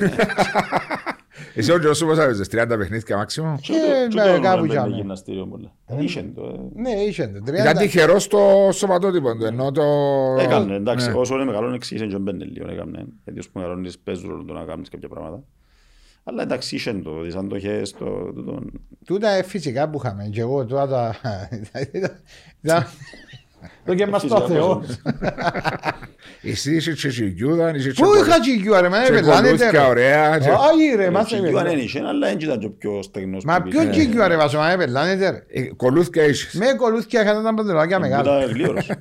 Εσύ ο Τζος πώς έπαιζες, 30 παιχνίδια μάξιμο; Και Και με το κάπου έβλεπε για με μέ. γυμναστήριο πολλά. Είχε το, ε. Ναι, είχε το. Ήταν 30. τυχερός στο σωματότυπο του, ενώ το... Έκανε, εντάξει, Ναι. όσο είναι μεγάλο εξήγησε και μπαίνει λίγο, έκαμε. Γιατί όσο μεγαλώνεις παίζουν ρόλο το να κάνεις κάποια πράγματα. Αλλά εντάξει, είχε το, δηλαδή σαν το είχες στο... τούτον. Τούτα ε, φυσικά που είχαμε. Και εγώ τώρα τα... ήταν- Το και μας το Φυσικά, Θεό. πώς Εσύ είσαι και τσιγιούδαν, είσαι και Πού κολ- είχα τσιγιού ρε, μα και πελάνετε κολούθια ρε. ωραία. και- Όχι ρε, είναι. μας Και Γιούαν έπαιρνε. δεν είχε, αλλά δεν ήταν και ο πιο στεγνός. Μα που ποιο πήγες. τσιγιού ρε βάζω, μα πελάνετε ρε. Ε, Κολούθια είσαι. Με κολούθια είχαν τα παντελάκια μεγάλα. Ήταν γλύωρος.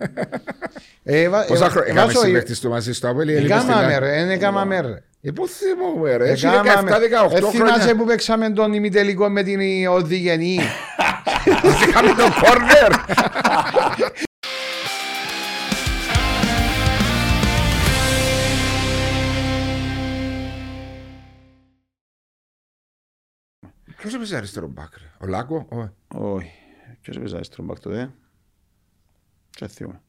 Ε, βα- Πόσα ε, χρόνια βάζω- έκαμε συμπαίχτης του μαζί στο Απέλη. Εκάμαμε ρε, δεν έκαμαμε ρε. Ε, πού θυμόμαι ρε, έχει Εκάμαμε. 17-18 Ε, θυμάσαι χρόνια. που παίξαμε τον ημιτελικό με την οδηγενή. Είχαμε το κόρνερ. Ποιος έπαιζε αριστερό μπακ ρε, ο Λάκο, όχι. Όχι. Ποιος έπαιζε αριστερό μπακ τότε. Και θυμούμαι.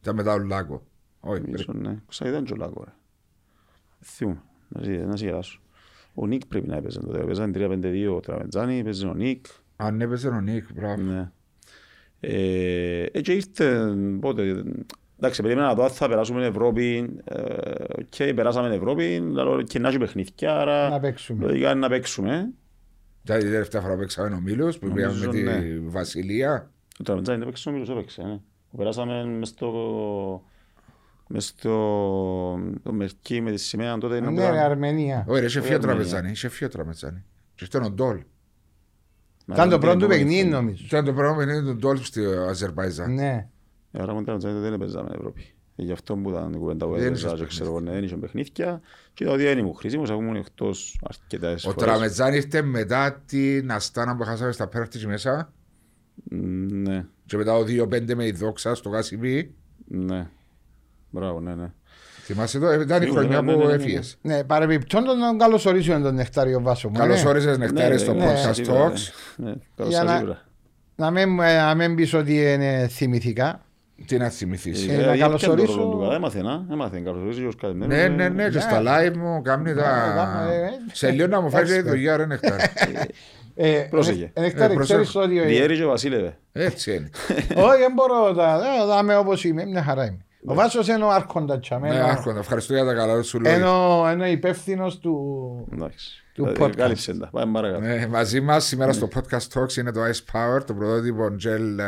Ήταν μετά ο Λάκο. Όχι, Νομίζω, πρέπει. ναι. Κοσα ήταν και ο Λάκο, ρε. Θυμούμαι. Να σε- Να σε γελάσω. Ο Νίκ πρέπει να έπαιζε τότε. Έπαιζαν 3-5-2 ο Τραβεντζάνη, έπαιζε ο Νίκ. Αν έπαιζε ο Νίκ, μπράβο. Ναι. Ε, ε, και ήρθε πότε. Εντάξει, περίμενα να δω αν θα περάσουμε Ευρώπη. Ε, και περάσαμε Ευρώπη, λαλό, και να έχει παιχνίδια, άρα Να παίξουμε. λογικά είναι να παίξουμε. Ήταν η τελευταία φορά που παίξαμε ο Μήλος, που πήγαμε με Νομίζω, τη ναι. Βασιλεία. Ο Τραβεντζάνη δεν έπαιξε, ο Μίλος έπαιξε. Ναι. Περάσαμε μες στο... μες στο... το Μερκή με τη σημαία τότε. είναι Ναι τώρα- ρε, Αρμενία. Όχι ρε, είχε Όχι, φύο Αρμενία. τραπεζάνι, είχε φύο τραπεζάνι. Και αυτό είναι ο Ντόλ. Μα Ήταν το δεν πρώτο του είναι παιχνίδι επόμενη νομίζω. Ήταν το πρώτο παιχνίδι του Ντόλ στη Αζερβαϊζάν. Ναι. Ε, Άρα με τον Τραβεντζάνη δεν έπαιζαμε Ευρώπη. Ε, Γι' αυτό που ήταν η κουβέντα που Δεν έπαιζα είχες και ξέρω εγώ, ναι, δεν είχε παιχνίδια. Και ότι δεν ήμουν χρήσιμος, αφού ήμουν εκτός αρκετές Ο φορές. Τραμετζάν ήρθε μετά την Αστάνα που χάσαμε στα πέρτης μέσα Μ, Ναι, και μετά ο 2-5 με η δόξα στο Κάσιμπι. ναι. Μπράβο, ναι, ναι. Θυμάσαι το, ήταν η Ναι, χρονιά ναι, που ναι, ναι, ναι. έφυγες. Ναι, παρεμπιπτόντων τον καλωσορίζουμε τον Νεκτάριο Βάσο μου. Καλώς ναι. όρισες Νεκτάρι Ναι, στο ναι, podcast σίγουρα, talks. ναι. Ναι, καλώς Για σας να- σίγουρα. Να μην, ε, να μην πεις ότι είναι θυμηθικά. Τι να θυμηθείς. Ε, Ε, να γιατί καλωσορίσω- πιάνε το ρόλο του, καλά, Έμαθε να, έμαθε, καλωσορίζει ως καλεσμένος, Ναι, ε, ναι, ναι, και ναι. στα live μου κάνει τα... Ναι, ε, Σε λίγο να μου φάει και η expert. δουλειά ρε Νεκτάρι. Ε, Πρόσεχε. ε, Νεκτάρη, Ε, προσέχω. ξέρεις ότι... Διέρη και Βασίλευε. Έτσι είναι. Όχι, δεν μπορώ τα ε, δάμε όπως είμαι, μια χαρά είμαι. Ο Βάσος είναι ο άρχοντας τσάμε, Ναι, ενώ- άρχοντας, ευχαριστώ για τα καλά σου λόγια. ενώ ενώ υπεύθυνος του... Εντάξει. Του Ε, podcast. Κάλυψε τα. Πάμε παρακάτω. Ναι, μαζί μας σήμερα στο podcast Talks είναι το Ice Power, το πρωτότυπο gel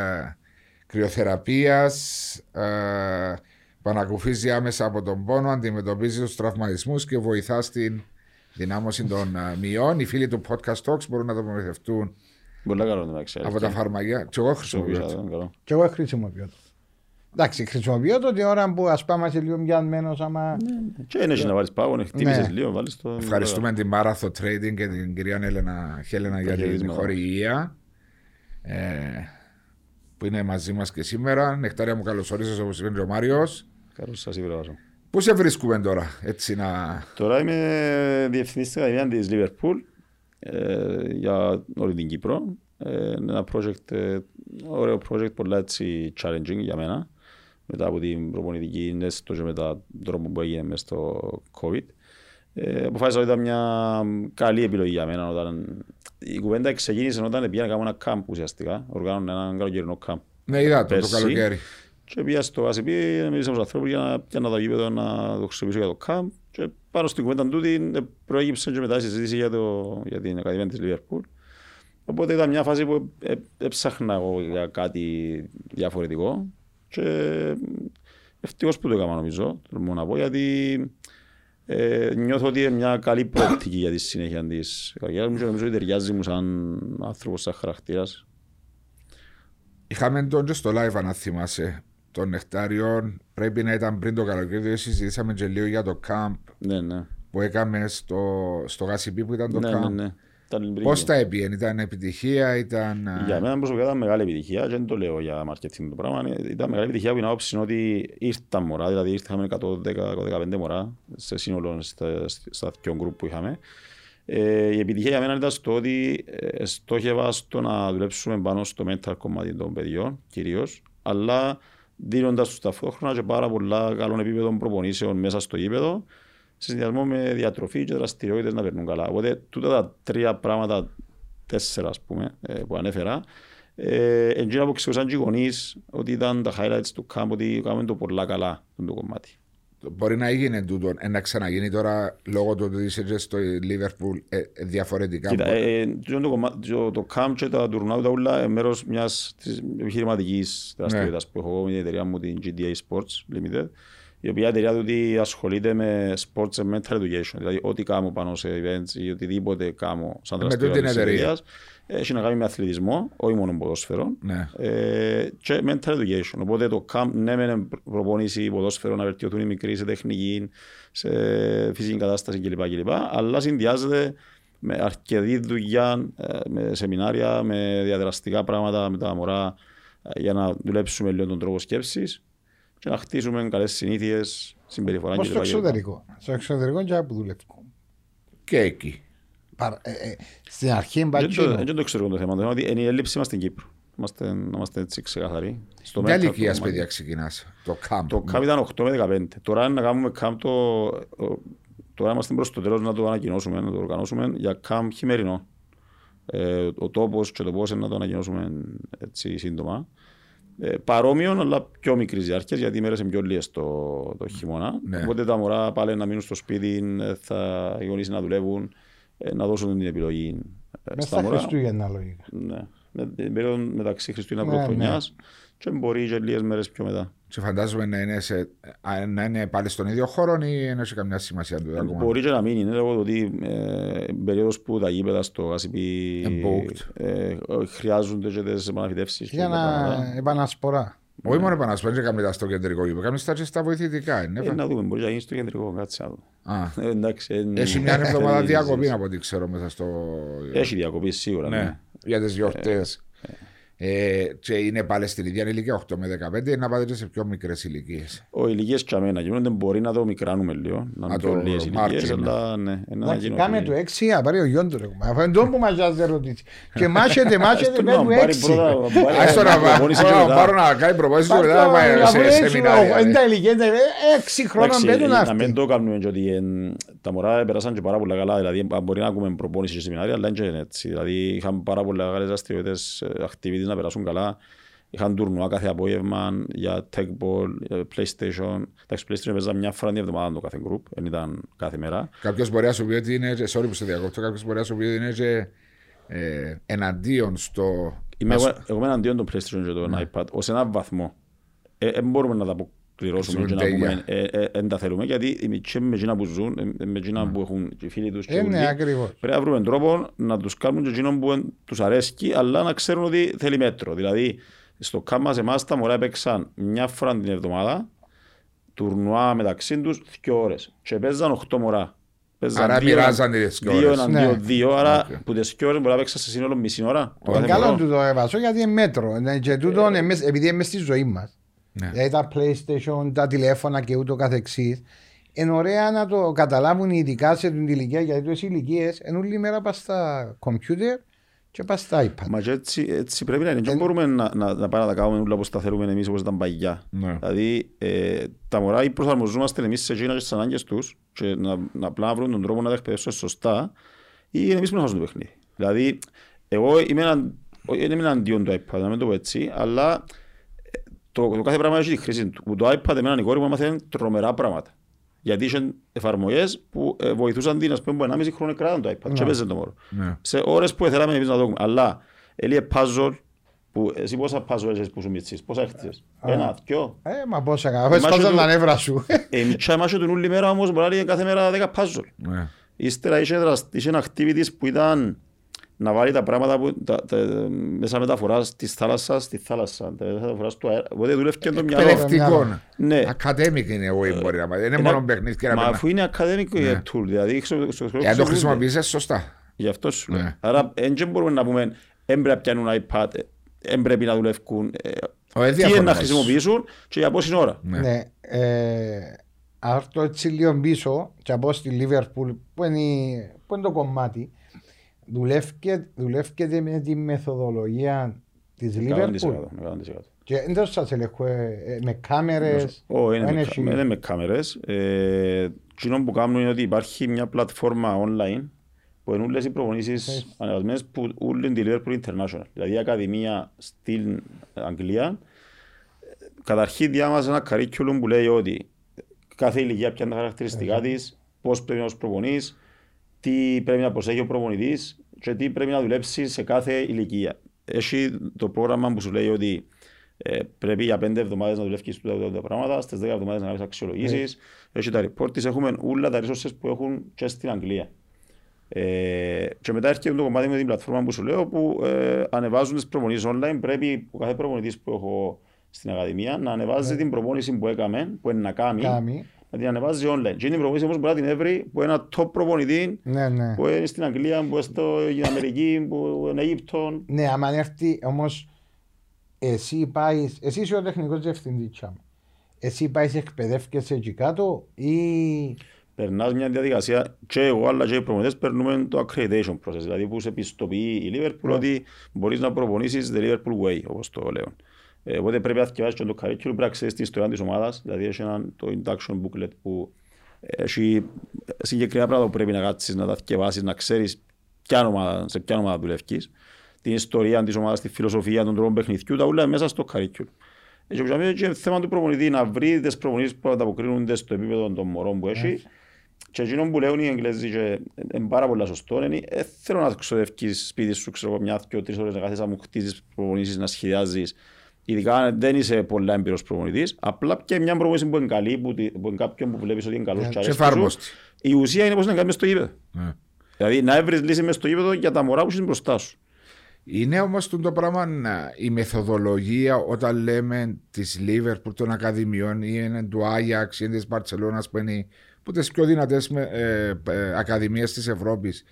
ε, κρυοθεραπείας ε, που ανακουφίζει άμεσα από τον πόνο, αντιμετωπίζει τους τραυματισμούς και βοηθά στην δυνάμωση των ε, μειών. Οι φίλοι του podcast Talks μπορούν να το προμηθευτούν Πολλά καλό να ξέρεις. από τα φαρμακεία. Και εγώ χρησιμοποιώ. Χρησιμοποιούσα το. το, καλό. Και εγώ χρησιμοποιώ το. Εντάξει, χρησιμοποιώ το την ώρα που ας πάμε σε λίγο πιανμένος άμα... Και δεν έχει να βάλεις πάγον, χτύπησες Ναι. λίγο, βάλεις το... Ευχαριστούμε την Marathon Trading και την κυρία Έλενα Χέλενα για την χαιρετίσματα. χορηγία ε, που είναι μαζί μας και σήμερα. Νεκτάρια μου καλωσορίσες όπως είπε και ο Μάριος. Καλώς σας είπα, Βάσο. Πού σε βρίσκουμε τώρα, έτσι να... Τώρα είμαι διευθυντής της Ακαδημίας της Liverpool ε, για όλη την Κύπρο. Ε, είναι ένα project, ε, ωραίο project, πολλά έτσι challenging για μένα. Μετά από την προπονητική έστω και μετά τον τρόπο που έγινε μες στο COVID. Ε, αποφάσισα ότι ήταν μια καλή επιλογή για μένα. Όταν... Η κουβέντα ξεκίνησε όταν πήγα να κάνω ένα camp ουσιαστικά. Οργάνωνα ένα καλοκαιρινό camp. Ναι, είδα το, το Πέρσι. καλοκαίρι. Και πήγα στο ACP, μίλησα με τους ανθρώπους για να πιάνω το γήπεδο να το χρησιμοποιήσω για το camp και πάνω στην κουβέντα τούτη ε, προέκυψε και μετά η συζήτηση για, το, για την Ακαδημία της Liverpool. Οπότε ήταν μια φάση που ε, ε, έψαχνα εγώ για κάτι διαφορετικό και ευτυχώς που το έκανα νομίζω, τολμώ να πω, γιατί ε, νιώθω ότι είναι μια καλή προοπτική για τη συνέχεια της καριέρας μου και νομίζω ότι ταιριάζει μου σαν άνθρωπος, σαν χαρακτήρας. Είχαμε τον και στο live αν θυμάσαι. Των νεκτάριων πρέπει να ήταν πριν το καλοκαίρι, διότι συζητήσαμε και λίγο για το camp Ναι, ναι. που έκαμε στο, στο Γασιμπή που ήταν το ναι, camp. ναι, ναι. Ήταν πριν. Πώς τα έπιεν, ήταν επιτυχία, ήταν... α, Για μένα προσωπικά ήταν μεγάλη επιτυχία και δεν το λέω για marketing το πράγμα. Ήταν μεγάλη επιτυχία που είναι άποψη είναι ότι ήρθαν μωρά, δηλαδή ήρθαμε 110-115 μωρά σε σύνολο στα, στα δύο γκρουπ που είχαμε. Ε, η επιτυχία για μένα ήταν στο ότι ε, στόχευα στο να δουλέψουμε πάνω στο mental κομμάτι των παιδιών κυρίως, αλλά δίνοντας τους ταυτόχρονα και πάρα πολλά καλών επίπεδων προπονήσεων μέσα στο γήπεδο σε συνδυασμό με διατροφή και δραστηριότητες να περνούν καλά. Οπότε τούτα τα τρία πράγματα, τέσσερα ας πούμε, ε, που ανέφερα, ε, εντζήνα που ξεχωρίσαν και οι γονείς ότι ήταν τα highlights του camp, ότι κάνουμε το πολλά καλά το κομμάτι. Μπορεί να γίνει τούτο, ε, να ξαναγίνει τώρα λόγω του ότι είσαι στο Liverpool ε, ε, διαφορετικά. Κοίτα, ε, ε, το, κομμάτι, το, το camp και τα τουρνάου τα ούλα είναι μέρος μιας της επιχειρηματικής δραστηριότητας ναι. που έχω εγώ με την εταιρεία μου, την GDA Sports Limited, η οποία εταιρεία του ασχολείται με sports and mental education, δηλαδή ό,τι κάνω πάνω σε events ή οτιδήποτε κάνω σαν δραστηριότητα έχει να κάνει με αθλητισμό, όχι μόνο ποδόσφαιρο ναι. ε, και mental education. Οπότε το camp ναι με προπονήσει ποδόσφαιρο να βελτιωθούν οι μικροί σε τεχνική, σε φυσική κατάσταση κλπ. κλπ αλλά συνδυάζεται με αρκετή δουλειά, ε, με σεμινάρια, με διαδραστικά πράγματα με τα μωρά ε, για να δουλέψουμε λίγο τον τρόπο σκέψης και να χτίσουμε καλές συνήθειες, συμπεριφορά κλπ. Στο εξωτερικό. Στο εξωτερικό και που δουλεύω. Και εκεί. Ε, ε, στην αρχή Δεν το ξέρω το θέμα. Το θέμα είναι η έλλειψη μας στην Κύπρο. Είμαστε, να είμαστε έτσι ξεκαθαροί. Ποια ηλικία παιδιά ξεκινάς το camp. Το camp ήταν 8 με 15. Τώρα να κάνουμε camp το... Τώρα είμαστε προς το τέλος να το ανακοινώσουμε, να το οργανώσουμε για camp χειμερινό. Ε, ο τόπος και το πώς να το ανακοινώσουμε έτσι σύντομα. Ε, παρόμοιο, αλλά πιο μικρής διάρκειας, γιατί οι μέρες είναι πιο λίγες το, το χειμώνα. Ναι. Οπότε τα μωρά πάλι να μείνουν στο σπίτι, θα οι γονείς να δουλεύουν. Ε, να δώσουν την επιλογή ε, Μες στα μωρά. Χριστούγεννα λογικά. Ναι. Με την περίοδο μεταξύ Χριστούγεννα και Πρωτοχρονιάς ναι. και μπορεί και λίγες μέρες πιο μετά. Και φαντάζομαι να είναι, σε, να είναι πάλι στον ίδιο χώρο ή να έχει καμιά σημασία του. Ε, μπορεί και να μην είναι λόγω του ότι ε, περίοδος που τα γήπεδα στο ACP ε, χρειάζονται και τις επαναφητεύσεις. Για να επανασπορά. Όχι μόνο επανασπέρνει και καμία στο κεντρικό γήπεδο, καμία στα στα βοηθητικά. Είναι, ε, να δούμε, μπορεί να γίνει στο κεντρικό, κάτσε να ε, εντάξει, Έχει μια εβδομάδα διακοπή από ό,τι ξέρω μέσα στο. Έχει διακοπή σίγουρα. Ναι. ναι. Για τις γιορτές. Ε, και είναι πάλι στην ίδια ηλικία 8 με 15 να πάτε σε πιο μικρές ηλικίες. Ο ηλικίες και αμένα γίνονται μπορεί να το μικράνουμε λίγο. Να, να το λίγε ηλικίες, αλλά ναι. Κάμε το 6 να πάρει ο γιον του. Αυτό είναι το που μας δεν ρωτήσει. Και μάχεται, μάχεται με το 6. Άστο να πάρω να κάνει προπόνηση και μετά να πάει σε σεμινάρια. Είναι τα ηλικία 6 χρόνια μπαίνουν αυτοί. Να μην το κάνουμε ότι τα μωρά πέρασαν και πάρα πολλά καλά. Δηλαδή μπορεί να ακούμε προπόνηση σε σεμινάρια, αλλά είναι έτσι. Δηλαδή είχαν πάρα πολλά καλές δραστηριότητες, activities να περάσουν καλά. Είχαν τουρνουά κάθε απόγευμα για tech ball, για PlayStation. Εντάξει, PlayStation παίζα μια φορά την εβδομάδα το κάθε group, δεν ήταν κάθε μέρα. Κάποιος μπορεί να σου πει ότι είναι, sorry που σε διακόπτω, κάποιος μπορεί να σου πει ότι είναι και ε, εναντίον στο... Είμαι εγώ, εγώ είμαι εναντίον το PlayStation και το ναι. iPad, ως έναν βαθμό. Δεν ε, μπορούμε να τα πληρώσουμε και να πούμε δεν τα θέλουμε γιατί και με εκείνα που ζουν, με εκείνα που έχουν και φίλοι τους και ναι, πρέπει να βρούμε τρόπο να τους κάνουν και εκείνο που τους αρέσει αλλά να ξέρουν ότι θέλει μέτρο. Δηλαδή στο κάμα σε εμάς τα μωρά έπαιξαν μια φορά την εβδομάδα τουρνουά μεταξύ τους δύο ώρες και παίζαν οχτώ μωρά. Άρα μοιράζαν τις δύο ώρες. Δύο εναντίον δύο, άρα που τις δύο ώρες μπορεί να παίξαν σε σύνολο μισή ώρα. Είναι καλό του το έβασο γιατί είναι μέτρο και τούτο επειδή είναι στη ζωή μας. Ναι. Δηλαδή τα PlayStation, τα τηλέφωνα και ούτω καθεξής. Είναι ωραία να το καταλάβουν ειδικά σε την ηλικία γιατί τους ηλικίες είναι όλη μέρα πας στα κομπιούτερ και πας στα iPad. Μα έτσι, έτσι πρέπει να είναι. Δεν μπορούμε να, να, να πάμε να τα κάνουμε όλα όπως τα θέλουμε εμείς όπως ήταν παγιά. Ναι. Δηλαδή ε, τα μωρά ή προσαρμοζόμαστε εμείς σε εκείνα και στις ανάγκες τους και να, να απλά βρουν τον τρόπο να τα εκπαιδεύσουν σωστά ή εμείς που να χάσουν το παιχνίδι. Δηλαδή εγώ είμαι, ένα, είμαι αντίον του iPad, να μην το πω έτσι, αλλά το, το κάθε πράγμα έχει τη χρήση του. Το iPad εμένα η κόρη μου έμαθε τρομερά πράγματα. Γιατί είχε εφαρμογές που ε, βοηθούσαν την, ας πούμε, 1,5 χρόνο κράταν το iPad. Ναι. Και έπαιζε το μόρο. Ναι. Σε ώρες που θέλαμε εμείς να δούμε. Αλλά έλειε puzzle που εσύ πόσα puzzle έχεις που σου μίτσις, πόσα έχτισες, ένα, δυο. Ε, μα πόσα έκανα, σπάζαν τα νεύρα σου. Εμείς τσάμασαι τον όλη μέρα όμως μπορεί να κάθε μέρα δέκα puzzle. Ναι. Ύστερα είχε activities που ήταν να βάλει τα πράγματα που, τα, τα, μέσα μεταφοράς της θάλασσας στη θάλασσα. Τα μεταφοράς του αέρα. Οπότε δουλεύει και το μυαλό. Εκπαιδευτικό. Ναι. Ακαδέμικ είναι εγώ μπορεί να Δεν είναι μόνο παιχνίδι. Μα αφού είναι ακαδέμικο ναι. η tool. Δηλαδή, Εάν το χρησιμοποιήσεις σωστά. Γι' αυτό σου λέω. Ναι. Άρα δεν μπορούμε να πούμε έμπρεπε να πιάνουν iPad, έμπρεπε να δουλεύουν. Ε, τι είναι να χρησιμοποιήσουν και για πόση ώρα. Ναι. ναι ε, αυτό έτσι λίγο πίσω και από στη Λίβερπουλ που είναι το κομμάτι δουλεύετε με τη μεθοδολογία της Λίβερπουλ. Και δεν το σας ελέγχω ε, ε, με κάμερες. Όχι, είναι, δεν με, έχει- κα- είναι με κάμερες. Ε, εκείνο που κάνουν είναι ότι υπάρχει μια πλατφόρμα online που είναι όλες οι προπονήσεις ανεβασμένες που όλη τη Liverpool International. Δηλαδή η Ακαδημία στην Αγγλία καταρχήν διάμαζε ένα curriculum που λέει ότι κάθε ηλικία ποια είναι τα χαρακτηριστικά της, πώς πρέπει να τους προπονείς, τι πρέπει να προσέχει ο προπονητής και τι πρέπει να δουλέψει σε κάθε ηλικία. Έχει το πρόγραμμα που σου λέει ότι ε, πρέπει για πέντε εβδομάδες να δουλεύεις τούτα τα πράγματα, στις δέκα εβδομάδες να κάνεις αξιολογήσεις. Έχει τα report της, έχουμε όλα τα resources που έχουν και στην Αγγλία. Ε, και μετά έρχεται το κομμάτι με την πλατφόρμα που σου λέω που ε, ανεβάζουν τις προπονήσεις online. Πρέπει ο κάθε προπονητής που έχω στην Ακαδημία να ανεβάζει την προπόνηση που έκαμε, που είναι να κάνει, Κάμει. Να την ανεβάζει online. Και είναι η προπόνηση όμως μπορεί να την έβρει που ένα top προπονητή Ναι, ναι. που είναι στην Αγγλία, που είναι στην Αμερική, που είναι Αίγυπτο. Ναι, άμα έρθει όμως εσύ πάει, εσύ είσαι ο τεχνικός διευθυντής τσάμε. Εσύ πάεις εκπαιδεύκεσαι εκεί κάτω ή Περνάς μια διαδικασία και εγώ αλλά και οι προπονητές περνούμε το accreditation process, δηλαδή που σε πιστοποιεί η Liverpool ότι μπορείς να προπονήσεις the Liverpool way, όπως το λέω. Ε, οπότε πρέπει να θυκευάσεις και το curriculum, πρέπει να ξέρεις την ιστορία της ομάδας, δηλαδή έχει ένα, το induction booklet που έχει συγκεκριμένα πράγματα που πρέπει να κάτσεις, να τα θυκευάσεις, να ξέρεις ποια ομάδα, σε ποια ομάδα δουλεύεις, την ιστορία της ομάδας, τη φιλοσοφία, τον τρόπο παιχνιδιού, τα όλα μέσα στο curriculum. Ε, Και που είναι και θέμα του προπονητή να βρει τις προπονήσεις που ανταποκρίνονται στο επίπεδο των μωρών που έχει. Και εκείνο που λέουν οι Εγγλέζοι και είναι πάρα πολύ σωστό είναι ε, θέλω να ξοδεύεις σπίτι σου ξέρω, εγώ, μια, δυο, τρεις ώρες να κάθεσαι να μου χτίζεις προπονήσεις, να σχεδιάζεις ειδικά αν δεν είσαι πολλά έμπειρος προπονητής απλά και μια προπονήση που είναι καλή που, τη- που είναι κάποιον που βλέπεις ότι είναι καλός και Και αρέσει σου εφάρμοστη. η ουσία είναι πώς να κάνεις μες στο γήπεδο Ναι. δηλαδή να έβρεις λύση μες στο γήπεδο για τα μωρά που είναι μπροστά σου Είναι όμως το πράγμα να- η μεθοδολογία όταν λέμε της Liverpool των Ακαδημιών ή είναι του Άγιαξ ή της Μπαρσελόνας που είναι που τις πιο δυνατές ε, ε, ακαδημίες της Ευρώπης.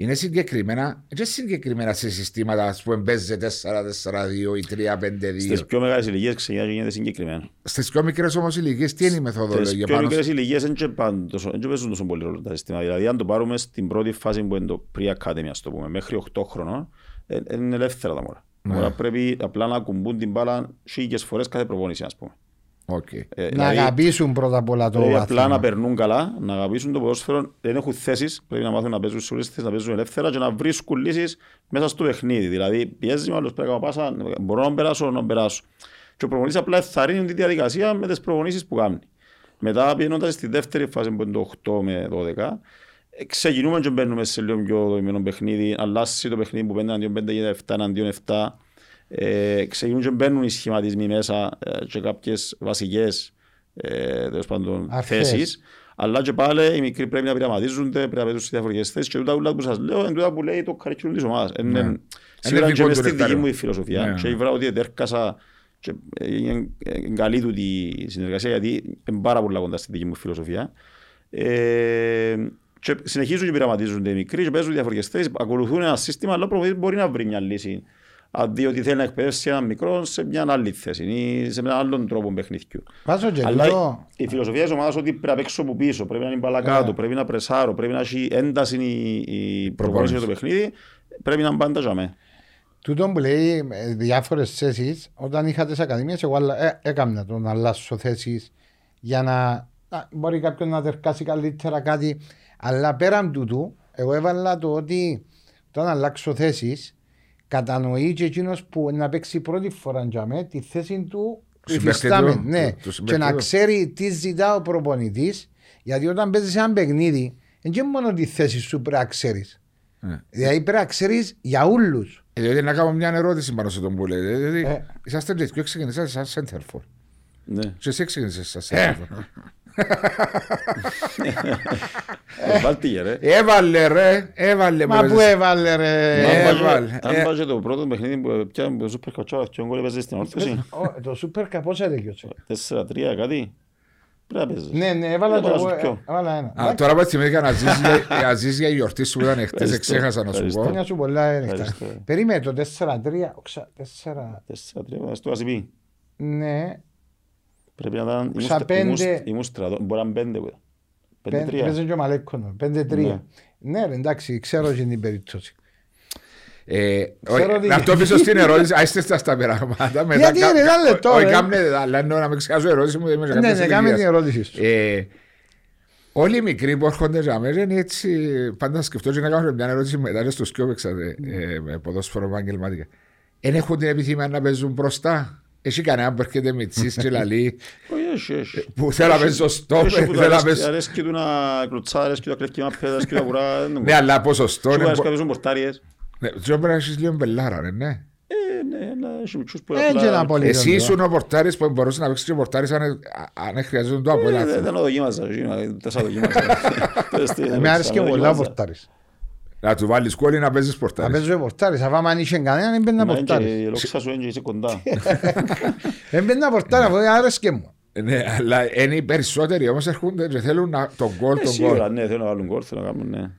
Είναι συγκεκριμένα, και συγκεκριμένα σε συστήματα ας πούμε παίζε 4-4-2 ή 3-5-2. στις πιο μεγάλες ηλικίες ξεκινά και γίνεται συγκεκριμένο Στις πιο μικρές όμως ηλικίες, τι είναι η Στις μεθοδολογία πιο πάνω μικρές ηλικίες δεν και πάνε τόσο- δεν και παίζουν τόσο πολύ ρόλο τα συστήματα. Δηλαδή αν το πάρουμε στην πρώτη φάση που είναι το pre-academy, ας το πούμε, μέχρι 8 χρονών, ε, ε, είναι ελεύθερα τα μωρά. Τα μωρά πρέπει απλά να ακουμπούν την μπάλα χίλιες φορές κάθε προπόνηση, ας πούμε. Οκ. Ε, να δηλαδή, αγαπήσουν πρώτα απ' όλα το δηλαδή απλά να άθλημα. περνούν καλά, να αγαπήσουν το ποδόσφαιρο, δεν έχουν θέσεις, πρέπει να μάθουν να παίζουν σε όλες τις θέσεις, να παίζουν ελεύθερα και να βρίσκουν λύσεις μέσα στο παιχνίδι. Δηλαδή παίζει με άλλους, πρέπει να κάνω πάσα, μπορώ να περάσω, να περάσω. Και ο προπονητής απλά ενθαρρύνει τη διαδικασία με τις προπονήσεις που κάνει. Μετά πηγαίνοντας στη δεύτερη φάση που είναι το 8 με 12, ε, ξεκινούμε και μπαίνουμε σε λίγο πιο δομημένο παιχνίδι, αλλάζει το παιχνίδι που 5 εναντίον 5 γίνεται 7 εναντίον 7. Ε, ξεκινούν και μπαίνουν οι σχηματισμοί μέσα ε, και κάποιες βασικές ε, τέλος πάντων, Αρχές. θέσεις. Αλλά και πάλι οι μικροί πρέπει να πειραματίζονται, πρέπει να παίζουν σε διαφορετικές θέσεις και τούτα ούλα που σας λέω είναι τούτα που λέει το curriculum της ομάδας. Είναι- Ναι. Σίγουρα Είναι και δικό μες του στη δική λεκτάριο. μου η φιλοσοφία. Ναι. Και η βράδυ ότι έρκασα και ε, είναι είναι καλή του η συνεργασία γιατί είναι πάρα πολύ κοντά στη δική μου φιλοσοφία. Ε, και συνεχίζουν και πειραματίζονται οι μικροί και παίζουν διαφορετικές θέσεις, ακολουθούν ένα σύστημα, αλλά ο προπονητής μπορεί να βρει μια λύση. Αντί ότι θέλει να εκπαιδεύσει έναν μικρό σε μια άλλη θέση ή σε έναν άλλον τρόπο παιχνιδιού. Βάζω και Αλλά τούτο, η φιλοσοφία της ομάδας ότι πρέπει να παίξω από πίσω, πρέπει να είναι μπάλα Ναι. κάτω, πρέπει να πρεσάρω, πρέπει να έχει ένταση η, η προπόνηση για το παιχνίδι, πρέπει να είναι πάντα για μέ. τούτο που λέει διάφορες θέσεις, όταν είχα τις ακαδημίες, εγώ άλλα- ε, έκανα το να αλλάσω θέσεις για να, να μπορεί κάποιον να τερκάσει καλύτερα κάτι. Αλλά πέραν τούτου, εγώ έβαλα το ότι όταν αλλάξω θέσεις, κατανοεί και εκείνος που να παίξει πρώτη φορά για μέ τη θέση του Του συμπαίχτη υφιστάμενου. του, Ναι, του- του και συμπαίχτη να του. ξέρει τι ζητά ο προπονητής, γιατί όταν παίζεις ένα παιχνίδι, δεν είναι μόνο τη θέση σου πρέπει να ξέρεις. Ναι. Δηλαδή πρέπει να ξέρεις για όλους. Ε, Δηλαδή να κάνω μια ερώτηση πάνω σε τον που λέτε. Δηλαδή, Ε. είσαστε τέτοιο, ξεκινήσατε σαν center for; Ναι. Και εσύ ξεκινήσες σαν center for. Βάλτε ρε. Έβαλε ρε, έβαλε. Μα μωρέ, που εσύ. έβαλε ρε. Ε, Αν βάζει- βάλε. Αν Ε. βάζει το πρώτο παιχνίδι που πιάνε το Σούπερ Κατσάρα και ο γκολ έπαιζε στην όρθωση, Ω, Το σούπερ καπόσα τέτοιο. 4-3 κάτι, πρέπει να παίζεις. Ναι, ναι, έβαλα Έβαλα το σου εγώ, ποιο. ε, έβαλα ένα. Α, τώρα που θυμήθηκα να ζεις για- να ζεις για η γιορτή σου που ήταν χτες, Ευχαριστώ. εξέχασα να σου Ευχαριστώ. πω. Χρόνια σου πολλά ένεκτα. Ευχαριστώ. Περίμενε το 4-3, οξα- 4, 4-3, στο ασυπή. ναι, Πρέπει να ήταν, ήμουν Ξα στρα- πέντε. ήμουν- ήμουν στρατό, μπορεί να είναι πέντε. που ήταν. πεν- 5-3. παίζει και ο Μαλέκκονο, 5-3. Ναι. Ναι ρε, εντάξει, ξέρω και την περίπτωση. Ε, Ξέρω όχι, τι- να το πίσω στην ερώτηση, άστε στα στα πράγματα. μετά Γιατί κα- είναι, ένα κα- λεπτό, Όχι, ρε. κάμνε, αλλά εννοώ να με ξεχάσω η ερώτηση μου. δεν είμαι σε Ναι, κάποιες ναι, κάμε την ηλικίες. ερώτηση σου. Ε, Όλοι οι μικροί που έρχονται για μένα είναι έτσι. Πάντα σκεφτώ και να κάνω μια ερώτηση μετά και στο σκιόπεξα ε, με ποδόσφαιρο επαγγελματικά. Δεν έχουν την επιθυμία να παίζουν μπροστά; Έχει κανένα που έρχεται με τσίς και λαλεί Όχι, έχει, έχει. που θέλω να παίζω στο Έχει που του θέλω να αρέσκει- παίζω. αρέσκει του να κλωτσά, αρέσκει του να κλέφει μάπες, αρέσκει του να κουρά, δεν τον Ναι, αλλά ποσοστό Σου είναι. αρέσκει να παίζουν πορτάριες. Ναι, τι πρέπει να έχεις λίγο μπελάρα, ναι, ναι. Ε, ναι, αλλά έχεις μητσούς που Έτσι ένα πολύ. Εσύ λίγο. ήσουν ο πορτάρης που μπορούσες να παίξεις και πορτάρης αν, αν χρειαζόταν το Ε, από δεν- ένα. Δεν το δοκίμαζα, δεν το δοκίμαζα. Με άρεσε και πολλά ο πορτάρης. Να του βάλεις κόλλη να παίζεις Να πορτάρης. παίζω πορτάρις, αφού άμα αν είχε κανέναν δεν μπαίνει να πορτάρεις. Η λόξα σου είναι και είσαι κοντά. Δεν μπαίνει να πορτάρεις, αφού άρεσκε μου. Ναι, αλλά είναι οι περισσότεροι όμως έρχονται και θέλουν να- τον κόλ, Ε, τον Σίγουρα, κόλ. ναι, θέλω να βάλουν κόλ, θέλω να κάνουν, ναι.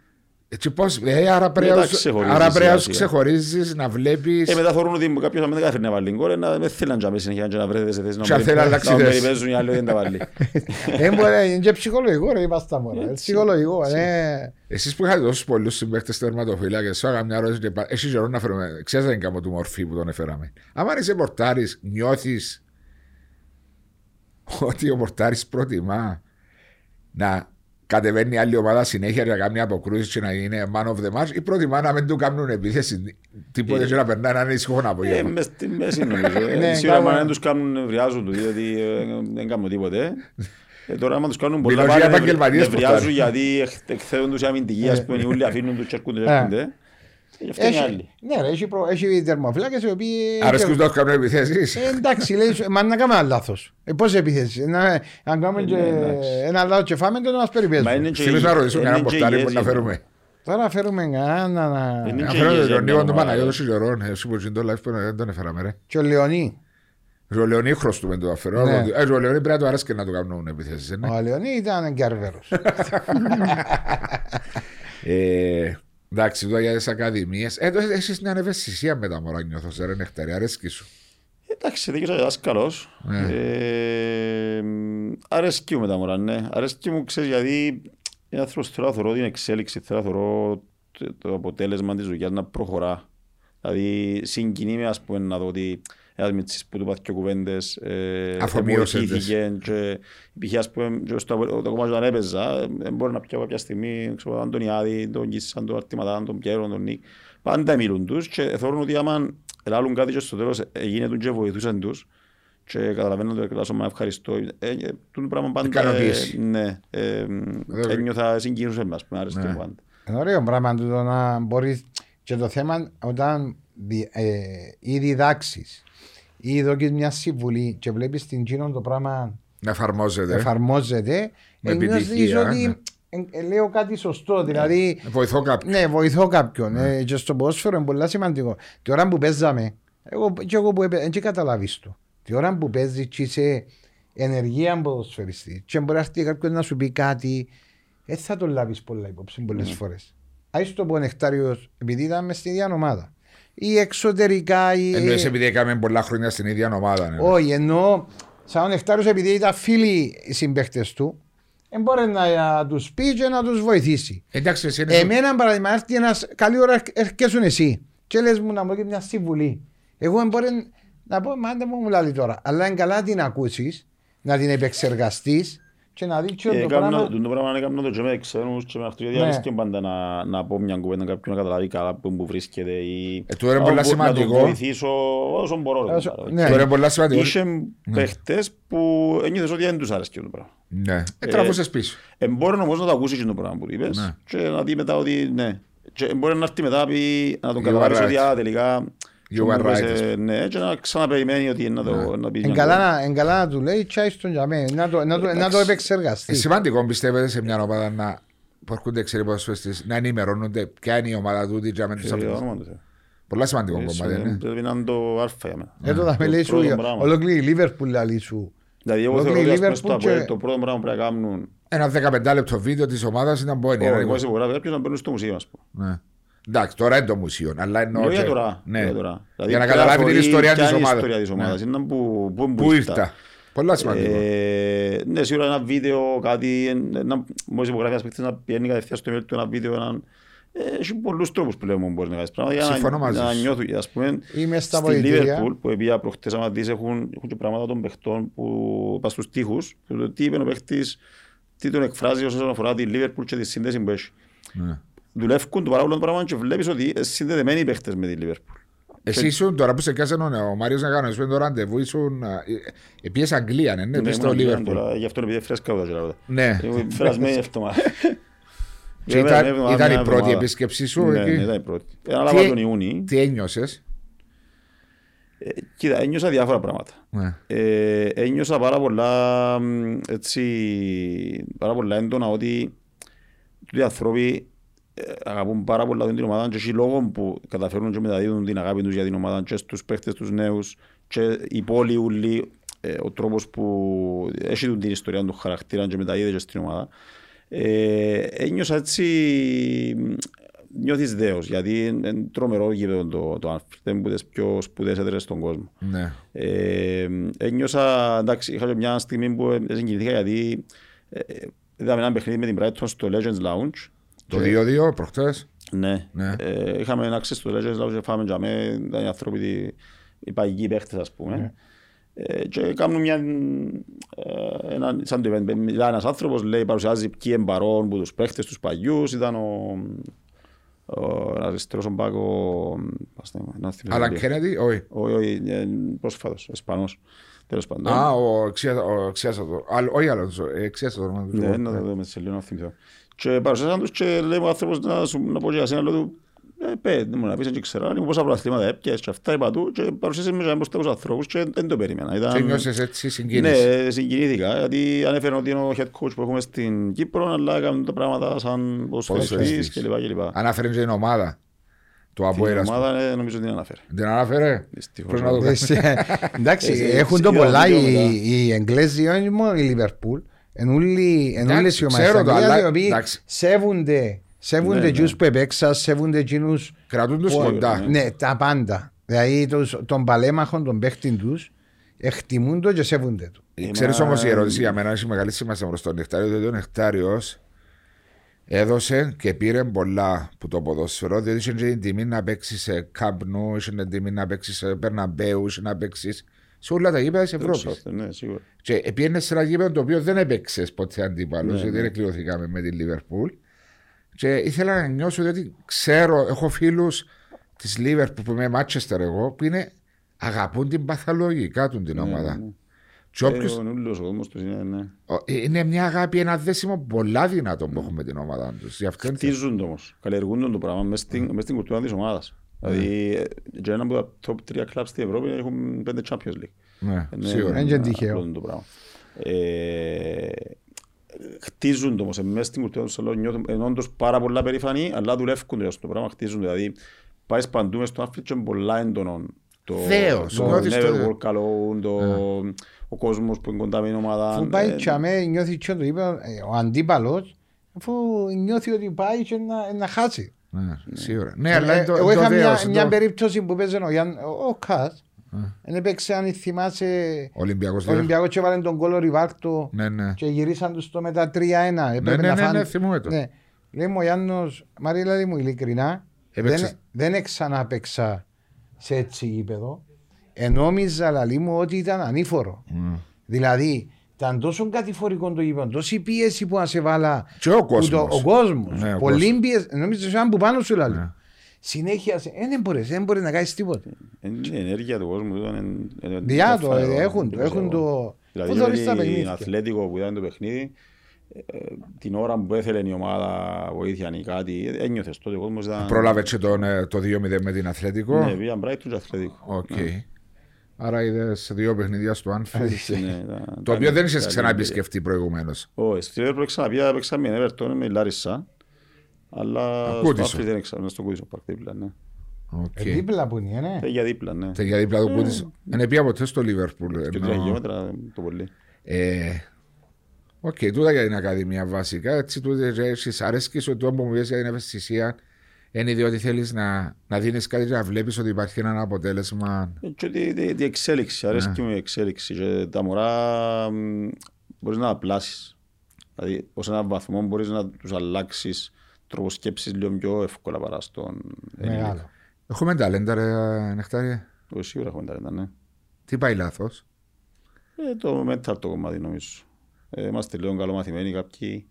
Έτσι πώς, δηλαδή, άρα πρέπει να Μετά τους- ξεχωρίζεις άρα πρέπει να τους σιγά σιγά. ξεχωρίζεις, να βλέπεις. Ε, μετά θεωρούν ότι κάποιος αν δεν καταφέρει να βάλει γκολ, να- δεν θέλει να τζάμε συνέχεια και να βρέτε σε θέση να Και αν θέλει να αλλάξει να θέση. περιπέζουν οι άλλοι δεν τα βάλει. Δεν μπορεί, είναι και ψυχολογικό ρε, είπα στα μωρά. Είναι Ψυχολογικό, ναι. Εσείς που είχατε τόσους πολλούς συμπαίκτες τερματοφύλακες, σου έκανα μια ερώτηση και πα- έχεις καιρό να φέρουμε, ξέρεις δεν κάνω του μορφή που τον έφεραμε. Άμα είσαι πορτάρης, νιώθεις ότι ο πορτάρης προτιμά να κατεβαίνει άλλη ομάδα συνέχεια για να κάνει αποκρούσεις και να είναι man of the match ή προτιμά να μην του κάνουν επίθεση τίποτε και να περνάει να είναι ησυχό Ε, απόγευμα. μες στη μέση νομίζω. Ε, Ναι, Σίγουρα κάπου- αν δεν τους κάνουν βριάζουν τους, διότι ε, δεν κάνουν τίποτε. Ε, τώρα άμα τους κάνουν Μιλώ πολλά για πάλι επαγγελματίες νευριάζουν πορτάρι. γιατί εκ- εκθέτουν τους οι αμυντικοί, ας πούμε, οι ούλοι αφήνουν τους και έρχονται Έχει- άλλοι. Ναι, ρε, έχει προ- έχει τερμοφύλακες οι οποίοι... Αρέσκουν να κάνουν επιθέσεις. Ε, εντάξει, λέει, σου, μα να κάνουμε ένα λάθος. Ε, πώς επίθεση. Να, αν κάνουμε και εντάξει. ένα λάθος και φάμε, τότε να μας Μα περιπέζουν. είναι και Θυμίζω να ρωτήσουμε είναι κανένα και πορτάρι που υγιές να για φέρουμε. Τώρα φέρουμε κανένα να... Είναι- Να και φέρουμε υγιές τον για Νίκο μια του ομάδα. Παναγιώτου Σιγερών, εσύ που γίνει το live που δεν τον έφεραμε ρε. Και ο Λεωνί. Ο Λεωνί χρωστούμε το αφαιρώ. Ναι. Ε, ο Λεωνί πρέπει να του αρέσει και να του κάνουν επιθέσεις. ε, ναι. Ο Λεωνί ήταν και αρβέρος. Ε, Εντάξει, εδώ για τις ακαδημίες. Ε, τώρα έχεις μια ευαισθησία με τα μωρά νιώθω σε ρε νεκταρή, αρέσκει σου. Εντάξει, δίκαιος δάσκαλος. Ναι. Ε, Αρέσκει μου με τα μωρά, ναι. Αρέσκει μου, ξέρεις, γιατί είναι άνθρωπος θέλω να θωρώ την εξέλιξη, θέλω να θωρώ το- το αποτέλεσμα της δουλειάς να προχωρά. Δηλαδή, συγκινεί με, ας πούμε, να δω ότι ένας μητσής που του πάθει και κουβέντες, ε, Αφομοίωσε βοηθήθηκε και π.χ. ας πούμε, και στο το κομμάτι όταν έπαιζα, ε, μπορεί να πιω κάποια στιγμή, ξέρω, τον Αντωνιάδη, τον Κίσαν, τον Αρτηματάν, τον Πιέρο, τον Νίκ, πάντα μιλούν τους και θεωρούν ότι άμα ελάλουν κάτι και στο τέλος γίνεται και βοηθούσαν τους και καταλαβαίνω ότι κλάσω με ευχαριστώ. Ε, ε, το πράγμα πάντα, Ικανοποίηση. ε, ναι, ε, Βέβαια. ένιωθα συγκίνουσα με, ας πούμε, άρεσε Ναι. μου πάντα. Είναι ωραίο πράγμα το να μπορεί και το θέμα όταν δι- ε, ή διδάξεις ή δώσει μια συμβουλή και βλέπεις την Κίνο το πράγμα Να εφαρμόζεται. εφαρμόζεται, Με ε, νιώθεις επιτυχία, ότι ναι. ε, ε, λέω κάτι σωστό. Δηλαδή, Βοηθώ κάποιον. ναι, βοηθώ κάποιον. Ε, και στο ποδόσφαιρο είναι πολύ σημαντικό. Τη ώρα που παίζαμε, εγώ, και εγώ που έπαιζα, δεν καταλάβεις το. Τη ώρα που παίζεις και είσαι ενεργεία ποδοσφαιριστή, και μπορεί να έρθει κάποιον να σου πει κάτι, δεν θα το λάβεις πολλά υπόψη πολλές Ναι. φορές. Άι το πω νεκτάριος, επειδή ήταν μες στην ίδια ομάδα. Ή εξωτερικά, ή. Εννοείς επειδή έκαμε πολλά χρόνια στην ίδια ομάδα. ναι. Όχι, εννοώ σαν ο Νεκτάριος επειδή ήταν φίλοι οι συμπαίχτες του, δεν μπορεί να τους πεις και να τους βοηθήσει. Εντάξει, εσύ είναι. Εμένα παράδειγμα έρθει ένας καλή ώρα έρχεσαι εσύ και λες μου να μου δώσει μια συμβουλή. Εγώ δεν μπορεί να πω μα δεν μου μιλάει τώρα. Αλλά είναι καλά να την ακούσεις, να την επεξεργαστείς και να δεις Ε, το έκανα- πράγμα. Το πράγμα έκανα το και με ξένους και με αυτούς, γιατί Ναι. αρέσκει πάντα να, να πω μια κουβέντα κάποιον να καταλάβει καλά που, που βρίσκεται ή Ε, τώρα είναι να πολλά μπο- να σημαντικό. τον βοηθήσω όσο μπορώ. ρε, Όσο- κουμπάρε. ναι. Τώρα είναι πολλά σημαντικό. Είχε παίχτες που ένιωθες ότι δεν τους άρεσε το πράγμα. Ναι. Ε, τραβούσες πίσω. Ε, μπορεί όμως να το ακούσεις και το πράγμα που του είπες Ναι. και να δει μετά ότι ναι. Και μπορεί να έρθει μετά πει, να τον You καταλάβεις are ότι right. α, τελικά You are μου είπες, right, ε, ας πούμε. Ναι, και να ξαναπεριμένει ότι να το να πει Εν μια καλά, κουβέντα. να, εν καλά να του λέει τσάι στον για μένα, να το, να το, να το Ε, επεξεργαστεί. σημαντικό πιστεύετε σε μια ομάδα να που έρχονται ξένοι ποδοσφαιριστές να ενημερώνονται ποια είναι η ομάδα του και να τους Ε, απαντήσουν. όνομα του Θεού. Πολλά σημαντικό Ε, κομμάτι. ναι. Πρέπει να είναι το αλφα για μένα. Εδώ θα με λέει σου, πρώτο πράγμα. ολόκληρη η Λίβερπουλ λέει σου. Δηλαδή εγώ Ολόκληρη θεωρώ ότι η ας πούμε, Liverpool στο Αποέλ και- το πρώτο πράγμα που πρέπει να κάνουν Ένα 15 λεπτό βίντεο της ομάδας ήταν πόνοι. ο εγώ υπογράφει κάποιος να μπαίνουν στο μουσείο ας πούμε. Ναι. Εντάξει, τώρα είναι το μουσείο, αλλά εννοώ. Μιλώ για και- τώρα. Ναι. για τώρα. Δηλαδή, Για να πρέπει καταλάβει την θεωρεί ιστορία ποια της είναι η ομάδας. ιστορία της ομάδας. Ναι. Είναι που, που, Πού ήρθα. Πολλά σημαντικό. Ε, ναι, σίγουρα ένα βίντεο, κάτι, ένα, μόλις υπογράφει ένας παίκτης να πιένει κατευθείαν στο email του ένα βίντεο, έναν, Ε, Έχει πολλούς τρόπους πλέον που μπορείς να κάνεις πράγματα για Συμφωνώ να, μαζί να σου. νιώθουν. Ας πούμε, Είμαι στα στη πολιτήρια. Liverpool που επία προχτές άμα δεις έχουν, έχουν και πράγματα των παιχτών που πας στους τοίχους που το τι είπε ο παίχτης, τι τον εκφράζει όσον αφορά τη Liverpool και τη σύνδεση που έχει. Ναι. Δουλεύουν το πάρα πολύ πράγμα και βλέπεις ότι είναι συνδεδεμένοι οι παίχτες με τη Liverpool. Εσύ ήσουν τώρα που σε κάσαι ο Μάριος να κάνεις το ραντεβού, ήσουν. Επίσης Αγγλία, ναι, ναι, Ναι, πες στο ήμουν Αγγλία Λίβερπουλ. τώρα, Γι' αυτό επειδή είναι φρέσκα όλα τα Ναι. Εγώ φρασμένη εβδομάδα. Και ήταν- Βέβαια, μια ήταν η εβδομάδα. πρώτη επίσκεψή σου Ναι, εκεί; ναι, ήταν η πρώτη. Ανάλαβα Τι- τον Ιούνι. Τι ένιωσες; Ε, Κοίτα, ένιωσα διάφορα πράγματα. Ναι. Ε, ένιωσα πάρα πολλά, μ, έτσι, πάρα πολλά έντονα ότι οι άνθρωποι ε, αγαπούν πάρα πολλά την ομάδα και έχει λόγο που καταφέρουν και μεταδίδουν την αγάπη τους για την ομάδα και στους παίχτες τους νέους και οι πόλοι ούλοι, ε, ο τρόπος που έχει τον την ιστορία του χαρακτήρα και μεταδίδεται και στην ομάδα. Ε, ένιωσα έτσι, μ, νιώθεις δέος γιατί είναι τρομερό γήπεδο το, το Anfield, είναι από τις πιο σπουδαίες έδρες στον κόσμο. Ναι. Ε, ένιωσα, εντάξει, είχα και μια στιγμή που ε, συγκινηθήκα γιατί ε, ε, είδαμε ένα παιχνίδι με την Brighton στο Legends Lounge. Το 2-2 προχτές. Ναι. Ναι. Ε, είχαμε ένα access στο Legends Lounge και φάμε για μέ, ήταν οι άνθρωποι, οι- οι παγικοί παίχτες ας πούμε. Ε, και κάνουν μια, ε, ένα, σαν το event, μιλάει ένας άνθρωπος, λέει, παρουσιάζει ποιοι είναι παρόν που τους παίχτες, τους παγιούς, ήταν ο, ο αριστερός ο μπακ, ο, ας το- να θυμηθώ Αλλά λίγο. Κέννετι, όχι. Όχι, όχι, ε, πρόσφατος, Ισπανός. Τέλος πάντων. Α, ο Εξίασα- ο Εξίασατο. Άλλο- Όχι άλλος, Εξίασα το όνομα του. Ναι, να το δούμε σε λίγο να θυμηθώ. Και παρουσιάσαν τους και λέει ο άνθρωπος να, σου, να πω και για σένα, λέω του, ε, πέ, δεν μου να πεις, δεν ξέρω, λοιπόν, πόσα προαθλήματα έπιασες και αυτά είπα του και παρουσίασε με μπροστά τους ανθρώπους και δεν το περίμενα. Ήταν, Και νιώσες έτσι συγκίνηση. Ναι, συγκινήθηκα, γιατί ανέφερε ότι είναι ο head coach που έχουμε στην Κύπρο, αλλά έκαναν τα πράγματα σαν ποδοσφαιριστής Ποδοσφαιριστής. κλπ. κλπ. Ανάφερε και την ομάδα του Την Αποέλα. ας πούμε. ομάδα ε, νομίζω ότι την αναφέρε. Την ανάφερε. Δυστυχώς. Πώς να το κάνω. Εσύ, Εντάξει, Εσύ, έχουν το είδα πολλά βίντεο μετά. οι, οι Εγγλέζοι, όχι μόνο η Λιβερπούλ. Εν ούλοι- εν Εντάξει, όλες οι ομάδες ξέρω της το, Αγγλίας, αλλά- οι οποίοι εντάξει. σέβονται, σέβονται Ναι, εκείνους ναι. που επέξαν, σέβονται εκείνους Κρατούν τους που- κοντά. Ναι, τα πάντα. Δηλαδή τους, των παλέμαχων, των παίχτην τους, εκτιμούν το και σέβονται το. Ξέρεις Είμαι- όμως η ερώτηση για μένα έχει μεγάλη σημασία προς τον Νεκτάριο διότι ο Νεκτάριος έδωσε και πήρε πολλά που το ποδόσφαιρο διότι είχε και την τιμή να παίξει σε Καμπνού, είχε την τιμή να παίξει σε Περναμπέου, είχε να παίξεις σε όλα τα γήπεδα της Ευρώπης. Ναι, σίγουρα. Και πήγαινε σε ένα γήπεδο το οποίο δεν έπαιξες ποτέ αντίπαλος, Ναι, γιατί ναι. δεν κλειωθήκαμε με τη Λίβερπουλ. Και ήθελα να νιώσω ότι ξέρω, έχω φίλους της Λίβερπουλ που είμαι Μάτσεστερ εγώ, που είναι, αγαπούν την παθολογικά του την ομάδα. ναι. Και όποιος- Ε, ο νουλός ο κόσμος τους είναι, ναι. ο- είναι μια αγάπη, ένα δέσιμο πολλά δυνατό που έχουν με την ομάδα τους. Γι' αυτό είναι- Χτίζουν το όμως, καλλιεργούν το πράγμα μες στην, μες στην κουλτούρα της ομάδας. Δηλαδή, ε, και ένα από τα top 3 clubs στην Ευρώπη έχουν 5 Champions League. Ναι, Είναι- σίγουρα. Είναι και τυχαίο. απλό το πράγμα. Ε, χτίζουν το όμως, ε, μες στην κουλτούρα του σαλόνου νιώθουν είναι όντως πάρα πολλά περήφανοι, αλλά δουλεύουν το για αυτό το πράγμα, χτίζουν το. Δηλαδή, πάεις παντού μες στον Άφριτ και είναι πολλά έντονο. Το, Δέος, το νιώθεις never το- Ναι. walk alone, το, ο κόσμος που είναι κοντά με την ομάδα. Αφού πάει ε, τσαμέ, νιώθεις και το είπε, ε, ο αντίπαλος, αφού νιώθει ότι πάει και να, να χάσει. Ναι, σίγουρα. Ναι, αλλά Ε, είναι το- Εγώ το είχα μια, δέος, μια το- περίπτωση που παίζει ο, Γιάν, ο, ο Κας. Δεν έπαιξε αν θυμάσαι Ολυμπιακός ο δέος. Ολυμπιακός και βάλε τον κόλλο Ριβάρτο Ναι, ναι. και γυρίσαν τους στο μετά 3-1. Έπρεπε ναι, να ναι, φάνε- ναι, θυμούμαι το. Ναι. Λέει μου ο Γιάννος, Μαρίλα μου ειλικρινά, Έπαιξες. δεν, δεν ξαναπαίξα σε έτσι γήπεδο. Ενόμιζα λαλή μου ότι ήταν ανήφορο. Mm. Δηλαδή, ήταν τόσο κατηφορικό το γήπεδο, τόση πίεση που να σε βάλα Και ο που κόσμος. το- ο κόσμος. Ναι, ο Πολύ κόσμος. πίεση. Νόμιζα σαν που πάνω σου λαλή. Ναι. Συνέχεια, σε- ε, δεν μπορείς, δεν μπορείς να κάνεις τίποτα. Είναι η ενέργεια του κόσμου. ήταν- είναι- είναι Διά το, φανερό, ε, έχουν το, έχουν το. Δηλαδή Πού θωρείς τα ότι την παιχνίδια. Αθλέτικο που ήταν το παιχνίδι, ε, την ώρα που έθελε η ομάδα βοήθεια ή κάτι, ε, ένιωθες τότε ο κόσμος ήταν... Πρόλαβε και τον, ε, το 2-0 με την Αθλέτικο. Ναι, πήγαν Brighton και Αθλέτικο. Οκ. Άρα είδε δύο παιχνίδια στο Anfield. Ναι, ήταν- Το οποίο ήταν- δεν είχε ήταν- ξαναεπισκεφτεί προηγουμένω. Όχι, στη Liverpool ξαναπήγα, έπαιξα με την Everton, με η Λάρισα, αλλά στο Κούτισο. Anfield δεν έξανα, στο Κούτισο Park δίπλα, ναι. Ε, Δίπλα που είναι, ναι. Ε, Για δίπλα, ναι. Για δίπλα του Κούτης. Δεν πήγα ποτέ στο Λίβερπουλ. Και τρία χιλιόμετρα το πολύ. Ε, Οκ, τούτα για την Ακαδημία βασικά. Έτσι, τούτα έχεις αρέσκεις ότι το που μου πεις για την ευαισθησία είναι διότι θέλεις να, να δίνεις κάτι και να βλέπεις ότι υπάρχει ένα αποτέλεσμα. Ε, Και τη, τη, τη εξέλιξη, αρέσκει μου η εξέλιξη. Και τα μωρά μ, μπορείς να απλάσεις. Δηλαδή, ως έναν βαθμό μπορείς να τους αλλάξεις τρόπο σκέψης λίγο πιο εύκολα παρά στον Ελληνικό. Μεγάλο. Έχουμε ταλέντα, ρε Νεκτάρια. Εγώ Σίγουρα έχουμε ταλέντα, ναι. Τι πάει λάθος; Ε, το mental το κομμάτι νομίζω. Ε, είμαστε λίγο καλομαθημένοι κάποιοι.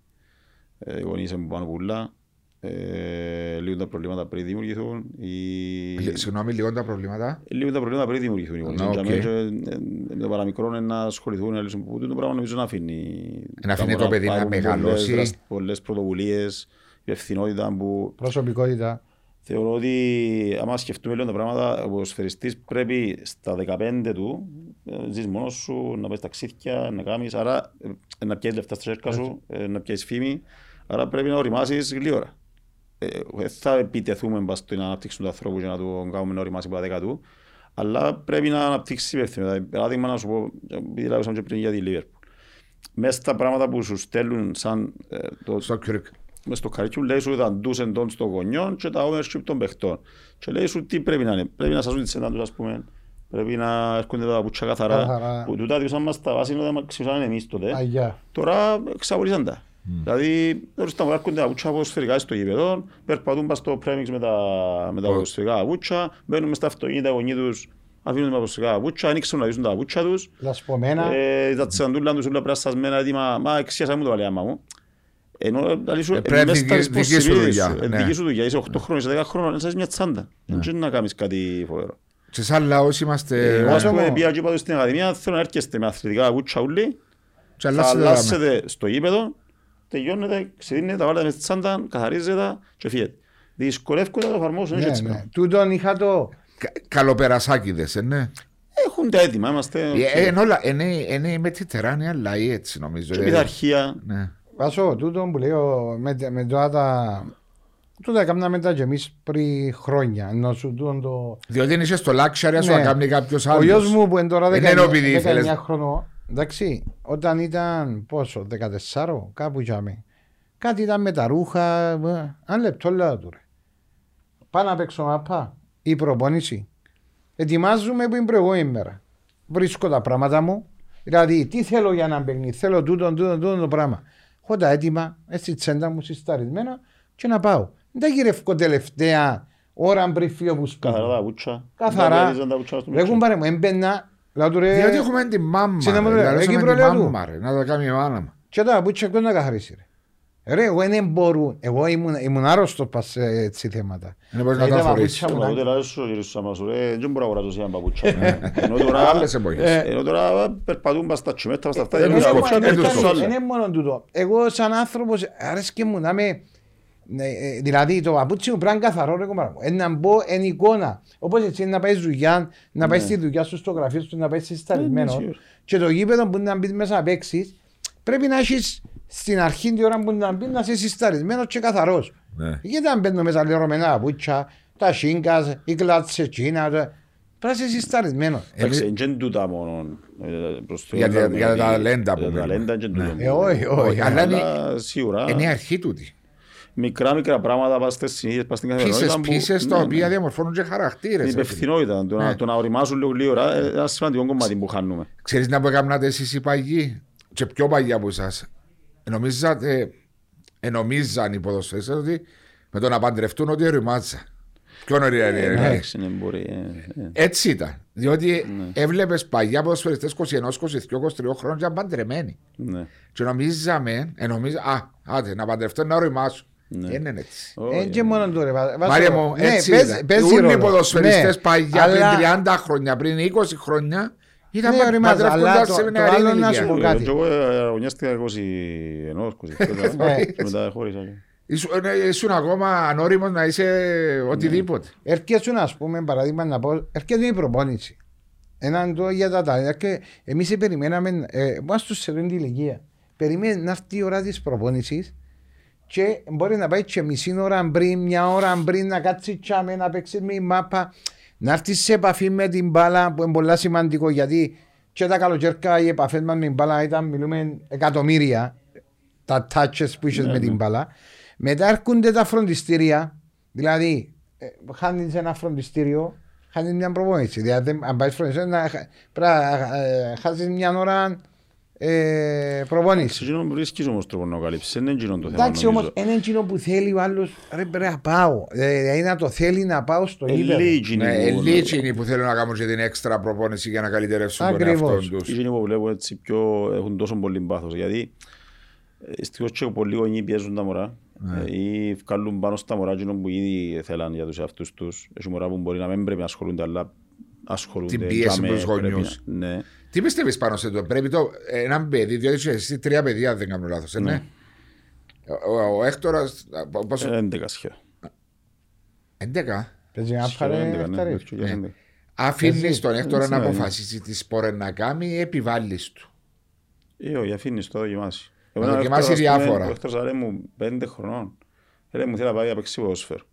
Ε, οι γονείς μου πάνω πουλά. Ε, λίγο τα προβλήματα πριν δημιουργηθούν. Οι... Συγγνώμη, λίγο τα προβλήματα; Λίγο τα προβλήματα πριν δημιουργηθούν οι γονείς. Να, Για οκ. μένα, ε, ε, Με το παραμικρό είναι να ασχοληθούν, να λύσουν που το πράγμα νομίζω να αφήνει. Να αφήνει τα το μωρά παιδί να πάρουν μεγαλώσει. πολλές δρασ- Πολλές πρωτοβουλίες, υπευθυνότητα που Προσωπικότητα. Θεωρώ ότι άμα σκεφτούμε λίγο τα πράγματα, ο ποδοσφαιριστής πρέπει στα 15 του, ε, ζεις μόνος σου, να πας ταξίδια, να κάνεις, άρα ε, να πιέσεις λεφτά στα σέρκα σου, ε, να πιέσεις φήμη, άρα πρέπει να οριμάσεις γλύωρα. Ε, Δεν θα επιτεθούμε μπας στην ανάπτυξη του ανθρώπου για να του κάνουμε να οριμάσει από τα δέκα του, αλλά πρέπει να αναπτύξεις υπευθυνότητα. Παράδειγμα να σου πω, επειδή λάβησαμε και πριν για τη Λίβερπουλ. Μέσα στα πράγματα που σου στέλνουν σαν ε, το, Στο Κιουρκ. μες στο καρίκιου λέει σου τα ντους εντών των γονιών και τα ownership των παιχτών. Και λέει σου τι πρέπει να είναι. Πρέπει να σάζουν τις εντάν τους ας πούμε. Πρέπει να έρχονται τα πουτσιά καθαρά. Καθαρά. Που τούτα διούσαν μας τα βάση όταν ξυπνάνε εμείς τότε. Αγιά. Τώρα εξαγορίσαν τα. Δηλαδή, τώρα στα έρχονται τα πουτσιά ποδοσφαιρικά στο γήπεδο, περπατούν πας στο πρέμιξ με τα, με τα Ω. ποδοσφαιρικά πουτσιά, μπαίνουν μες στα αυτοκίνητα οι γονείς τους, αφήνουν τα ποδοσφαιρικά πουτσιά, ανοίξουν να δείσουν τα πουτσιά τους, Λασπομένα. ε, τα τσαντούλα τους όλα πράσσασμένα έτοιμα, μα εξίασα μου το παλιά μου. Ενώ δηλαδή σου, Ε, πρέπει μες στα δική- δική σου responsibilities δουλειά, σου, ε, ναι. δική σου δουλειά, είσαι 8 χρόνια, είσαι 10 χρόνια, είσαι μια τσάντα. Δεν ξέρεις να κάνεις κάτι φοβερό. Και σαν λαός είμαστε... Εγώ ας όσο- πούμε πήγα και είπα στην Ακαδημία, θέλω να έρχεστε με αθλητικά κούτσα ούλοι, Και θα αλλάσσετε τα δάμε. αλλάσετε στο γήπεδο, τελειώνετε, ξεδίνετε, τα βάλετε μες στη τσάντα, καθαρίζετε και φύγετε. Δυσκολεύκονται να το εφαρμόσουν, έτσι Ναι, έτσι ναι. πράγμα. Τούτον είχα το. Κα- Καλοπερασάκηδες, ε, ναι. Έχουν τα έτοιμα, είμαστε Ε, εν όλα, είναι, είναι με τη τεράνια λαή έτσι νομίζω. και ε. πειθαρχία. Ναι. Βάσο, τούτον που λέω με, με τώρα τα. Τούτα έκαναμε τα και εμείς πριν χρόνια. Ενώ σου τούτον το. Διότι είσαι στο luxury σου Ναι. να κάνει κάποιος Ο άλλος. γιος μου που είναι τώρα Δεν 19, είναι επειδή 19 ήθελες- χρονών, εντάξει, όταν ήταν πόσο, 14, κάπου είχαμε. Κάτι ήταν με τα ρούχα, ε, αν λεπτό λέω του ρε. Πάω να παίξω μάπα, η προπόνηση. Ετοιμάζουμε που είναι προηγούμενη μέρα. Βρίσκω τα πράγματα μου, δηλαδή τι θέλω για να παίχνει, θέλω τούτο, τούτο, τούτο το πράγμα. Έχω τα έτοιμα, έτσι τσέντα μου συσταρισμένα και να πάω. Δεν τα γυρεύω τελευταία ώρα πριν φύγω που σπίτι. Καθαρά τα κούτσα. Καθαρά. Δεν διαλύζαν τα κούτσα στο Ρε μίξο. κουμπάρε μου, έμπαινα, λέω του ρε, Διότι έχουμε τη μάμα. Συνέ μου, ρε. ρε, Δηλαδή, εκεί έχουμε τη προλέω του. μάμα, ρε, Να τα κάνει η μάνα μου. και τώρα που τσεκώ να καθαρίσει ρε. Ρε, εγώ δεν μπορώ, εγώ ήμουν, ήμουν άρρωστος πας σε έτσι θέματα. Δεν μπορείς να Είδα τα φορήσεις. παπούτσια μου, Μα τότε λάζω σου γυρίσω σαν μας, ρε, δεν μπορώ να αγοράσω ένα παπούτσια. Ενώ τώρα- Άλλες εποχές. ενώ τώρα περπατούν πας στα τσιμέτα, πας στα αυτά, Ε, δεν τους μπορώ να κόψουν, αγοράσω ε, τους κάτι κόψουν. άλλο. Δεν είναι μόνο τούτο. Εγώ σαν άνθρωπος αρέσκει μου να είμαι ναι, ε, δηλαδή το παπούτσι μου πρέπει να είναι καθαρό ρε κομμάτι μου. Ε, να μπω εν εικόνα. Όπως έτσι να πάει δουλειά, να πάει στη δουλειά σου στο γραφείο σου, να πάει συσταρισμένο. Ναι, ναι, σίγουρα. και το γήπεδο που να μπεις μέσα να παίξεις, πρέπει να έχεις στην αρχή την ώρα που να μπεις να είσαι συσταρισμένος και καθαρός. Ναι. Γιατί αν μπαίνω μέσα λερωμένα παπούτσια, τα σίγκας, οι κλάτσες εκείνα, τα- πρέπει να είσαι συσταρισμένος. Εντάξει, δεν είναι τούτα μόνο. ε, προς το Για τα- Θεό, για τα δηλαδή, ταλέντα που για τα μιλούμε. ταλέντα δεν είναι τούτο. Ε, όχι, όχι. Αλλά είναι- Αλλά σίγουρα Είναι η αρχή τούτη. Μικρά μικρά πράγματα πας στις συνήθειες, πας στην καθημερινότητα Πίσες, που- πίσες τα ναι, οποία ναι. διαμορφώνουν και χαρακτήρες. Η ρε φίλε. υπευθυνότητα, το Ναι. να- το να οριμάσουν λίγο γλύωρα, ε, ένα σημαντικό κομμάτι που χάνουμε. Ξέρεις να που έκανατε εσείς οι παγιοί; Και πιο παγιά από εσάς. Νομίζατε, ενομίζαν οι ποδοσφαίρες ότι με το να παντρευτούν ότι οριμάζα. Πιο νωρί Ναι. Εντάξει, δεν μπορεί. ε, ε. Έτσι ήταν. Διότι έβλεπες παγιά ποδοσφαιριστές 21, 22, 23 χρόνια και ήταν παντρεμένοι. Ναι. Και νομίζαμε, ε, νομίζα, α, άντε, να παντρευτώ να οριμάσω. Ναι. Δεν είναι έτσι. Όχι, Ε, και μόνο τώρα. βα- βάζω- Μάρια μου, ναι, έτσι παίζει- ήταν. παίζει Όλοι οι ρόλο. ποδοσφαιριστές Ναι, παγιά αλλά- πριν 30 χρόνια, πριν 20 χρόνια, ήταν Ναι, πα- οριμάζα, αλλά παντρεύκοντας το- σε το νεαρή άλλο να σου ηλικία. πω κάτι. Εγώ ε, αγωνιάστηκα 21, 22, Ναι. και μετά χώρισα. Ήσουν- ε, Ήσουν ακόμα ανώριμος να είσαι οτιδήποτε. Έρχεσαι να πούμε παράδειγμα να πω, έρχεται η προπόνηση. Έναν το για τα τάλια και εμείς περιμέναμε, ε, μας τους σε την ηλικία. Περιμένει να έρθει η ώρα της προπόνησης και μπορεί να πάει και μισή ώρα πριν, μια ώρα πριν να κάτσει τσάμε, να παίξει με η μάπα, να έρθει σε επαφή με την μπάλα που είναι πολύ σημαντικό γιατί και τα καλοκαίρια οι επαφές μας με την μπάλα ήταν μιλούμε εκατομμύρια τα touches που είσαι με την μπάλα. Μετά έρχονται τα φροντιστήρια, δηλαδή ε, χάνεις ένα φροντιστήριο, χάνεις μια προπόνηση. Δηλαδή αν πάει φροντιστήριο να χα- πρέπει να ε, χάσεις μια ώρα ε, προπονήσεις. Σε εκείνον βρίσκεις όμως τρόπο να καλύψεις, δεν είναι εκείνον το θέμα Εντάξει όμως, νομίζω. είναι εκείνο που θέλει ο άλλος. Ρε πρέπει να πάω. Ε, Δηλαδή να το θέλει να πάω στο Ε, γήπεδο. λίγοι εκείνοι Ναι, που- λίγοι είναι που θέλουν να κάνουν και την έξτρα προπόνηση για να καλυτερεύσουν τον Ακριβώς. εαυτό τους. Εκείνοι που βλέπω έτσι πιο έχουν τόσο πολύ πάθος γιατί ε, ευτυχώς και πολλοί γονείς πιέζουν τα μωρά Ναι. ε, ή βγάλουν πάνω στα μωρά εκείνο που ήδη θέλαν για τους εαυτούς τους. Έχει μωρά που μπορεί να μην πρέπει να ασχολούνται αλλά ασχολούνται. Την πίεση Τζάμε, από τους πρέπει γονιούς. να- Ναι. Τι πιστεύεις πάνω σε το, πρέπει το, ένα παιδί, διότι είσαι εσύ τρία παιδιά, αν δεν κάνω λάθος, ε, ναι. Ο, ο, ο Έκτορας, α, πόσο, Ε, 11 σχεδόν. 11. Παίζει ένα Σχεδόν πάρε 11, ναι, χταρί. τέτοιο για 11. Αφήνεις τον Έκτορα Έτσι, να ναι, αποφασίσει τι σπόρε να κάνει ή επιβάλλεις του; Ε, όχι, αφήνεις το να δοκιμάσει. Να Εμένα ο δοκιμάσεις Έκτορας, ας πούμε, διάφορα. Ο Έκτορας άρε μου πέντε χρονών. Λέει μου θέλει να πάει να παίξει ποδόσφαιρο.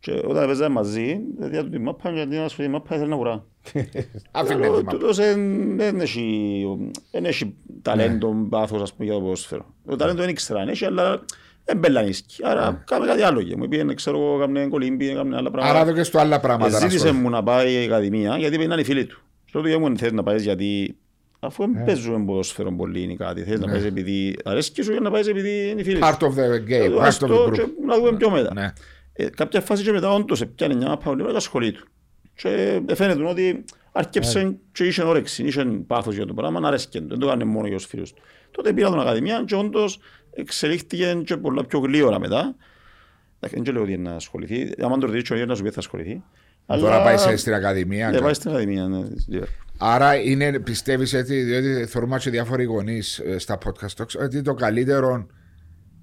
Και όταν παίζαμε μαζί, δηλαδή του τη μάπα, γιατί να ασχοληθεί η μάπα ήθελε να ουρά. Αφήνε Λέω, τη μάπα. τούτος εν- δεν έχει, δεν έχει ταλέντο, πάθος ας πούμε για το ποδόσφαιρο. Το ταλέντο δεν ήξερα, αν έχει, αλλά δεν μπελανίσκει. Άρα κάμε κάτι άλλο. και Μου είπε, ξέρω εγώ, κάμε κολύμπι, κάμε άλλα πράγματα. Άρα δώκες του άλλα πράγματα να Ζήτησε ασχοληθεί. μου να πάει η Ακαδημία γιατί είναι οι φίλοι του. Στο του μου θες να πάεις γιατί αφού δεν παίζουμε ποδόσφαιρο πολύ ή κάτι. Θες να πάεις επειδή αρέσκει σου ή να πάεις επειδή είναι οι φίλοι Part σου. of the game, Ε, part of ας the το και group. να δούμε πιο μετά. Ναι. Ε, κάποια φάση και μετά όντως πιάνε μια μάπα λίγο και ασχολεί του. Και φαίνεται ότι αρκέψε και είχε όρεξη, είχε πάθος για το πράγμα, να αρέσκει του. Δεν το έκανε μόνο για τους φίλους του. Τότε πήρα τον Ακαδημία και όντως εξελίχθηκε και πολλά πιο γλύωρα μετά. Εντάξει, Δεν λέω ότι είναι να ασχοληθεί. Αν το ρωτήσω, να σου πει θα ασχοληθεί. Τώρα Αλλά- πάει σε- στην Ακαδημία. Ναι, πάει στην Ακαδημία, ναι. της Liverpool. Άρα είναι, πιστεύεις έτσι, διότι θεωρούμε και διάφοροι γονείς ε, στα podcast talks, ότι το καλύτερο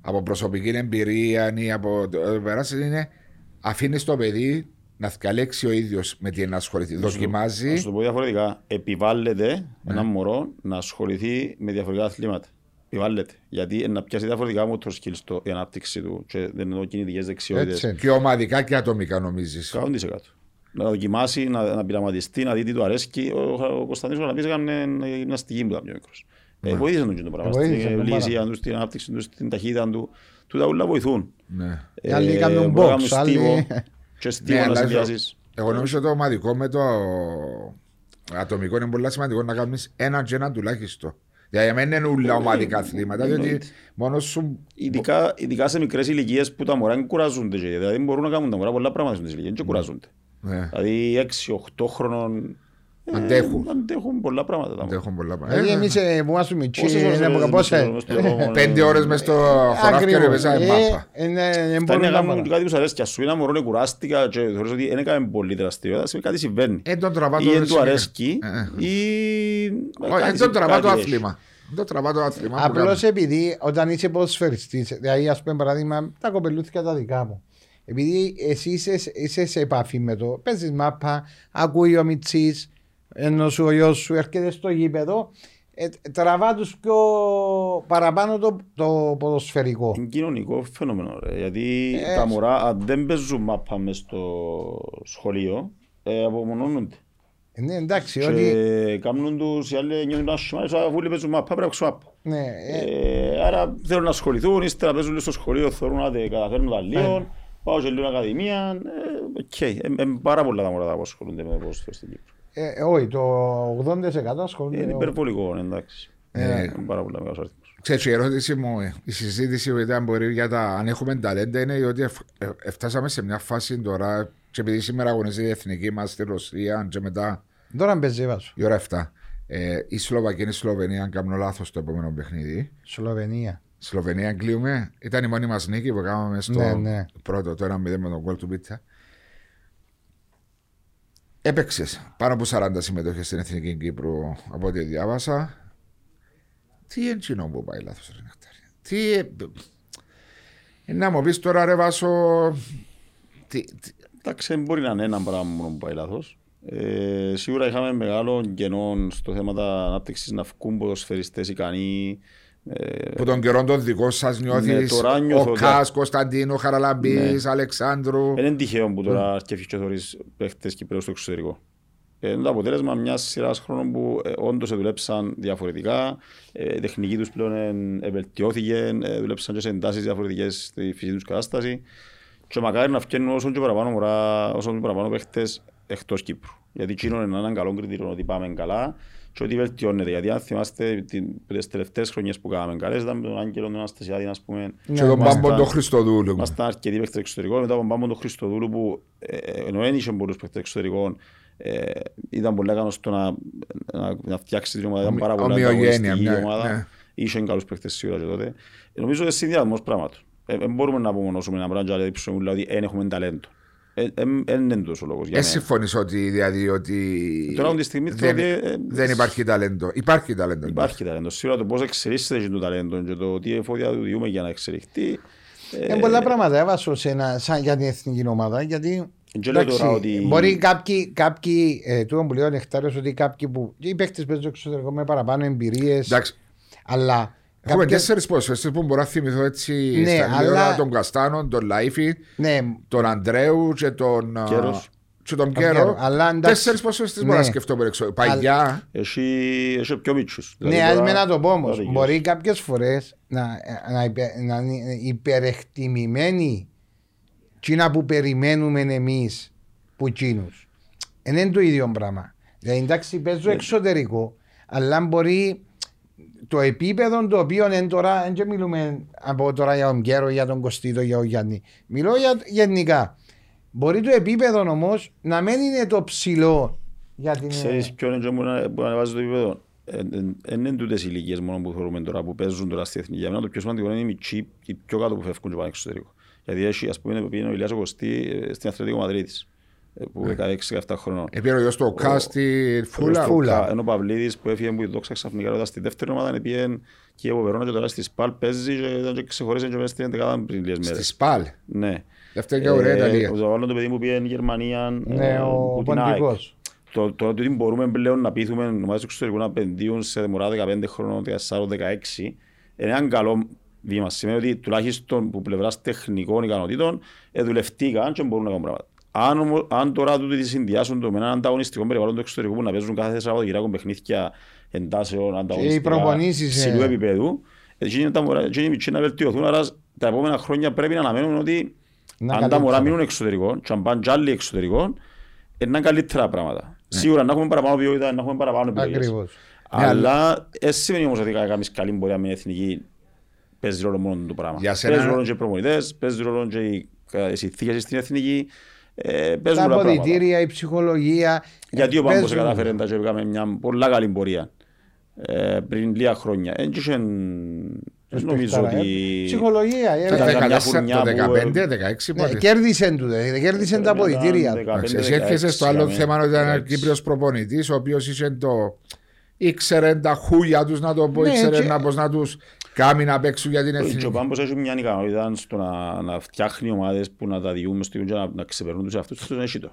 από προσωπική εμπειρία ή από το ε, περάσει είναι αφήνεις το παιδί να διαλέξει ο ίδιος με τι να ασχοληθεί. Να Δοκιμάζει. σου το πω διαφορετικά. Επιβάλλεται Ναι. ένα μωρό να ασχοληθεί με διαφορετικά αθλήματα. Επιβάλλεται. Γιατί να πιάσει διαφορετικά motor skills στο, η ανάπτυξη του και δεν είναι κινητικές δεξιότητες. Έτσι. Και ομαδικά και ατομικά νομίζεις. 100%. Να δοκιμάσει, να, να πειραματιστεί, να δει τι του αρέσει. Ο, ο Κωνσταντίνος Ολαμπής έκανε γυμναστική που ήταν πιο μικρός. Ε, βοήθησε τον και το πράγμα. Βοήθησε Στην τον ευληγησία του, στην ανάπτυξη του, στην ταχύτητα του. Τούτα όλα βοηθούν. Ναι. Οι άλλοι Ε, κάνουν μπορεί να box, κάνουν στίβο άλλοι- Και στίβο Ναι, να αλλά συνδυάσεις. Εγώ νομίζω το ομαδικό με το ατομικό είναι πολύ σημαντικό να κάνεις ένα και ένα τουλάχιστον. Δηλαδή, για μένα είναι όλα ομαδικά αθλήματα, διότι εννοείται. μόνος σου. Ειδικά, ειδικά σε μικρές ηλικίες που τα μωρά δεν κουράζονται. και- Δηλαδή μπορούν να κάνουν τα μωρά πολλά πράγματα στις ηλικίες και κουράζονται. Ναι, Δηλαδή 6-8 χρόνων ε, Αντέχουν. αντέχουν πολλά πράγματα τα μωρά. αντέχουν πολλά Δηλαδή πράγματα. εμείς ε, που ήμασταν μικροί, Πόσες ώρες είναι από έπαιζες πόσα- μες στο- μες στο- Πέντε ώρες μες στο χωράφι και Ακριβώς. παίζαμε Ε, μάπα. ε, ναι, δεν Φτάνει μπορούν να να κάνουν πάνε. κάτι που σου αρέσει και ας σου είναι ένα μωρό κουράστηκα και θεωρείς ότι δεν έκαμε πολύ δραστηριότητα, σημαίνει κάτι συμβαίνει. Ε, τον τραβά Ή το δεν του σημείο. αρέσκει Ε, ε. ή... Όχι, κάτι- ε, τον τραβά το κάτι άθλημα. Δεν τραβά το άθλημα. που Απλώς κάνουμε. επειδή όταν είσαι ποδοσφαιριστής, δηλαδή ας πούμε παράδειγμα τα κοπελούθηκα τα δικά μου. Επειδή εσύ είσαι, είσαι σε επαφή με το, παίζει μάπα, ακούει ο Μιτσής, ενώ σου ο γιος σου έρχεται στο γήπεδο, ε, τραβά τους πιο παραπάνω το, το ποδοσφαιρικό. Είναι κοινωνικό φαινόμενο, ρε, γιατί Ε, τα μωρά αν δεν παίζουν μάπα μες στο σχολείο, ε, απομονώνονται. Ε, Ναι, εντάξει, ότι. Και κάνουν τους οι άλλοι νιώθουν άσχημα, αφού όλοι παίζουν μάπα, πρέπει να παίξουν μάπα. Ναι, ε, Ε, άρα θέλουν να ασχοληθούν, ύστερα παίζουν λίγο στο σχολείο, θεωρούν ότι καταφέρνουν τα λίγο, πάω σε λίγο ακαδημία. ε, Οκ, Ε, ε, πάρα πολλά τα μωρά που ασχολούνται με το ποδόσφαιρο στην Κύπρο. Ε, όχι, το 80% ασχολούνται. Είναι υπερβολικό, εντάξει. Ε, Είναι πάρα πολλά μεγάλος αριθμός. Ξέρεις, η ερώτηση μου, ε, η συζήτηση που ήταν μπορεί για τα αν έχουμε ταλέντα είναι ότι εφ- ε, εφτάσαμε σε μια φάση τώρα και επειδή σήμερα αγωνίζεται η εθνική μας στη Ρωσία και μετά Τώρα παίζει βάσο. η ώρα 7 ε, η Σλοβακία είναι η Σλοβενία αν κάνω λάθος το επόμενο παιχνίδι Σλοβενία. Σλοβενία κλείουμε ήταν η μόνη μας νίκη που κάναμε στο Ναι, ναι. πρώτο το 1-0 με τον γκολ του Πίτσα Έπαιξες πάνω από 40 συμμετοχές στην Εθνική Κύπρου από ό,τι διάβασα. Τι εντζινό που πάει λάθος ρε Νεκτάρη. Τι... ε, ε, να μου πεις τώρα ρε Βάσο... Τι, τι, Εντάξει, δεν μπορεί να είναι ένα πράγμα μόνο που πάει λάθος. Ε, σίγουρα είχαμε μεγάλο κενό στο θέμα τα ανάπτυξης να βγουν ποδοσφαιριστές ικανοί. Ε, που τον καιρό των δικών σας νιώθεις τώρα νιώθω ο ότι- Κάς, Κωνσταντίνο, Χαραλαμπής, Αλεξάνδρου. Δεν είναι τυχαίο που τώρα σκέφτεσαι και θεωρείς παίχτες Κυπρέους στο εξωτερικό. Ε, Είναι το αποτέλεσμα μιας σειράς χρόνων που ε, όντως δουλέψαν διαφορετικά. Ε, η τεχνική τους πλέον ε, βελτιώθηκε, ε, δουλέψαν και σε εντάσεις διαφορετικές στη φυσική τους κατάσταση. Και μακάρι να φτιάχνουν όσο και παραπάνω, μωρά, όσο και παραπάνω παίχτες εκτός Κύπρου. Γιατί εκείνο είναι έναν καλό κριτήριο ότι πάμε καλά και ότι βελτιώνεται. Γιατί αν θυμάστε τις τελευταίες χρονιές που κάναμε καλές ήταν τον Άγγελο, τον Αναστασιάδη, ας πούμε. Και τον Πάμπον τον Χριστοδούλου. Ήμασταν αρκετοί παίκτες εξωτερικών, μετά τον Πάμπον τον Χριστοδούλου που ε, ενώ δεν είχε πολλούς παίκτες εξωτερικών ε, ήταν πολύ ικανός στο να, να, να φτιάξει την ομάδα, ήταν πάρα πολύ Ομοιογένεια, η ομάδα. Ναι. Είχε καλούς παίκτες σίγουρα και τότε. Ε, νομίζω ότι είναι συνδυασμός πράγματος. Δεν ε, μπορούμε να απομονώσουμε ένα πράγμα και να δείξουμε ότι δεν έχουμε ταλέντο. Δεν είναι τόσο λόγος για μένα. συμφωνείς ότι, δηλαδή, ότι Τώρα, τη στιγμή, δεν, ότι, δεν υπάρχει ταλέντο. Υπάρχει ταλέντο. Υπάρχει ταλέντο. Σίγουρα το πώς εξελίσσεται το ταλέντο και το τι εφόδια του διούμε για να εξελιχθεί. Είναι πολλά πράγματα έβασο σε ένα, σαν για την εθνική ομάδα γιατί Εντάξει, ότι... Μπορεί κάποιοι, κάποιοι ε, τούτο που λέω νεκτάριος ότι κάποιοι που οι παίκτες παίζουν εξωτερικό με παραπάνω εμπειρίες αλλά Έχουμε κάποιες... τέσσερις ποσοστές που μπορώ να θυμηθώ έτσι ναι, στα αλλά... τον Καστάνο, τον Λάιφη, ναι. τον Αντρέου και τον Κέρος. Και τον Κέρο, αλλά τέσσερις ποσοστές ναι. μπορώ να ναι. σκεφτώ περισσότερο. Παγιά. Έχει, έχει πιο μίτσους. Ναι, δηλαδή, ας με να το πω όμως. Μπορεί κάποιες φορές να, να, να είναι υπερεκτιμημένοι Τσίνα που περιμένουμε εμείς που τσίνους. Δεν είναι το ίδιο πράγμα. Δηλαδή εντάξει παίζω ναι. εξωτερικό, αλλά μπορεί το επίπεδο το οποίο είναι τώρα, δεν μιλούμε από τώρα για τον Κέρο, για τον Κωστίδο, για τον Γιάννη. Μιλώ για γενικά. Μπορεί το επίπεδο όμως να μην είναι το ψηλό. Για την... Ξέρεις ποιο είναι που ανεβάζει το επίπεδο; Δεν είναι τούτες οι ηλικίες μόνο που θεωρούμε τώρα που παίζουν τώρα στη εθνική. Για μένα το πιο σημαντικό είναι οι μητσί, οι πιο κάτω που φεύγουν και πάνε εξωτερικό. Γιατί έχει, ας πούμε, πήγαινε ο Ηλιάς ο Κωστή ε, στην Αθλητικό Μαδρίτης ε, που 16-17 ναι. χρονών. Επήρε ο γιος του Οκά στη Φούλα. Ενώ ο Παυλίδης που έφυγε που η δόξα ξαφνικά ρωτά στη δεύτερη ομάδα πήγε και ο Βερόνα και τώρα στη Σπάλ παίζει και ήταν και ξεχωρίζει και μέσα στην 11 πριν λίγες μέρες. Στη Σπάλ. Ναι. Δεύτερη και ωραία Ιταλία. Ο Ζαβάλλον το παιδί μου πήγε η Γερμανία. Ναι, ο Παντικός. Τώρα ότι μπορούμε πλέον να πείθουμε ομάδες του εξωτερικού να επενδύουν σε μωρά 15 χρονών, 14-16 είναι ένα καλό βήμα. Σημαίνει ότι τουλάχιστον που πλευράς τεχνικών ικανοτήτων δουλευτήκαν και μπορούν να κάνουν πράγματα. Αν, αν τώρα τούτοι τη συνδυάσουν το με έναν ανταγωνιστικό περιβάλλον του εξωτερικού που να παίζουν κάθε Σαββατοκυριακό παιχνίδια εντάσεων ανταγωνιστικά ψηλού ε. επίπεδου, έτσι είναι τα μωρά και να βελτιωθούν, άρα τα επόμενα χρόνια πρέπει να αναμένουν ότι να αν τα μωρά μείνουν εξωτερικό και αν πάνε και άλλοι εξωτερικό, είναι καλύτερα πράγματα. Ναι. Σίγουρα να έχουμε παραπάνω ποιότητα, να έχουμε παραπάνω επιλογές. Αλλά εσύ σημαίνει όμως ότι κάνεις καλή πορεία με εθνική παίζει ρόλο μόνο το πράγμα. Για σένα... Παίζει ρόλο και οι προμονητές, παίζει ρόλο και οι συνθήκες στην εθνική. Ε, τα αποδητήρια, η ψυχολογία. Γιατί ο Πάμπος κατάφερε να κάνουμε μια πολλά καλή πορεία ε, πριν λίγα χρόνια. Έτσι δεν νομίζω ότι... Ψυχολογία. Το 15-16 Κέρδισε του, κέρδισε τα αποδητήρια. Εσύ έρχεσαι στο άλλο θέμα ότι ήταν ένα Κύπριος προπονητής ο οποίος είχε το... Ήξερε τα χούλια τους να το πω, ήξερε να πώς να τους Κάμει να παίξουν για την εθνική. Ο Πάμπος έχει μια ικανότητα στο να, να φτιάχνει ομάδες που να τα διούμε στο και να, να ξεπερνούν τους αυτούς. Αυτό έχει το.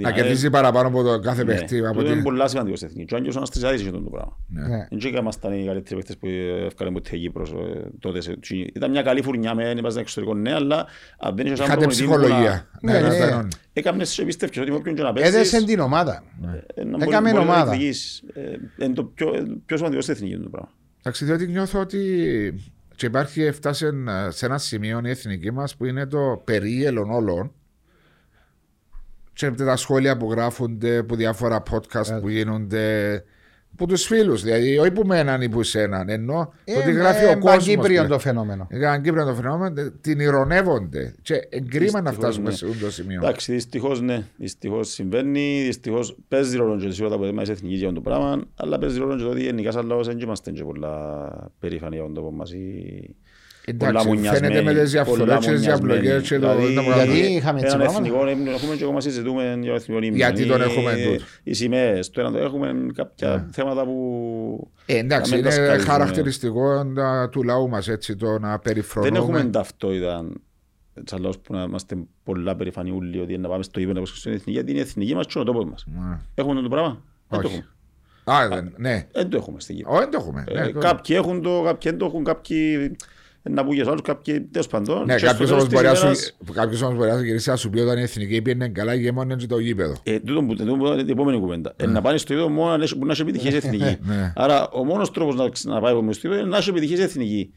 Να κερδίζει παραπάνω από το κάθε ναι. παίχτη. Αυτό είναι πολύ σημαντικό στην εθνική. Και ο Άγγελος Αναστησιάδης είχε το πράγμα. Δεν ναι. ήμασταν οι καλύτεροι παίχτες που έφκανε ποτέ Κύπρος ε, τότε. Ήταν μια καλή φουρνιά με ένα εξωτερικό ναι, αλλά αν δεν είχες σαν προμονητή ψυχολογία. Ναι, Έκαμε σε εμπιστεύκες ότι όποιον και να παίξεις... Έδεσαι την ομάδα. Ε, Έκαμε ομάδα. Είναι το πιο σημαντικό στην εθνική το πράγμα. Εντάξει, διότι νιώθω ότι και υπάρχει, έφτασε σε ένα σημείο η εθνική μας που είναι το περίελον όλων. Και τα σχόλια που γράφονται, που διάφορα podcast που γίνονται, που τους φίλους. Δηλαδή, όχι που με έναν ή που σε έναν. Ενώ ε, ότι γράφει ε, ο κόσμος. Είναι Κύπριο το φαινόμενο. Είναι Κύπριο το φαινόμενο. Την ηρωνεύονται. Και εγκρίμα να φτάσουμε ναι. σε αυτό το σημείο. Εντάξει, δυστυχώς ναι. Δυστυχώς συμβαίνει. Δυστυχώς παίζει ρόλο και σίγουρα που είμαστε εθνικής για το πράγμα. Αλλά παίζει ρόλο και το ότι γενικά σαν λόγο δεν είμαστε και πολλά περήφανοι για τον τόπο μας. Εντάξει, φαίνεται με τις διαφορές και τις διαπλοκές και το... Δηλαδή, γιατί είχαμε έτσι πράγμα. Εθνικό, έχουμε και ακόμα συζητούμε για εθνικό ύμνο. Γιατί τον έχουμε τούτο. Οι σημαίες, το ένα έχουμε κάποια ναι. θέματα που... Ε, εντάξει, είναι χαρακτηριστικό του λαού μας έτσι το να περιφρονούμε. Δεν έχουμε ταυτότητα σαν λαός που να είμαστε πολλά περηφανοί ούλοι ότι να πάμε στο ύπνο στην εθνική, γιατί είναι εθνική μας και ο τόπος μας. Ναι. Έχουμε το πράγμα; Δεν το έχουμε. Α, ναι. Δεν το έχουμε στην Κύπρο. Δεν το έχουμε. Ε, ναι, κάποιοι έχουν το, κάποιοι δεν το έχουν, κάποιοι να πούγε άλλους κάποιοι τέλος πάντων. Ναι, κάποιος όμως μπορεί να σου, κάποιος όμως μπορεί να γυρίσει να σου πει όταν η εθνική πήγαινε καλά και μόνο είναι το γήπεδο. Ε, τούτο που είναι την επόμενη κουβέντα. Ε, να πάνε στο γήπεδο μόνο να έχει επιτυχίες εθνική. Ναι. Άρα ο μόνος τρόπος να πάει στο γήπεδο είναι να έχει επιτυχίες εθνική.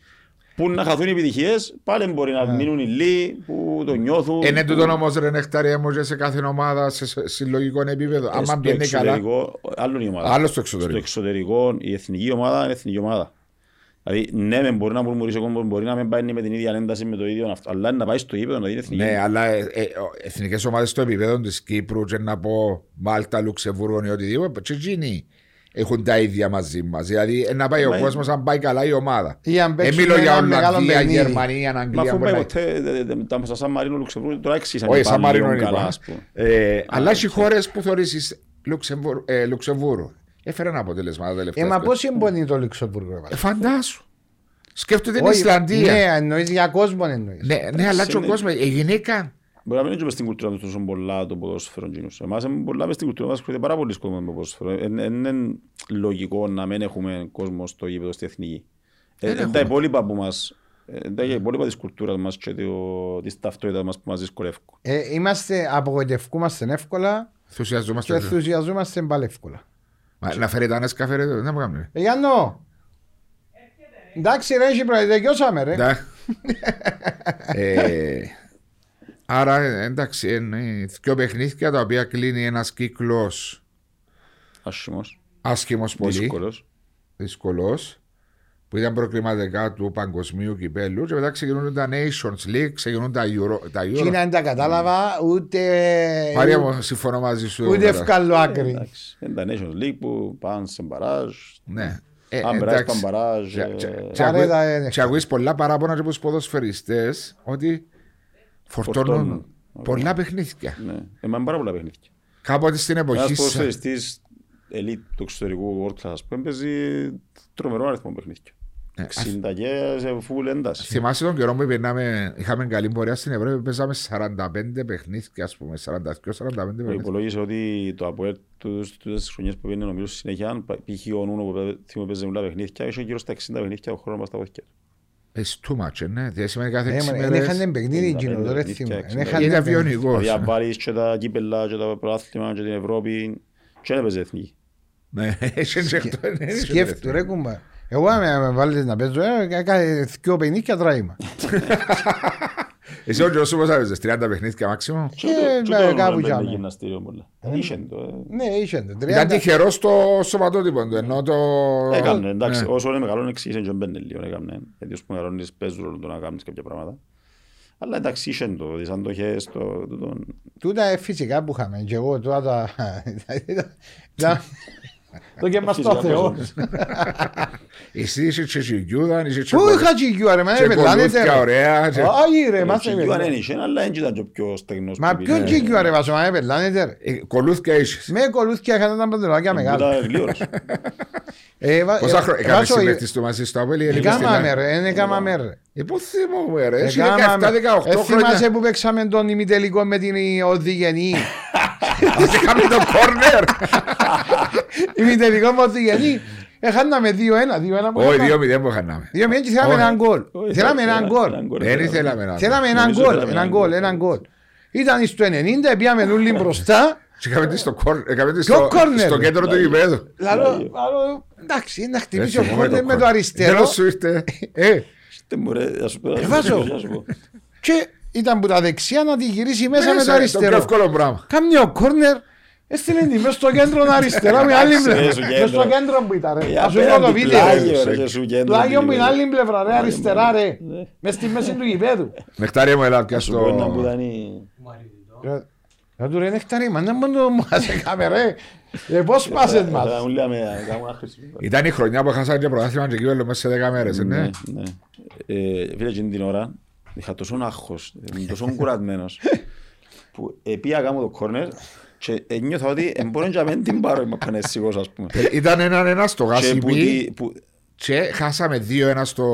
Πού να χαθούν οι επιτυχίες, πάλι μπορεί να μείνουν οι λίγοι που το νιώθουν. Είναι που- τούτο όμως ρε νεκταρία μου και σε κάθε ομάδα σε σε συλλογικό επίπεδο. Ε, Άμα στο πιένει καλά, εξωτερικό, Άλλο η ομάδα. άλλος στο Στο εξωτερικό. εξωτερικό η εθνική ομάδα είναι εθνική ομάδα. Δηλαδή, ναι, μεν μπορεί να μουρμουρίσει ο κόμπο, μπορεί να μην πάει με την ίδια ένταση με το ίδιο αυτό, αλλά να πάει στο γήπεδο να δει εθνική. Ναι, αλλά ε, ε, ο- εθνικές ομάδες στο επίπεδο της Κύπρου και να πω Μάλτα, Λουξεμβούργο ή οτιδήποτε και εκείνοι έχουν τα ίδια μαζί μας. Δηλαδή ε, να πάει ο Μα- κόσμος αν πάει καλά η ομάδα. Ή αν Ε, παίξουμε μιλώ για ένα μεγάλο Ολλανδία, παιχνίδι. Γερμανία, Μα Αγγλία. αφού μπορεί πάει να- ποτέ, δε- δε- τα στα Σαν Μαρίνο Λουξεμβούργο, τώρα έξισαν Όχι, και σαν πάλι Μαρίνο λίγο είναι καλά, καλά. ας πούμε. Ε, Αλλά έχει χώρες που θεωρήσεις Λουξεμβούργο. Ε, Λουξεμβούργο. Έφερε ένα αποτέλεσμα τα Ε, τελευταία. μα χρόνια. πώς εμπονεί το Λουξεμβούργο. ρε, Ε, βάλε. Φαντάσου. Σκέφτονται την Όχι, Ισλανδία. Ναι, εννοείς για κόσμο εννοείς. Ναι, ναι, αλλά και ο είναι- κόσμος, η γυναίκα. Μπορεί να μην είναι μες στην κουλτούρα τους τόσο πολλά το ποδόσφαιρο εκείνους. Εμάς είναι πολλά μες στην κουλτούρα μας ασχολείται πάρα πολλοί κόσμος με το ποδόσφαιρο. Ε, ε, Είναι λογικό να μην έχουμε κόσμο στο γήπεδο στη εθνική. Ε, ε, Τα υπόλοιπα που μας, ε, τα υπόλοιπα της κουλτούρας μας και το- της ταυτότητας μας που μας δυσκολεύουν. Ε, είμαστε, απογοητευκούμαστε εύκολα και Ενθουσιαζόμαστε. ενθουσιαζόμαστε πάλι εύκολα. Μα, Να φέρετε ένας σκαφέ, δεν μου κάνουμε. Ε, Γιάννο, εντάξει ρε, έχει πράγμα, δικαιώσαμε ρε. Ναι. Ε, Άρα ε, εντάξει, είναι δύο παιχνίδια τα οποία κλείνει ένας κύκλος Άσχημος, άσχημος πολύ, δύσκολος. δύσκολος, που ήταν προκριματικά του παγκοσμίου κυπέλου. Και μετά ξεκινούν τα Nations League, ξεκινούν τα Euro. Τα Και Euro. δεν τα κατάλαβα ούτε, Μαρία μου, συμφωνώ μαζί σου. ούτε βέβαια. ευκάλλω άκρη. Εντάξει, Είναι τα Nations League που πάνε σε μπαράζ. Ναι. Ε, Αν περάσει εντάξει. παν μπαράζ. Και- ε, και- Άρα και ακούει- είδα, ε, Και ακούεις πολλά παράπονα και από τους ποδοσφαιριστές ότι φορτώνουν Φορτώνουν. πολλά παιχνίδια. Ναι, εμάς πάρα πολλά παιχνίδια. Κάποτε στην εποχή Ένας σας- ποδοσφαιριστής elite του εξωτερικού World Class, ας πούμε, παίζει τρομερό αριθμό παιχνίδια. Ναι, 60 και σε full ένταση. Θυμάσαι τον καιρό που περνάμε, είχαμε καλή πορεία στην Ευρώπη, παίζαμε 45 παιχνίδια, ας πούμε, 42-45 παιχνίδια. Υπολόγισε ότι το ΑΠΟΕΛ τούτες τις χρονιές που πήγαινε νομίζω στη συνέχεια, π.χ. ο Νούνο που πέ- θυμώ παίζει πολλά παιχνίδια, είχε γύρω στα 60 παιχνίδια ο χρόνος μας στα πόδια. του. It's too much, ε, ναι. Δηλαδή σημαίνει κάθε Ε, έξι μα, εν μέρες είχαν παιχνίδι 55 εκείνο, τώρα παιχνίδια, θυμούμαι. Εν 60. είχαν ήταν παιχνίδι. βιονικός. Δηλαδή αν βάλεις και τα κύπελα και τα προάθλημα και την Ευρώπη και δεν παίζει εθνική. Ναι, έχει και αυτό, ναι, έχει Σκέφτου ρε κουμπά. Εγώ αν με βάλεις να παίζω, ε, κάθε δυο παιχνίδια τράιμα. Εσύ ο Τζος σου πώς έπαιζες, 30 παιχνίδια μάξιμο; Και Και ε, το κάπου Νουρεμβέργ κι είναι άμα. γυμναστήριο πολλά. Είχε το, ε. Ναι, είχε το. Ήταν 30. τυχερό στο σωματότυπο του, ενώ το... Έκανε, εντάξει, Ναι. όσο είναι μεγάλο εξήγησε και μπαίνει λίγο, έκανε. Γιατί όσο μεγαλώνεις παίζουν ρόλο το να κάνεις κάποια πράγματα. Αλλά εντάξει, είχε το, τις αντοχές, το... το- το- Τούτα ε, φυσικά που είχαμε. Και εγώ τώρα τα... τα- Το και μας το Φυσικά Θεό. παίζουν. Εσύ είσαι και σιγιούδαν, είσαι και... Πού είχα τσιγιούα ρε, μα και είναι πελάνετε κολούθια ρε. ωραία. και- Όχι ρε, μας Το είναι Κιγκιουάν πελάνετε. δεν είχε, αλλά δεν ήταν και ο πιο στεγνός. Μα που ποιο πήγε. τσιγιούα ρε βάζω, μα είναι πελάνετε ρε. Ε, Κολούθια είσαι. Με κολούθια είχαν τα παντελονάκια μεγάλα. Ήταν γλύωρος. Ε, βα- Πόσα ε, χρόνια βάζω- έκαμε συμμετείς του μαζί στο Απέλη. Εκάμαμε ρε, δεν εκάμαμε ρε. Ε, πού θυμούμαι ρε, έχει Εκάμαμε. 17-18 Ε, θυμάσαι χρόνια. που παίξαμε τον ημιτελικό με την Οδηγενή; Είχαμε το κόρνερ. Ημιτελικό με Οδηγενή. Έχαναμε 2-1, 2-1 που Όχι, είχαμε. 2-0 που είχαμε. 2-0 και θέλαμε Όχι. έναν γκολ. Όχι, Θέλαμε έναν γκολ. Δεν ήθελαμε να... Θέλαμε έναν Νομίζω γκολ, θέλαμε έναν έναν γκολ, γκολ. έναν γκολ. Ήταν στο 90, πήγαμε όλοι μπροστά. Και είχαμε τη στο κόρνερ, έκαμε τη Ποιο στο- κόρνερ, στο ρε; κέντρο του γηπέδου. Λαλό, λαλό, εντάξει, να χτυπήσει ο Δεν θυμούμαι κόρνερ με το κόρνερ. αριστερό. Τέλος σου ήρθε. Ε, Δεν μου ρε, ας σου πω, Ε, βάζω. ας σου πω. Και ήταν που τα δεξιά να τη γυρίσει μέσα με το Μέσα, Το πιο αριστερό. εύκολο πράγμα. Κάμνει ο κόρνερ, έστειλε τη μέσα στο κέντρο αριστερά με άλλη Εντάξει, πλευρά. ρε, στο Μες στο κέντρο. κέντρο που ήταν ρε. Ε, Ας σου πω το απέναντι βίντεο. πλάγιο, ρε. ρε, και σου κέντρο Πλάγιο που είναι του άλλη πλευρά ρε, αριστερά ρε. Ναι. Μες στη μέση του γηπέδου. Νεκτάρια μου έλα πια Σου πω ένα που στο... ήταν η- Να του ρε νεκτάρι, μα να μην το μας έκαμε ρε. Ε, πώς πάσες μας. Θα μου λέμε, κάνουμε άχρηση. Ήταν η χρονιά που χάσαμε και πρωτάθλημα και κύπελλο μέσα σε 10 μέρες, ε, ναι. Ναι, ναι. Ε, Φίλε, εκείνη την ώρα είχα τόσο άγχος, ήμουν τόσο κουρασμένος που πήγα κάνω το κόρνερ και ένιωθα ότι δεν μπορώ να μην την πάρω είμαι πανέσικος ας πούμε. Ε, Ήταν έναν ένα στο Και που Γάσιμπι τη- που- και χάσαμε 2-1 στο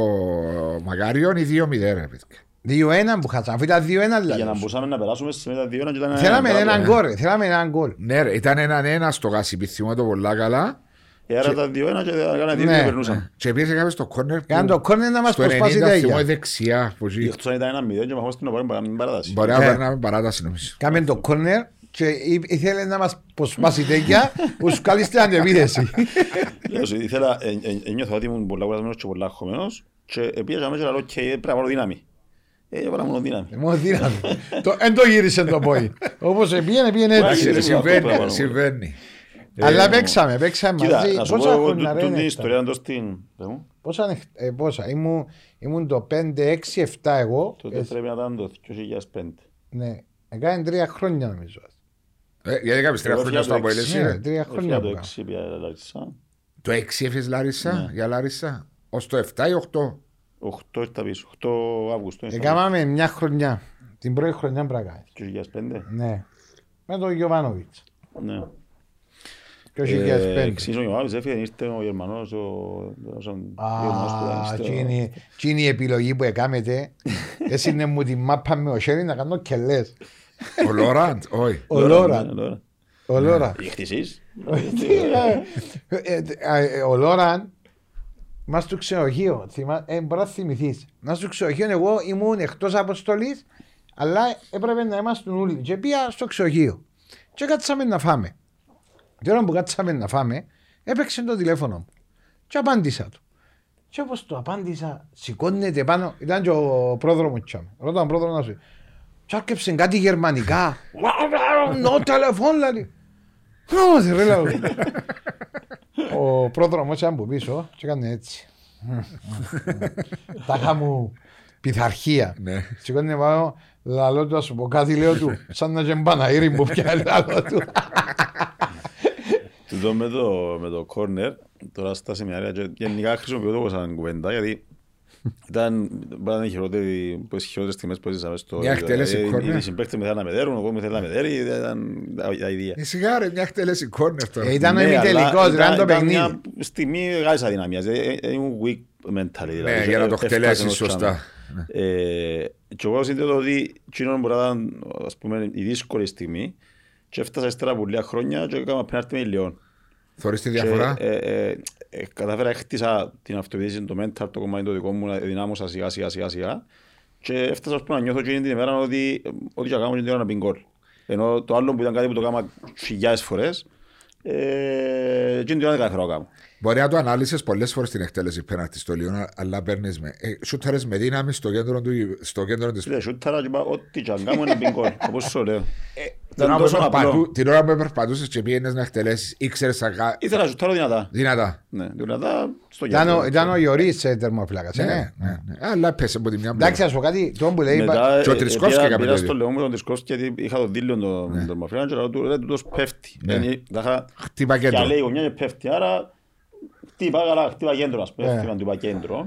Μακάριον ή 2-0 ρε παιδιά. 2-1 που χάσαμε, αφού ήταν 2-1 για να δηλαδή. μπορούσαμε να περάσουμε σε μετά δύο ώρα και ήταν Θέλαμε ένα έναν γκάλο. γκολ, ρε, θέλαμε έναν γκολ. Ναι ρε, ήταν έναν ένα στο Γάσιμπι, θυμώ το πολλά καλά. Ε, Άρα τα δύο ένα και έκανα δύο Ναι. και περνούσαμε. Και πήγε κάποιος στο κόρνερ που Κάνε το κόρνερ να μας στο προσπάσει 90 θυμώ η τέγια. δεξιά που ζει. Εκτός αν ήταν ένα μηδέν και μαχώς στην οπάρη μπορεί να μην παράταση. Μπορεί να Ναι. περνάμε παράταση νομίζω. Κάμε το κόρνερ και εί- ήθελε να μας προσπάσει τέγια που σου κάλεστε αντεπίθεση. Λέω σου, ήθελα, ε, ε, ένιωθα ότι ήμουν πολλά κουρασμένος και πολλά αγχωμένος Και πήγαμε και λέω, «Οκ, πρέπει να βάλω δύναμη». Ε, έβαλα μόνο δύναμη. Μόνο δύναμη. Το- Εν το γύρισε το πόη. Όπως πήγαινε, πήγαινε Εντάξει, έτσι. ρε, Συμβαίνει, πράγμα. συμβαίνει. Αλλά Ε, παίξαμε, παίξαμε Κοίτα, μαζί. να σου πω Πόσα εγώ χρόνια τού- ρε τούτη είναι ιστορία αυτά; εντός στην... Πες μου. Πόσα, είναι- ε, πόσα; Ήμουν, ήμουν το 5, 6, 7 εγώ. Τότε Ε, πρέπει να ήταν το 2005. Ναι. Έκανε τρία χρόνια νομίζω. Ε, Γιατί έκαμε τρία Εγώ χρόνια στο έφυγα το Αποέλ, έξι. εσύ, Ναι, ρε. τρία χρόνια. Έφυγα που το έκανα. 6 πια Λάρισα. Το 6 έφυγες Λάρισα, Ναι. για Λάρισα. Ως το 7 ή 8. 8 ήρθα πίσω. 8 Αύγουστο. ήρθα Έκαναμε μια χρονιά. Την πρώτη χρονιά πρέπει να κάνεις. πίσω. 2005. Ναι. Με τον Γιωβάνοβιτς. Ναι. Το Ε, 2005. Εξής ο Ιωάννης έφυγε, ήρθε ο Γερμανός, ο ο Γερμανός που ήταν Α, στο- εκείνη εκείνη η επιλογή που έκαμετε. Έσυνε μου τη μάπα με ο Σέρι να κάνω κελές. Ο Λόραντ, όχι. Ο ναι, Λόρα. Λόρα. Ο Λόρα. Διεχτησής. Ε, ε, ε, Ο Λόραν μας στο ξενοδοχείο. θυμά- ε, Μπορεί να θυμηθείς. Μας στο ξενοδοχείο, εγώ ήμουν εκτός αποστολής, αλλά έπρεπε να είμαστε όλοι. Και πήγα στο ξενοδοχείο. Και κάτσαμε να φάμε. Την ώρα που κάτσαμε να φάμε, έπαιξε το τηλέφωνο μου. Και απάντησα του. Και όπως το απάντησα, σηκώνεται πάνω. Ήταν και ο πρόδρομος μου. τσάμε. Ρώτα τον πρόδρομο να σου. Και άρκεψε κάτι γερμανικά. No telephone, λέει. Όχι, ρε, λέω. Ο πρόδρομος ήταν από πίσω και έκανε έτσι. Τα είχα μου πειθαρχία. Ναι. Σηκώνει πάνω, λαλό του, ας σου πω κάτι, λέω του, σαν να και μπαναήρι μου πια λαλό του. Τούτο με το, με το corner, τώρα στα σεμινάρια, και γενικά χρησιμοποιώ το σαν κουβέντα, γιατί ήταν πάντα οι χειρότεροι, που τις χειρότερες στιγμές που έζησαμε στο... Μια εκτέλεση δηλαδή, corner. Οι συμπαίκτες με θέλουν να με δέρουν, εγώ με θέλω να με δέρει, ήταν τα- τα ίδια. Ε, Σιγά ρε, μια εκτέλεση κόρνερ τώρα. Ε, Ήταν ο Ναι, ημιτελικός, αλλά ήταν το ήταν παιχνίδι. μια στιγμή μεγάλης αδυναμίας, ε, ε, ήμουν weak mentally. δηλαδή, Ναι, για να το έφτασε εκτελέσεις ενός σωστά. τσάμε. Ε, Και εγώ συνδέω ότι εκείνο μπορεί να ήταν ας πούμε, η δύσκολη στιγμή και έφτασα ύστερα από λίγα χρόνια και έκανα πέναρτη με ηλιών. Θωρείς τη Και, διαφορά; Ε, ε, ε, κατάφερα έκτισα την αυτοδιοίκηση, το mental, το κομμάτι το δικό μου, να δυνάμωσα σιγά σιγά σιγά σιγά και έφτασα ας πούμε, να νιώθω εκείνη την ημέρα ότι ε, ό,τι και να κάνω την ώρα να μπει γκολ. Ενώ το άλλο που ήταν κάτι που το κάμα χιλιάδες φορές, ε, εκείνη την ώρα δεν κατάφερα να το κάνω. Μπορεί να το ανάλυσες πολλές φορές την εκτέλεση πέναρτη στο Λιόν, αλλά παίρνεις με. Ε, σούταρες με δύναμη στο κέντρο, του, στο κέντρο της Φίλε, σούταρα και είπα, ό,τι και αν κάνω να μπει γκολ, όπως σου λέω. Την ώρα, Ήταν που τόσο περπατού, απλό. την ώρα που περπατούσες και πήγαινες να εκτελέσεις, ήξερες αγά... Ήθελα να σούταρω δυνατά. δυνατά. Ναι, δυνατά στο Ήταν ο- κέντρο. Ήταν ο Ιωρής ε, τερμοφυλάκας, ε, Ναι, ναι. ναι, ναι. Αλλά πέσε από τη μια Εντάξει, πλευρά. ας πω κάτι, το που λέει, είπα- Μετά Και ο ε, Τρισκόφσκι πήγα- έκαμε πήγα το στο ίδιο. Λεόν με τον Τρισκόφσκι γιατί είχα το δίλιο τον τερμοφυλάκα και λέω του ρε τούτος πέφτει. Ναι. Ε, τα είχα- Χτύπα Και κέντρο. λέει η γωνιά και πέφτει, άρα χτύπα καλά, χτύπα κέντρο ας πούμε, Ναι. χτύπα του είπα κέντρο.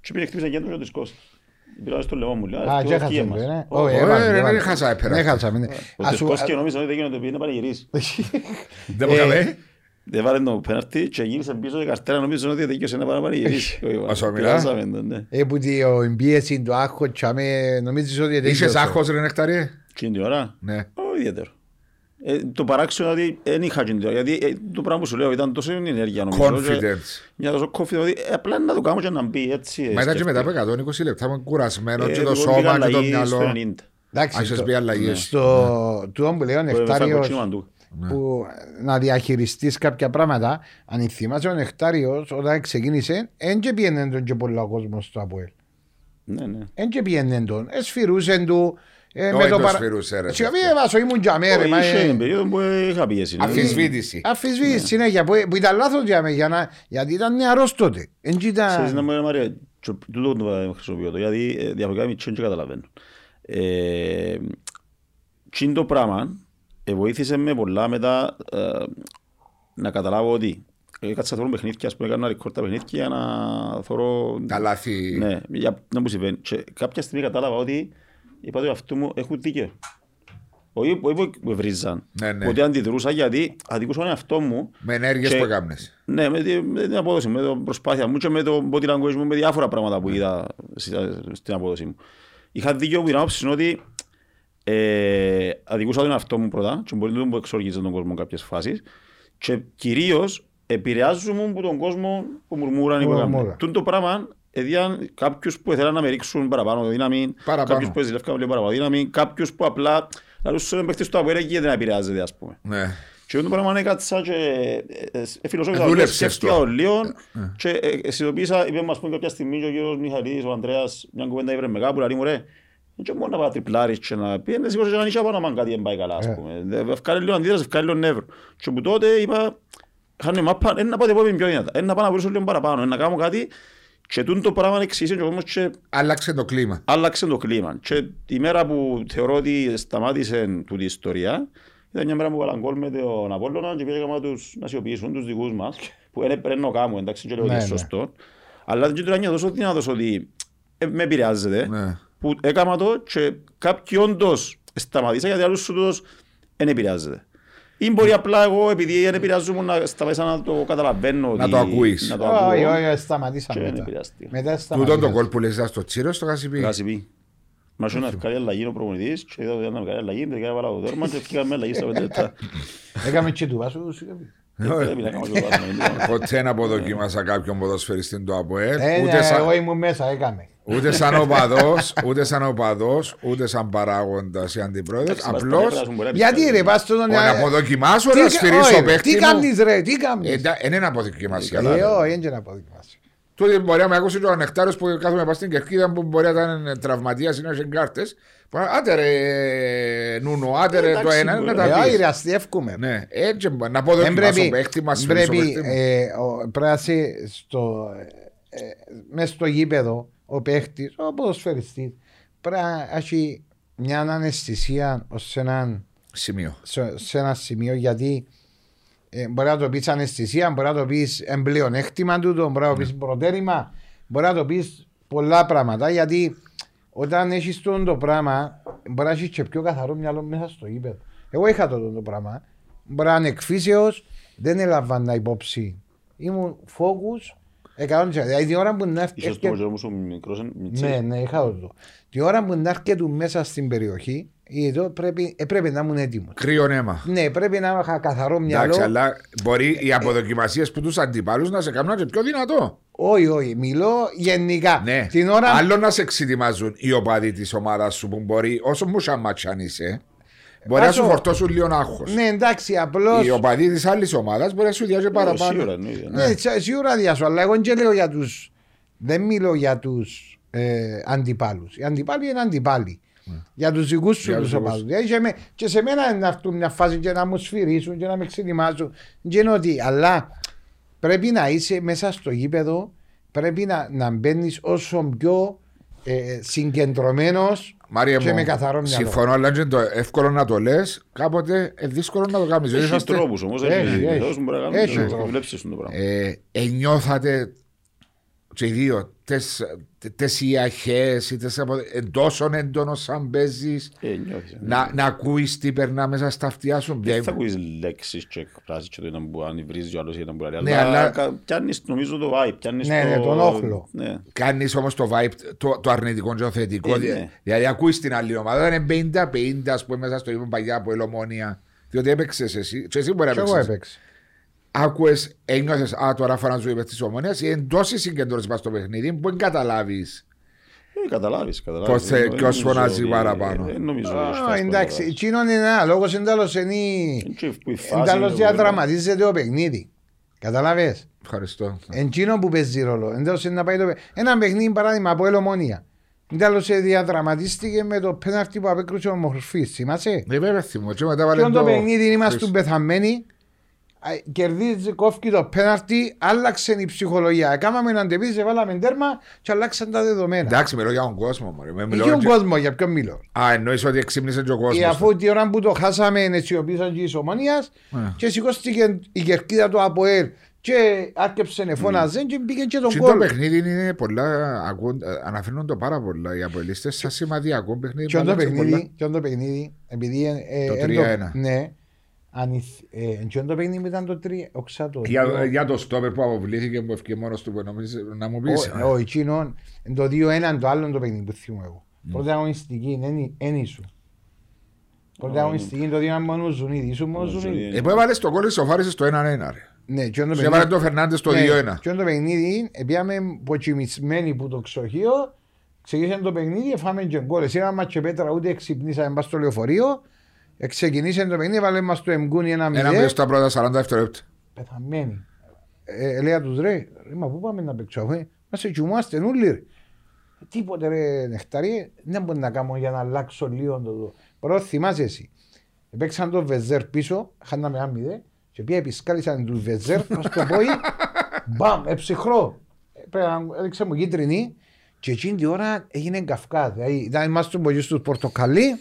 Και πήγε χτύπησε κέντρο και ο Τρισκόφσκι. Πήγα στο Λεόν μου, λέει, Α, και έχασε, μας. ναι. Ω, Όχι, ε, έβαλε, ρε, έβαλε. δεν χάσα, έπερα. Δεν χάσαμε, ναι. Ο Ας σου- Τρισκόφσκι νόμιζε ότι δεν έγινε το πήγαινε να πανηγυρίσει. Δεν μου Ε, έκαμε. Έβαλε το πέναρτι και γύρισε πίσω και καρτέρα νομίζω ότι τελείωσε να πάει να πανηγυρίσει. Όσο μιλάς. Πειράζαμε τον, ναι. Ε, που τη- ο εμπίεση, το άγχος, τσάμε, νομίζεις ότι δεν Είχες άγχος ρε νεκταρίε. Εκείνη την ώρα; Ναι. Όχι ιδιαίτερο. Ε, το παράξενο ότι δεν είχα εκείνη την ώρα, γιατί ε, το πράγμα που σου λέω ήταν τόσο ενέργεια νομίζω. και Confidence. Μια τόσο confidence ότι ε, απλά να το κάνω και να μπει έτσι. ε, Μα ήταν και μετά σκέφτηκα. από 120 λεπτά, ήμουν κουρασμένος Ε, και το εγώ σώμα πήγα και το αλλαγή μυαλό. στο 90. Εντάξει, Άρχισες το- πει αλλαγές. στο τούτο που λέει ο Το έφαγα Νεκτάριος κοτσίνημα του. που να διαχειριστείς κάποια πράγματα αν θυμάσαι ο Νεκτάριος όταν ξεκίνησε δεν και πήγαινε τον και πολλά κόσμος στο ΑΠΟΕΛ Ναι, ναι. δεν και πήγαινε τον εσφυρούσε του ε, Όχι το σφυρούσε, ρε, Σιγά τέτοιο. μην βάσω ήμουν για μέρα Όχι, μα, Είχε ε, την περίοδο που είχα πίεση. ναι. Αφισβήτηση. αφισβήτηση συνέχεια που, που ήταν λάθος για μένα για να- γιατί ήταν νεαρός τότε Εν και ήταν- Ξέρεις να μου λέει Μαρία, και τούτο το χρησιμοποιώ το, γιατί ε, διαφορετικά είμαι τσιν και καταλαβαίνω. Ε, τσιν το πράγμα ε, βοήθησε με πολλά μετά ε, να καταλάβω ότι έκατσα να θωρώ παιχνίδια, ας πούμε, έκανα record τα παιχνίδια για να θωρώ... Τα λάθη. Ναι, για να μου συμβαίνει. Και κάποια στιγμή κατάλαβα ότι είπα του αυτού μου έχουν δίκαιο. Όχι όχι που με βρίζαν, Ναι, ναι. ότι αντιδρούσα γιατί αδικούσα τον εαυτό μου Με ενέργειες Και- που έκαμνες. ναι, με, τη- με την απόδοση μου, με την προσπάθεια μου και με το body language μου, με διάφορα πράγματα που είδα στη- στην απόδοση μου. Είχα δίκιο που την άποψη είναι ότι ε, αδικούσα τον εαυτό μου πρώτα και μπορεί να μου εξοργίζει τον κόσμο κάποιες φάσεις και κυρίως επηρεάζομαι από τον κόσμο που μουρμούραν ή που Που έκαναν. μουρμούρα. Τούτο το πράγμα έδιαν κάποιους που ήθελαν να με ρίξουν παραπάνω δύναμη, Παραπάνω. κάποιους που ζηλεύκαν λίγο παραπάνω δύναμη, κάποιους που απλά λαλούς στον παίχτη στο απέρα και δεν επηρεάζεται ας πούμε. Ναι. Και το πράγμα έκατσα και ε, ε, φιλοσόφησα Ε, λίγο, δούλεψες σκέφτηκα το. το λίγο και ε, συνειδητοποίησα, είπε μας πούμε κάποια στιγμή και ο κύριος Μιχαλής, ο Ανδρέας, μια κουβέντα είπε με κάπου, λέει μου ρε, και μόνο να πάει τριπλάρεις και να πει, είναι σίγουρος και να νύχια πάνω αν κάτι δεν πάει καλά, ας πούμε. Ε, Ευκάλε λίγο αντίδραση, ευκάλε λίγο νεύρο. Και που τότε είπα, χάνε μάπα, «Ε, να πάω την επόμενη πιο δυνατά, «Ε, να πάω να βρίσω λίγο παραπάνω, «Ε, να κάνω κάτι και τούτο το πράγμα εξήγησε και ο κόσμος και Άλλαξε το κλίμα. άλλαξε το κλίμα. Και τη μέρα που θεωρώ ότι σταμάτησε τούτη η ιστορία, ήταν μια μέρα που βάλαν γκολ με τον Απόλλωνας και πήγαμε τους να σιωπήσουν τους δικούς μας, που είναι πρέπει να κάνουμε, εντάξει, και λέω ότι Ναι, είναι ναι. σωστό. Αλλά δεν τώρα νιώθω τόσο δυνατός ότι ε, με επηρεάζεται, Ναι. που έκανα το και κάποιοι όντως σταματήσα γιατί άλλους σου τούτος δεν επηρεάζεται. Ή μπορεί απλά εγώ επειδή δεν επηρεάζομαι να σταματήσω να το καταλαβαίνω. Να ότι- το ακούεις. Να το ακούω. Όχι, όχι, σταματήσα Και δεν μετά. επηρεάστηκα. Μετά Τούτο σταματήσα. το κόλ που λες στο τσίρος στο Κασιπί. Κάση πει. Μα σου να ευκάλει αλλαγή ο προπονητής και είδα ότι ήταν να βγάλει αλλαγή, τελικά έβαλα το τέρμα και ευκήκαμε αλλαγή στα πέντε λεπτά. Έκαμε και του βάσου. σιγά πει. Δεν πρέπει να κάνουμε το βάσμα. Ποτέ δεν αποδοκίμασα κάποιον ποδοσφαιριστή του ΑΠΟΕΛ. Ε, Ούτε ναι, σαν- Εγώ ήμουν μέσα, έκαμε. Ούτε σαν οπαδός, ούτε σαν οπαδός, ούτε σαν παράγοντας ή αντιπρόεδρος. Απλώς Γιατί ρε, πας στον... να αποδοκιμάσω Τι να κα- σφυρίσω όχι, παίχτη Τι μου. κάνεις ρε, τι Ε, κάνεις; εντά- Δεν είναι αποδοκιμασία. Ε, αλλά. όχι, δεν είναι να αποδοκιμάσαι. Τούτη μπορεί να με ακούσει και ο Νεκτάριος που κάθομαι πας στην Κερκίδα που μπορεί να ήταν τραυματίας ή να είχε κάρτες. Άντε ρε Νούνο, άντε ρε το Εντάξει, ένα, να μπορεί. τα Ε, όχι πεις. ρε, αστιεύκουμε. Ναι, έτσι μπορεί. να Δεν αποδοκιμάσω πρέπει, παίχτη μας, σφυρίσω πρέπει, παίχτη μου. ε, ο- πρέπει να είσαι στο, ε, μες στο γήπεδο ο παίχτης, ο ποδοσφαιριστής πρέπει να έχει μια αναισθησία ως σε έναν Σημείο. σε, σε ένα σημείο γιατί ε, μπορεί να το πεις αναισθησία, μπορεί να το πεις εμπλεονέκτημα του, μπορεί να το πεις προτέρημα, μπορεί να το πεις πολλά πράγματα γιατί όταν έχεις το, το πράγμα μπορεί να έχεις και πιο καθαρό μυαλό μέσα στο γήπεδο. Εγώ είχα το, το, πράγμα. Μπορεί να είναι εκφύσεως, δεν έλαβα υπόψη. Ήμουν focus 100%. Δηλαδή την ώρα που να Είχες το έρχεται. μαγειρό μου σου μικρός μιτσί. Ναι, ναι, είχα το. Την ώρα που να έρχεται μέσα στην περιοχή, εδώ πρέπει, ε, πρέπει να ήμουν έτοιμος. Κρύο αίμα. Ναι, πρέπει να είχα καθαρό μυαλό. Εντάξει, αλλά μπορεί οι αποδοκιμασίες που τους αντιπάλους να σε κάνουν και πιο δυνατό. Όχι, όχι, μιλώ γενικά. Ναι. Την ώρα. Άλλο να σε εξετοιμάζουν οι οπαδοί της ομάδας σου που μπορεί, όσο μου σαν μάτσαν είσαι, μπορεί να Άσο- σου φορτώσουν λίγο άγχος. Ναι, εντάξει, απλώ. Οι οπαδοί της άλλης ομάδας μπορεί να σου διάζει Σίγουρα, παραπάνω. εννοείται. Ναι, τσι- σίγουρα διάσω, αλλά εγώ δεν λέω για του. Δεν μιλώ για τους ε, αντιπάλους. Οι αντιπάλοι είναι αντιπάλοι. Για τους δικούς σου Ναι. Για τους τους δικούς οπαδού. Δηλαδή και, με- και σε μένα να έρθουν μια φάση και να μου σφυρίσουν και να με ξετοιμάζουν. Και είναι ότι, αλλά πρέπει να είσαι μέσα στο γήπεδο, πρέπει να, να μπαίνεις όσο πιο ε, συγκεντρωμένος Μάρια και με μου, καθαρό μυαλό. συμφωνώ, αλλά είναι το εύκολο να το λες, κάποτε ε, δύσκολο να το κάνεις. Έχει τρόπους όμως. Έχει, Έχει έχει. τρόπους μπορεί να Έχει κάνεις, τρόπους. να βλέψεις το πράγμα. ε, ενιώθατε και οι δύο τες, τες ιαχές ή τες απο... ε, τόσο έντονο σαν παίζεις Ε, νιώθεις, ε. να, να ακούεις τι περνά μέσα στα αυτιά σου Δεν θα ακούεις λέξεις και εκφράσεις και το ένα που αν βρίζει ο άλλος ή ένα που λέει. Ναι, Αλλά αλλά- κα- πιάνεις νομίζω το vibe, πιάνεις Ναι, το... ναι, τον όχλο. Ναι. κάνεις όμως το vibe το, το αρνητικό και το θετικό Ε, δη- ναι. δηλαδή ακούεις την άλλη ομάδα δεν είναι 50-50 ας πούμε μέσα στο είπαμε παλιά από ελομόνια διότι έπαιξες εσύ και εσύ μπορεί να Και εγώ έπαιξες έπαιξα. άκουες, ένιωθες α τώρα φανάζω είπες της ομόνιας ή εντός συγκεντρώσεις μας στο παιχνίδι που δεν καταλάβεις; Ε, καταλάβεις, καταλάβεις. Πώς θε- Δεν ποιος νομίζω φωνάζει ότι- παραπάνω. Δεν νομίζω ότι Α, έχεις φτάσει εντάξει, παραπάνω. εκείνον είναι ένα λόγος εντάλλω είναι. Και που η φάση Εντάλλω είναι το διαδραματίζεται ο παιχνίδι. Κατάλαβε. ευχαριστώ Εντζίνο που παίζει ρόλο. Εντάλλω είναι να πάει το παιχνίδι. Ένα παιχνίδι παράδειγμα από ελομόνια. Εντάλλω διαδραματίστηκε με το πέναρτι που απέκρουσε ο Μορφής. Θυμάσαι; δεν βέβαια θυμώ και μετά Και βάλε το το παιχνίδι είμαστε Χρήστο. πεθαμένοι. Α, Κερδίζει, κόφει το πέναρτι, άλλαξε η ψυχολογία. Κάμαμε να αντεπίσει, βάλαμε τέρμα και αλλάξαν τα δεδομένα. εντάξει μιλώ για τον κόσμο μωρέ. Με μιλώ Είχε ο και- κόσμο, για ποιον μιλώ. Α εννοείς ότι εξύπνησε και ο Και κόσμος αφού την ώρα που το χάσαμε, αισιοποίησαν και οι Ομόνιας Ε. και σηκώστηκε η κερκίδα του ΑΠΟΕΛ και άρχισε να φώναζε και πήγε και τον Και το κόλ. παιχνίδι είναι πολλά, ακούν, αναφέρουν το πάρα πολλά οι αποελίστες σαν σημαδιακό παιχνίδι. Και που το άλλαξε πολλά. παιχνίδι, και το παιχνίδι, επειδή... ε, ε, Το εν 3-1. Ναι. Ανηθ- ε, Και το παιχνίδι ήταν το 3, οξά το Για, δύο. για το στόπερ που αποβλήθηκε που ευκεί μόνος του που νομίζεις να μου πεις. Ο- Ο εκείνον, το 2-1 το άλλο το παιχνίδι που θυμώ εγώ. Πρώτα αγωνιστική, ένι σου. Πρώτα αγωνιστική το 2-1 μόνος Ζουνίδη. Ήσουν μόνος Ζουνίδη. Ε, που έβαλες το κόλλη σοφάρισες το 1-1 ρε. Ναι, και το Σε έβαλε το Φερνάντες το 2-1. Και το παιχνίδι, πήγαμε ποτσιμισμένοι που το ξοχείο, ξεκίνησε το παιχνίδι, φάμε και γκολ. Εσύ ένα μάτσε πέτρα, ούτε ξυπνήσαμε πας στο λεωφορείο Ξεκινήσε το παιχνίδι, βάλε μας το Εμγκούνι ένα Ένα μηδέ. στα πρώτα 40 δευτερόλεπτα. Πεθαμένοι. Ε, λέει τους ρε, ρε, μα πού πάμε να παίξουμε, μας εκοιμάστε όλοι ρε. Τίποτε ρε νεκταρί, δεν μπορεί να κάνω για να αλλάξω λίγο το. Πρώτα θυμάσαι εσύ. Παίξαν το Βεζέρ πίσω, χάναμε ένα μηδέ και πήγα επισκάλισαν του Βεζέρ προς το πόη, μπαμ, εψυχρό. Ε, Πρέπει να έδειξε μου κίτρινη και εκείνη την ώρα έγινε καυκά. Δηλαδή ήταν είμαστε στον πογιούς του Πορτοκαλί,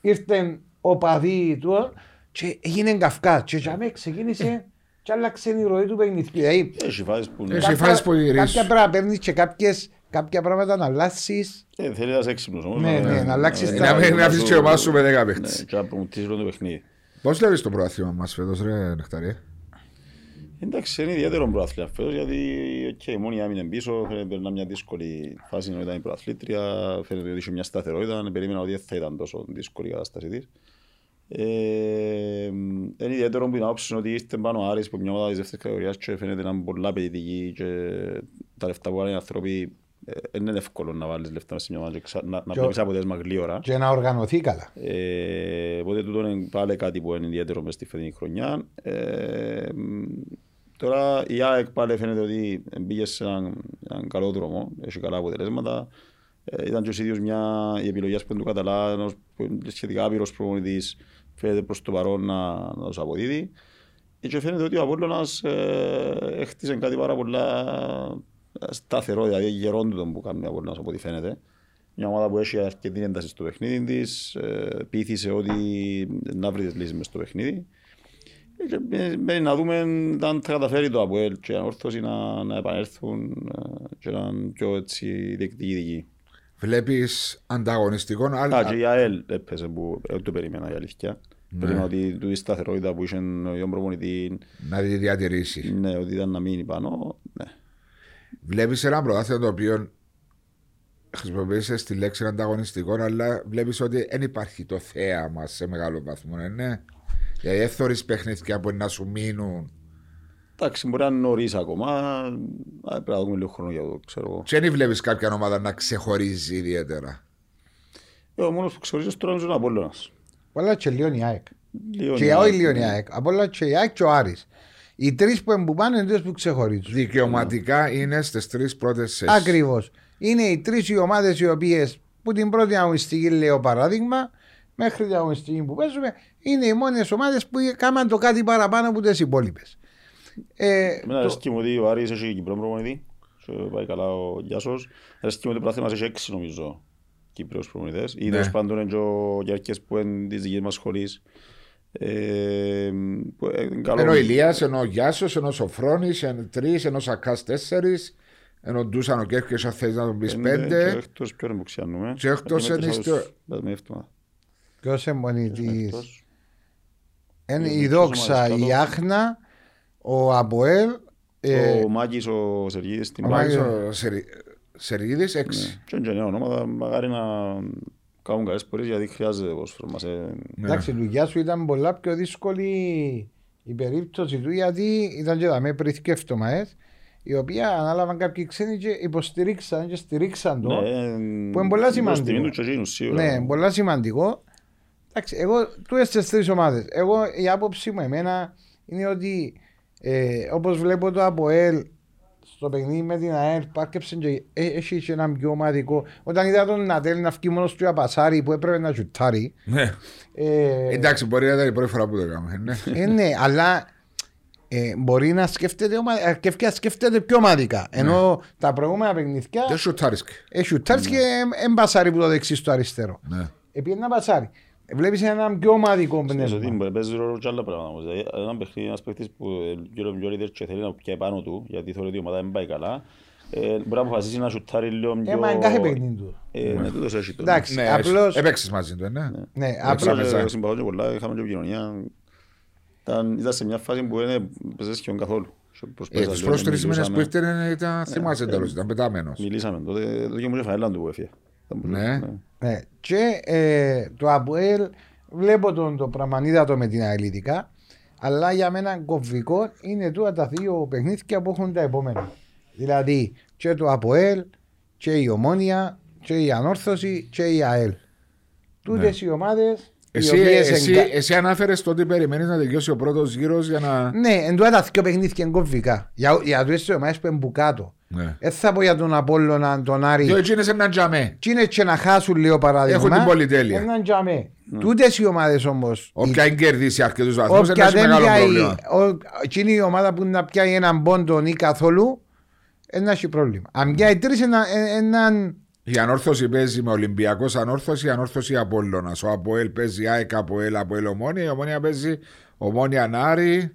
ήρθε ο παδί του και έγινε καυκά. Και για μένα ξεκίνησε και άλλαξε η ροή του παιχνιδιού. Δηλαδή, Έχει φάσεις που είναι. Έχει κάποια- φάσεις που γυρίζουν. Κάποια πράγματα παίρνεις και κάποιες, κάποια πράγματα να αλλάσεις. Ε, Θέλει ένας έξυπνος όμως. Ναι, ναι, να αλλάξεις Ε, τα- Να μην αφήσεις και η ομάδα σου με 10 Ναι, παίχτες. και να προμηθείς όλο το παιχνίδι. Πώς βλέπεις το προάθλημα μας φέτος ρε Νεκταρία. Εντάξει, είναι ιδιαίτερο προάθλημα φέτος γιατί okay, η μόνη άμυνε πίσω, φαίνεται να μια δύσκολη φάση ενώ ήταν η προαθλήτρια, φαίνεται ότι είχε μια σταθερότητα, περίμενα ότι δεν θα ήταν τόσο δύσκολη η κατάσταση της. Ε, είναι ιδιαίτερο που την άποψη είναι ότι ήρθε πάνω ο Άρης που μια ομάδα της δεύτερης κατηγορίας και φαίνεται να είναι πολλά απαιτητική και τα λεφτά που βάλουν οι άνθρωποι ε, δεν είναι εύκολο να βάλεις λεφτά μέσα σε μια ομάδα και ξα- να, να Και ο- βλέπεις αποτέλεσμα γλύωρα. Και να οργανωθεί καλά. Ε, οπότε τούτο είναι πάλι κάτι που είναι ιδιαίτερο μες στη φετινή χρονιά. Ε, μ, τώρα η ΑΕΚ πάλι φαίνεται ότι μπήκε σε έναν, έναν καλό δρόμο, έχει καλά αποτελέσματα. Ε, ήταν και ο ίδιος μια, οι επιλογές που του καταλά, ένας που είναι σχετικά άπειρος προπονητής, φαίνεται προς το παρόν να, να τους αποδίδει. Και φαίνεται ότι ο Απόλλωνας ε, έχτισε κάτι πάρα πολλά σταθερό, δηλαδή γερόντου που κάνει ο Απόλλωνας από ό,τι φαίνεται. Μια ομάδα που έχει αρκετή ένταση στο παιχνίδι της, πείθησε ότι να βρει τις λύσεις μες στο παιχνίδι. Ε, Και μπαίνει- μπαίνει να δούμε αν θα καταφέρει το Αποέλ και αν όρθωση να, να επανέλθουν ε, και να είναι πιο έτσι διεκδικητικοί. Βλέπεις ανταγωνιστικό. Α, αλλά- και η ΑΕΛ έπαιζε που δεν το περίμενα η αλήθεια. Περίμενα ότι τούτη η σταθερότητα που είχε ο προπονητή, να τη διατηρήσει. ναι, ότι ήταν να μείνει πάνω. Ναι. Βλέπεις ένα πρωτάθλημα το οποίο χρησιμοποιήσει τη λέξη ανταγωνιστικό, αλλά βλέπεις ότι δεν υπάρχει το θέαμα σε μεγάλο βαθμό. ε, Ναι. Δηλαδή, δεν θεωρείς παιχνίδια που να σου μείνουν. Εντάξει, μπορεί να είναι νωρίς ακόμα. Α, Πρέπει να δούμε λίγο χρόνο για το ξέρω εγώ. Και δεν βλέπεις κάποια ομάδα να ξεχωρίζει ιδιαίτερα; Ε, Ο μόνος που ξορίζεις τώρα είναι ο Απόλλωνας. Πολλά και λίγο η ΑΕΚ. Λίγο Και είναι- όχι λίγο η ΑΕΚ. Από όλα και η ΑΕΚ και ο Άρης. Οι τρεις που εμπουμπάνε είναι τρεις που ξεχωρίζουν. Δικαιωματικά είναι στις τρεις πρώτες θέσει. Ακριβώς. Είναι οι τρεις οι ομάδες οι οποίες που την πρώτη αγωνιστική λέω παράδειγμα μέχρι την αγωνιστική που παίζουμε είναι οι μόνες ομάδες που έκαναν το κάτι παραπάνω από τις υπόλοιπες. Ε, Εμένα αρέσκει μου ότι ο Άρης έχει Κυπρό προπονητή. Και πάει καλά ο Γιάσος. Αρέσκει μου ότι το πράγμα έχει έξι νομίζω Κύπρος προπονητές. Ή Ναι. τέλος πάντων είναι και ο Γιάρκες που είναι της δικής μας σχολής. Ε, που είναι καλό. Ενώ ο Ηλίας, ενώ ο Γιάσος, ενώ ο Σοφρόνης, ενώ τρεις, ενώ ο Σακάς τέσσερις, ενώ ο Ντούσαν ο Κέρκε, αν θέλει να τον πεις Είναι Και πέντε. εκτός ποιον είναι που ξιάνουμε. Και εκτός Ε, είναι με στο- τέσσερις- με εβδομάδα. Ποιος εμπονητή. Εκτός. Είναι Ε, η ποιος Δόξα, ομάδες η κάτω; Άχνα, ο Αποέλ. ε, Ο Μάκης, ο Σεργίδης στην Ο Πάκη. Μάγης ο Σερι- Σεργίδης, έξι. Και είναι και νέα ονόματα, μακάρι να κάνουν καλές πορείες γιατί χρειάζεται ποδόσφαιρο μας. ε. Ναι. Εντάξει, η δουλειά σου ήταν πολλά πιο δύσκολη η περίπτωση του γιατί ήταν και δαμέ πριν και εβδομάδες οι οποίοι ανάλαβαν κάποιοι ξένοι και υποστηρίξαν και στηρίξαν το. Ναι, που είναι πολλά η προστιμή σημαντικό. του και εκείνους, σίγουρα. Ναι, πολλά σημαντικό. Εντάξει, εγώ του στις τρεις ομάδες. Εγώ η άποψη μου εμένα είναι ότι ε, όπως βλέπω το ΑΠΟΕΛ στο παιχνίδι με την ΑΕΛ πάρκεψε και ε, έχει και ένα πιο ομαδικό. Όταν είδα τον Νατέλ να βγει μόνος του για πασάρι που έπρεπε να σουτάρει. Ναι. Ε, Εντάξει, μπορεί να ήταν η πρώτη φορά που το έκαμε. Ναι. ε, ναι, αλλά ε, μπορεί να σκέφτεται, ομα... ε, και ευκαιρία σκέφτεται πιο ομαδικά. Ενώ τα προηγούμενα παιχνίδια Δεν σου τάρισκε. έχει σουτάρει και εμπασάρι που το δεξί στο αριστερό. Ναι. Επειδή ένα πασάρι. Βλέπει ένα πιο ομαδικό Ξέρεις ότι πνεύμα. παίζει ρόλο και άλλα πράγματα. όμως. Δηλαδή, Ένα παιχνίδι, ένας παίκτης που ε, γύρω πιο leader και θέλει να πιάει πάνω του, γιατί θεωρεί ότι η ομάδα δεν πάει καλά, ε, μπορεί να αποφασίσει να σουτάρει λίγο πιο... Ε, μα είναι κάθε παιχνίδι του. Ε, ναι, τούτος έχει το. Εντάξει, Ναι, απλώς, Έπαιξε μαζί του, ε, ναι. ναι, Απλά απλώς, τραπεζά. και συμπαθώ και πολλά, είχαμε και επικοινωνία. Ήταν, ήταν σε μια φάση που δεν παίζες σχεδόν καθόλου. Και Ε, προσπάθησα τους λίγο, πρώτους τρεις μήνες που μιλούσαμε. ήρθε ήταν, θυμάσαι τέλος, ήταν πετάμενος. Μιλήσαμε τότε, τότε και μου είχε φανέλα του που έφυγε. Ήταν πολύ- Ναι. Ναι. Και ε, το Αποέλ βλέπω τον το πραμανίδα το με την αελίτικα. Αλλά για μένα κομβικό είναι τούτα τα δύο παιχνίδια που έχουν τα επόμενα. Δηλαδή και το Αποέλ και η Ομόνια και η Ανόρθωση και η ΑΕΛ. Τούτες οι ομάδες Εσύ, οποίες εσύ, εγκα- εσύ ανάφερες το ότι περιμένεις να τελειώσει ο πρώτος γύρος για να... Ναι, εν τούτα τα δυο παιχνίδια είναι κομβικά. Για, για τους ομάδες που είναι που κάτω. Ναι. Δεν θα πω για τον Απόλλωνα, τον Άρη. Διότι είναι έναν τζαμέ. Τι είναι και να χάσουν λίγο παράδειγμα. Έχουν την πολυτέλεια. Έναν τζαμέ. Τούτες οι ομάδες όμως. Όποια είναι κερδίσει αρκετούς βαθμούς, Όποια είναι δεν μεγάλο πιάει, πρόβλημα. ο- εκείνη η ομάδα που να πιάει έναν πόντο ή καθόλου, δεν έχει πρόβλημα. Αν πιάει τρεις ένα, ε- έναν... Η ανόρθωση παίζει με Ολυμπιακός ανόρθωση, η ανόρθωση Απόλλωνας. Ο Αποέλ παίζει ΑΕΚ Αποέλ, Αποέλ Ομόνια. Η Ομόνια παίζει Ομόνια Νάρη,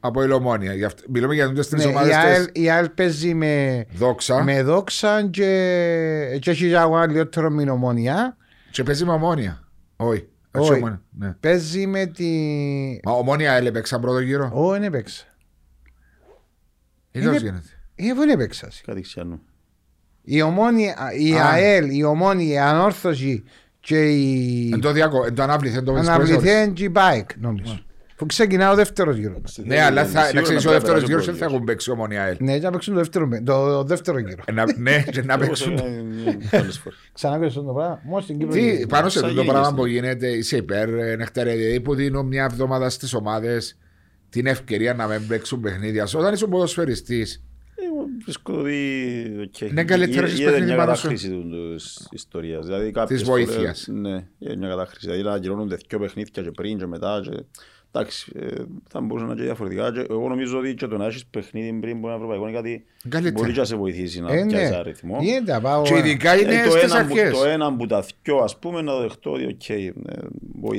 Αποέλ Ομόνια. Γι' αυτό- Μιλούμε για τις τρεις Ναι, ομάδες η, ΑΕΛ, τες. η ΑΕΛ παίζει με, Δόξα με δόξα και, και έχει αγώνα λιγότερο με ομόνια. και παίζει με Ομόνια. Όχι. όχι Όχι. Ομόνια, ναι. Παίζει με τη... Μα Ομόνια ΑΕΛ έπαιξαν πρώτο γύρο. Ω, δεν έπαιξα. Ή είναι- πώς γίνεται. Ε, δεν έπαιξα. Κάτι ξιάνου. Η ομόνια, η Α. ΑΕΛ, η ομόνια, η ανόρθωση και η Εν το, διακο... εν το αναβληθέν το βρίσκεις αναβληθέν και η bike, νομίζω. Που ξεκινά ο δεύτερος γύρος. Ναι, αλλά θα, να Σίγουρα ξέρεις ο να δεύτερος περάσει γύρος ο δεν θα πρώτος έχουν παίξει Ομόνια ΑΕΛ. Ναι, θα παίξουν το δεύτερο, το δεύτερο γύρο. Ε, να- Ναι, και να γύρος. παίξουν. Ε, άλλες φορές. Ξανά αυτό το πράγμα. Μόνο στην Κύπρο. Τι, γίνεται. πάνω σε Σαν αυτό το γίνεις, πράγμα ναι. που γίνεται, είσαι υπέρ, ε, Νεκτάρια, δηλαδή που δίνουν μια εβδομάδα στις ομάδες την ευκαιρία να μην παίξουν παιχνίδια. σου. Όταν είσαι ποδοσφαιριστής, Εγώ βρίσκω ότι οκ. Είναι καλύτερο Γέ- στις γίνεται παιχνίδι μια πάνω σου. κατάχρηση του- της ιστορίας. Δηλαδή κάποιες Της φορές- βοήθειας. Ναι, γίνεται μια κατάχρηση. Δηλαδή να ακυρώνονται δυο παιχνίδια και πριν και μετά. και- Εντάξει, ε, θα μπορούσε να είναι και διαφορετικά. Και εγώ νομίζω ότι και το να έχεις παιχνίδι πριν από ένα ευρωπαϊκό είναι κάτι Καλύτερα. μπορεί και να σε βοηθήσει να Ε, ναι. πιάσεις ένα ρυθμό. Γίνεται, να πάω. και ειδικά είναι Ε, το, στις ένα, που- αρχές. το ένα που τα δυο ας πούμε να το δεχτώ ότι οκ, ε, βοη-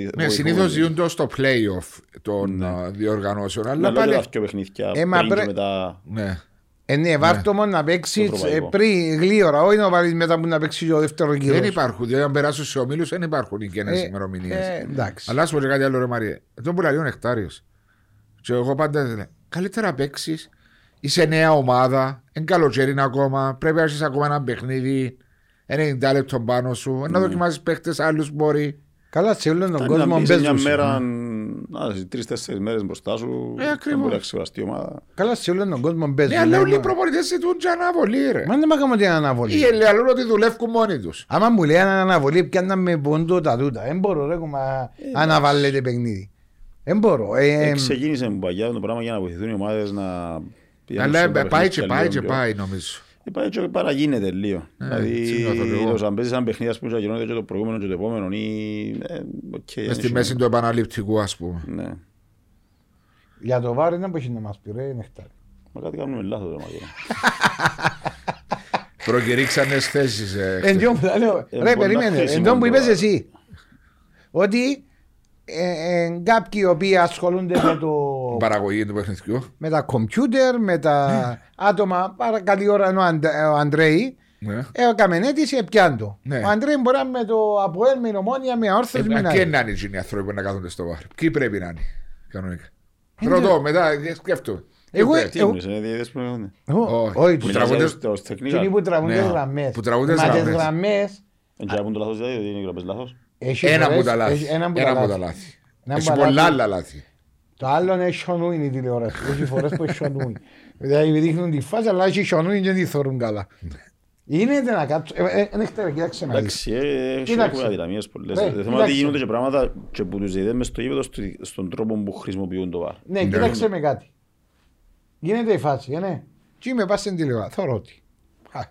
Ναι, βοηθούν. συνήθως ζουν το στο play-off των α, διοργανώσεων, Ναι, αλλά αλλά και πάλι... τα δυο παιχνίδια Ε, μα πριν και πρέ- μετά. Ναι. Ε, ναι, βάρτο μόνο να παίξεις Το ε, ευρωπαϊκό. πριν γλύωρα, όχι να βάλεις μετά που να παίξεις το δεύτερο γύρο. Δεν υπάρχουν, διότι αν περάσουν σε ομίλους δεν υπάρχουν οι καινές Ε, ημερομηνίες. ε, εντάξει. Αλλά ας πω και κάτι άλλο ρε Μαρία, τον που λέει ο Νεκτάριος. Και εγώ πάντα λέω, καλύτερα παίξεις, είσαι νέα ομάδα, είναι καλοκαίρι είναι ακόμα, πρέπει να έχεις ακόμα ένα παιχνίδι, 90 λεπτών πάνω σου, να δοκιμάσεις παίχτες άλλους μπορεί. Καλά, σε όλον τον Αν κόσμο να μπεις σε μια παίζουν. μέρα, να, σε τρεις-τέσσερις μέρες μπροστά σου, Ε, δεν ακριβώς. μπορεί να ξεκουραστεί η ομάδα. Καλά, σε όλον τον κόσμο παίζουν. Ναι, αλλά όλοι οι Μα- προπονητές ζητούν και αναβολή ρε. Μα δεν μ' την αναβολή. Ή λένε ότι δουλεύουν μόνοι τους. Άμα μου λέει αναβολή, πιάννα με πόντο τα τούτα. Δεν μπορώ, ρε, κουμα, αναβάλλεται παιχνίδι. Δεν μπορώ. Ε, Ε, ε, Ξεκίνησε με παγιά το πράγμα για να βοηθούν οι ομάδες να πηγαίνουν Αλλά σε τα ε, πάει και παιχνίδια πάει λίγο και πιο- πάει νομίζω. Ε, Πάει και παραγίνεται λίγο. έτσι νιώθω και εγώ. Δηλαδή, αν παίζεις ένα παιχνίδι, ας πούμε, και ακυρώνεται και το προηγούμενο και το επόμενο, ή... ε, οκ, δεν Μες στη έχει μέση του επαναληπτικού ας πούμε. Ναι. για το βάρη δεν μπορεί να μας πει, ρε, νεκτάρι. Μα κάτι κάνουμε λάθος, ρε Μαγιώνα. Προκηρύξανε θέσεις. ε, Εν τω που τα λέω, Ε, ρε, μπορεί να περίμενε, χρήσιμο εν τω που το είπες βάρη. εσύ, ότι ε, ε, κάποιοι οι οποίοι ασχολούνται με το Παραγωγή του παιχνιδιού. με τα κομπιούτερ, με τα άτομα, πάρα καλή ώρα είναι ο, Αντε, ο Αντρέη, Ναι. έκαμε αίτηση, επιάν το. Ναι. Ο Αντρέη μπορεί να είναι με το Αποέλ, με νομόνια, με όρθος, με Ε, ένα. Και να είναι εκείνοι οι άνθρωποι που να κάθονται στο βάρ. Ποιοι πρέπει να είναι κανονικά. Ε, Ρωτώ μετά, ε, σκέφτομαι. Εγώ- Ποιοι Τι Εγώ- εννοείς, είναι διαιτητές που είναι. Ω, Όχι. Όχι, Που τους τραγουδούν- Μιλάς ως τεχνικά. Εκείνοι που τραβούν Ναι. τις γραμμές. Που τραβούν τις Μα τις γραμμές. γραμμές Εν και να πούν το λάθος, δηλαδή, ότι είναι οι γραμμές λάθος. Έχεις Ένα φορές- από τα λάθη. έχεις Ένα από Ένα από τα τα λάθη. λάθη. Ένα Έχεις από τα πολλά λάθη. άλλα λάθη. Το άλλο είναι σιωνούιν η τηλεόραση. Έχει φορές που σιωνούιν. Δηλαδή δείχνουν τη φάση αλλά έχει σιωνούιν και δεν τη θωρούν καλά. Είναι να κάτσω. Ε, ε, Δεν έχετε κοίταξε να δεις. Εντάξει, ε, έχει Κοίταξε. έχουμε αδυναμίες πολλές. Ρε, Το θέμα είναι κοίταξε. ότι γίνονται και πράγματα και που τους διαιτητές μες στο γήπεδο στη- στον τρόπο που χρησιμοποιούν το βάρ. Ναι, κοίταξε με κάτι. Γίνεται η φάση, ε, ναι. Τι με πας στην τηλεόραση, θωρώ τι. Α.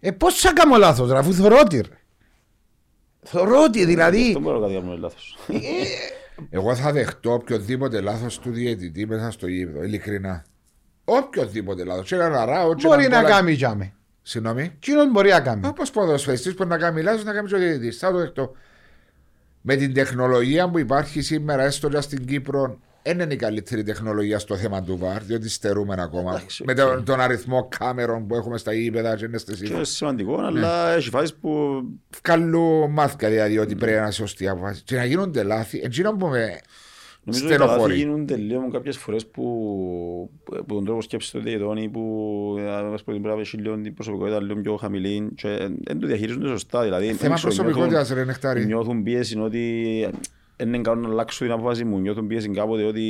Ε, πώς θα κάνω λάθος, ρε, αφού θωρώ τι, ρε. Θωρώ τι, δηλαδή. Δεν μπορώ να κάτι κάνουμε λάθος. Εγώ θα δεχτώ οποιοδήποτε λάθος του διαιτητή μέσα στο γήπεδο. Ειλικρινά. Οποιοδήποτε λάθος. Και ένα ράο, και Μπορεί έναν να κόλλα- κάνει τζάμε. Συγγνώμη. Κοινόν μπορεί να κάνει. Όπως ποδοσφαιριστής που να κάνει λάθος, να κάνει και ο διαιτητής. Θα το δεχτώ. Με την τεχνολογία που υπάρχει σήμερα, έστω και στην Κύπρο, δεν είναι η καλύτερη τεχνολογία στο θέμα του VAR, διότι στερούμε ακόμα. Εντάξει, Με οκ. τον, τον αριθμό κάμερων που έχουμε στα γήπεδα και είναι στις Και είναι σημαντικό, αλλά Ναι. έχει φάσεις που Βγάλω μάθηκα δηλαδή ότι πρέπει να είναι σωστή αποφάση. Και να γίνονται λάθη. Εκείνο που με Νομίζω ότι τα λάθη στενοχωρεί. γίνονται λίγο κάποιες φορές που, που τον τρόπο σκέψης των διαιτητών ή που ε, ας πούμε, πρέπει να έχει λίγο την προσωπικότητα λίγο πιο χαμηλή και δεν το διαχειρίζονται σωστά. Δηλαδή, Θέμα δεν ξέρω, προσωπικότητας, νιώθουν- ρε Νεκτάρη. Νιώθουν πίεση ότι είναι καλό να αλλάξω την απόφαση μου. Νιώθω πίεση κάποτε ότι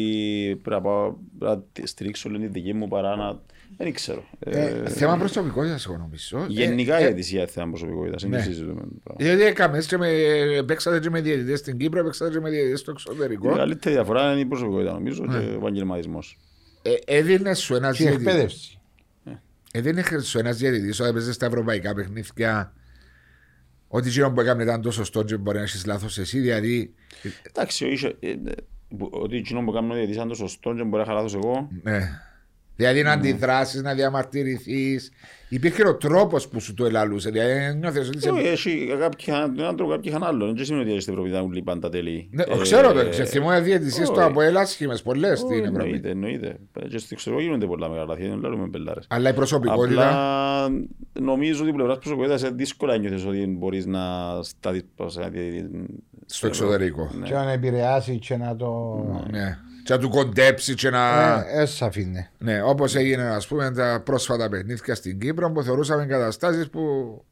πρέπει να, πάω, πρέπει να στηρίξω λίγο τη δική μου παρά να... Δεν ξέρω. Ε, Ε, θέμα προσωπικότητας εγώ νομίζω. γενικά Ε, η ε, αιτησία θέμα προσωπικότητας. Δεν ναι. συζητούμε το πράγμα. Γιατί έκαμε και με, παίξατε και με διαιτητές στην Κύπρο, παίξατε και με διαιτητές στο Η εξωτερικό. καλύτερη διαφορά είναι η προσωπικότητα νομίζω Ναι. και ο επαγγελματισμός. Ε, έδινε σου ένας Στην διαιτητής. εκπαίδευση. Έδινε σου ένας διαιτητής όταν έπαιζε στα ευρωπαϊκά παιχνίδια ότι εκείνο που έκαμε ήταν τόσο σωστό και μπορεί να έχεις λάθος εσύ, δηλαδή Εντάξει, είχε, ε, ε, που- ότι εκείνο που κάνω διαιτής είναι το σωστό και μπορεί να χαλάθω εγώ. Ναι. Δηλαδή να αντιδράσεις, να διαμαρτυρηθείς. Υπήρχε ο τρόπος που σου το ελαλούσε. Δηλαδή νιώθεις ότι. Όχι, είσαι- έχει κάποιοι έναν τρόπο, κάποιοι είχαν άλλο. Δεν σημαίνει ότι στην Ευρώπη ήταν όλοι πάντα τέλειοι. Ναι, Ε, ξέρω το, σε θυμώ διαιτησίε όχι. το από έλασχημε πολλές όχι, στην Ευρώπη. Εννοείται, εννοείται. Και στο εξωτερικό γίνονται πολλά μεγάλα λάθη, δεν λέμε μπελάρες. Αλλά η προσωπικότητα. Απλά νομίζω ότι πλευράς προσωπικότητας είναι δύσκολα νιώθεις ότι μπορείς να σταθείς πώς να δι- Στο εξωτερικό. Ναι. Και να επηρεάσει και να το... Ναι. Και να του κοντέψει και να. Ε, ε, σ' αφήνε. Ναι, όπως έγινε ας πούμε τα πρόσφατα παιχνίδια στην Κύπρο που θεωρούσαμε καταστάσεις που.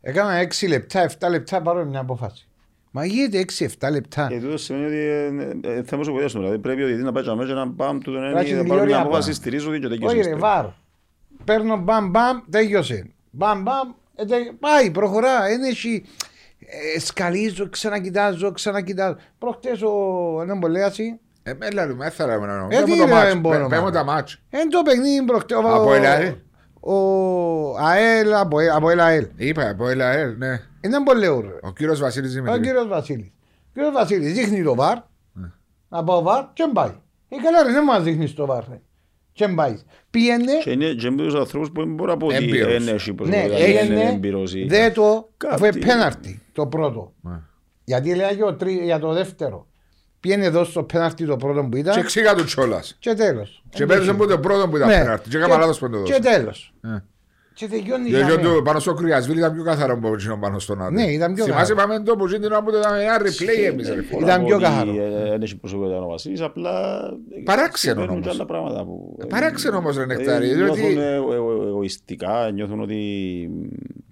Έκανα 6 λεπτά, 7 λεπτά πάρω μια απόφαση. Μα γίνεται 6-7 λεπτά. Και τούτο σημαίνει ότι ε, ε, ε, θέμα προσωπικότητας του. Δηλαδή πρέπει ο διαιτητής να πάει και αμέσως να πάμε του τον Πράξει ένα, την να πάρω μια τηλεόρια απόφαση, πάνω. στηρίζω ότι και τέτοιος Όχι ρε, είστε. βάρ. Παίρνω μπαμ μπαμ, τέλειωσε. Μπαμ μπαμ, ε, τε- πάει, προχωρά. Δεν έχει... Ε, σκαλίζω, ξανακοιτάζω, ξανακοιτάζω. Προχτές ο έναν πολέαση, Ε, μες λαλούμε, δεν θέλαμε να Ε, τι ρε, δεν μπορώ, Πέμε μα. τα μάτς. εν το παιχνίδι προχτές. ο- Από ελ ΑΕΛ. Ο ΑΕΛ, από ε- από ελ ΑΕΛ. Είπα από ΕΛΑΕΛ, ναι. Είναι πολύ ωραίο. Ο κύριος Βασίλης Ο Δημητρή. κύριος Βασίλης. Ο κύριος Βασίλης δείχνει το βαρ, Ναι. να πάω βαρ και πάει. Ε, καλά ρε, δεν μας δείχνεις το βαρ. ρε. Και πάει. Πήγαινε, Και είναι και με τους ανθρώπους που δεν μπορώ να πω ότι Έμπειρος. δεν έχει ναι, προσωπικότητα, δεν είναι έγινε, έμπειρος ή- δε το, αφού Κάτι. πέναρτη το πρώτο. Ναι. Γιατί λέει για, το τρί- για το δεύτερο. Πήγαινε εδώ στο πέναρτη το πρώτο που Και ήταν εξήγα του κιόλα. και τέλος. Και πέρασε που το πρώτο που ήταν Ναι. πέναρτη. Και έκανα λάθος που το Και δώσα. Τέλος. Ναι. Και τελειώνει Γιατί για μένα. το πάνω στο Κρυασβίλ ήταν πιο καθαρό από εκείνο πάνω στον Άδη. Ναι, ήταν πιο Θυμάσαι καθαρό. πάμε το που γίνει την ώρα που το είδαμε ένα replay εμείς. ρε φίλε. Μπορώ Ήταν να πω πιο ότι, καθαρό. ε, Δεν έχει προσωπικότητα ο Βασίλης, απλά Παράξενο συμβαίνουν όμως. και άλλα πράγματα που... Παράξενο όμως, ρε Νεκτάρη, Ε, διότι- Νιώθουν ε, ε, ε, εγωιστικά, νιώθουν ότι...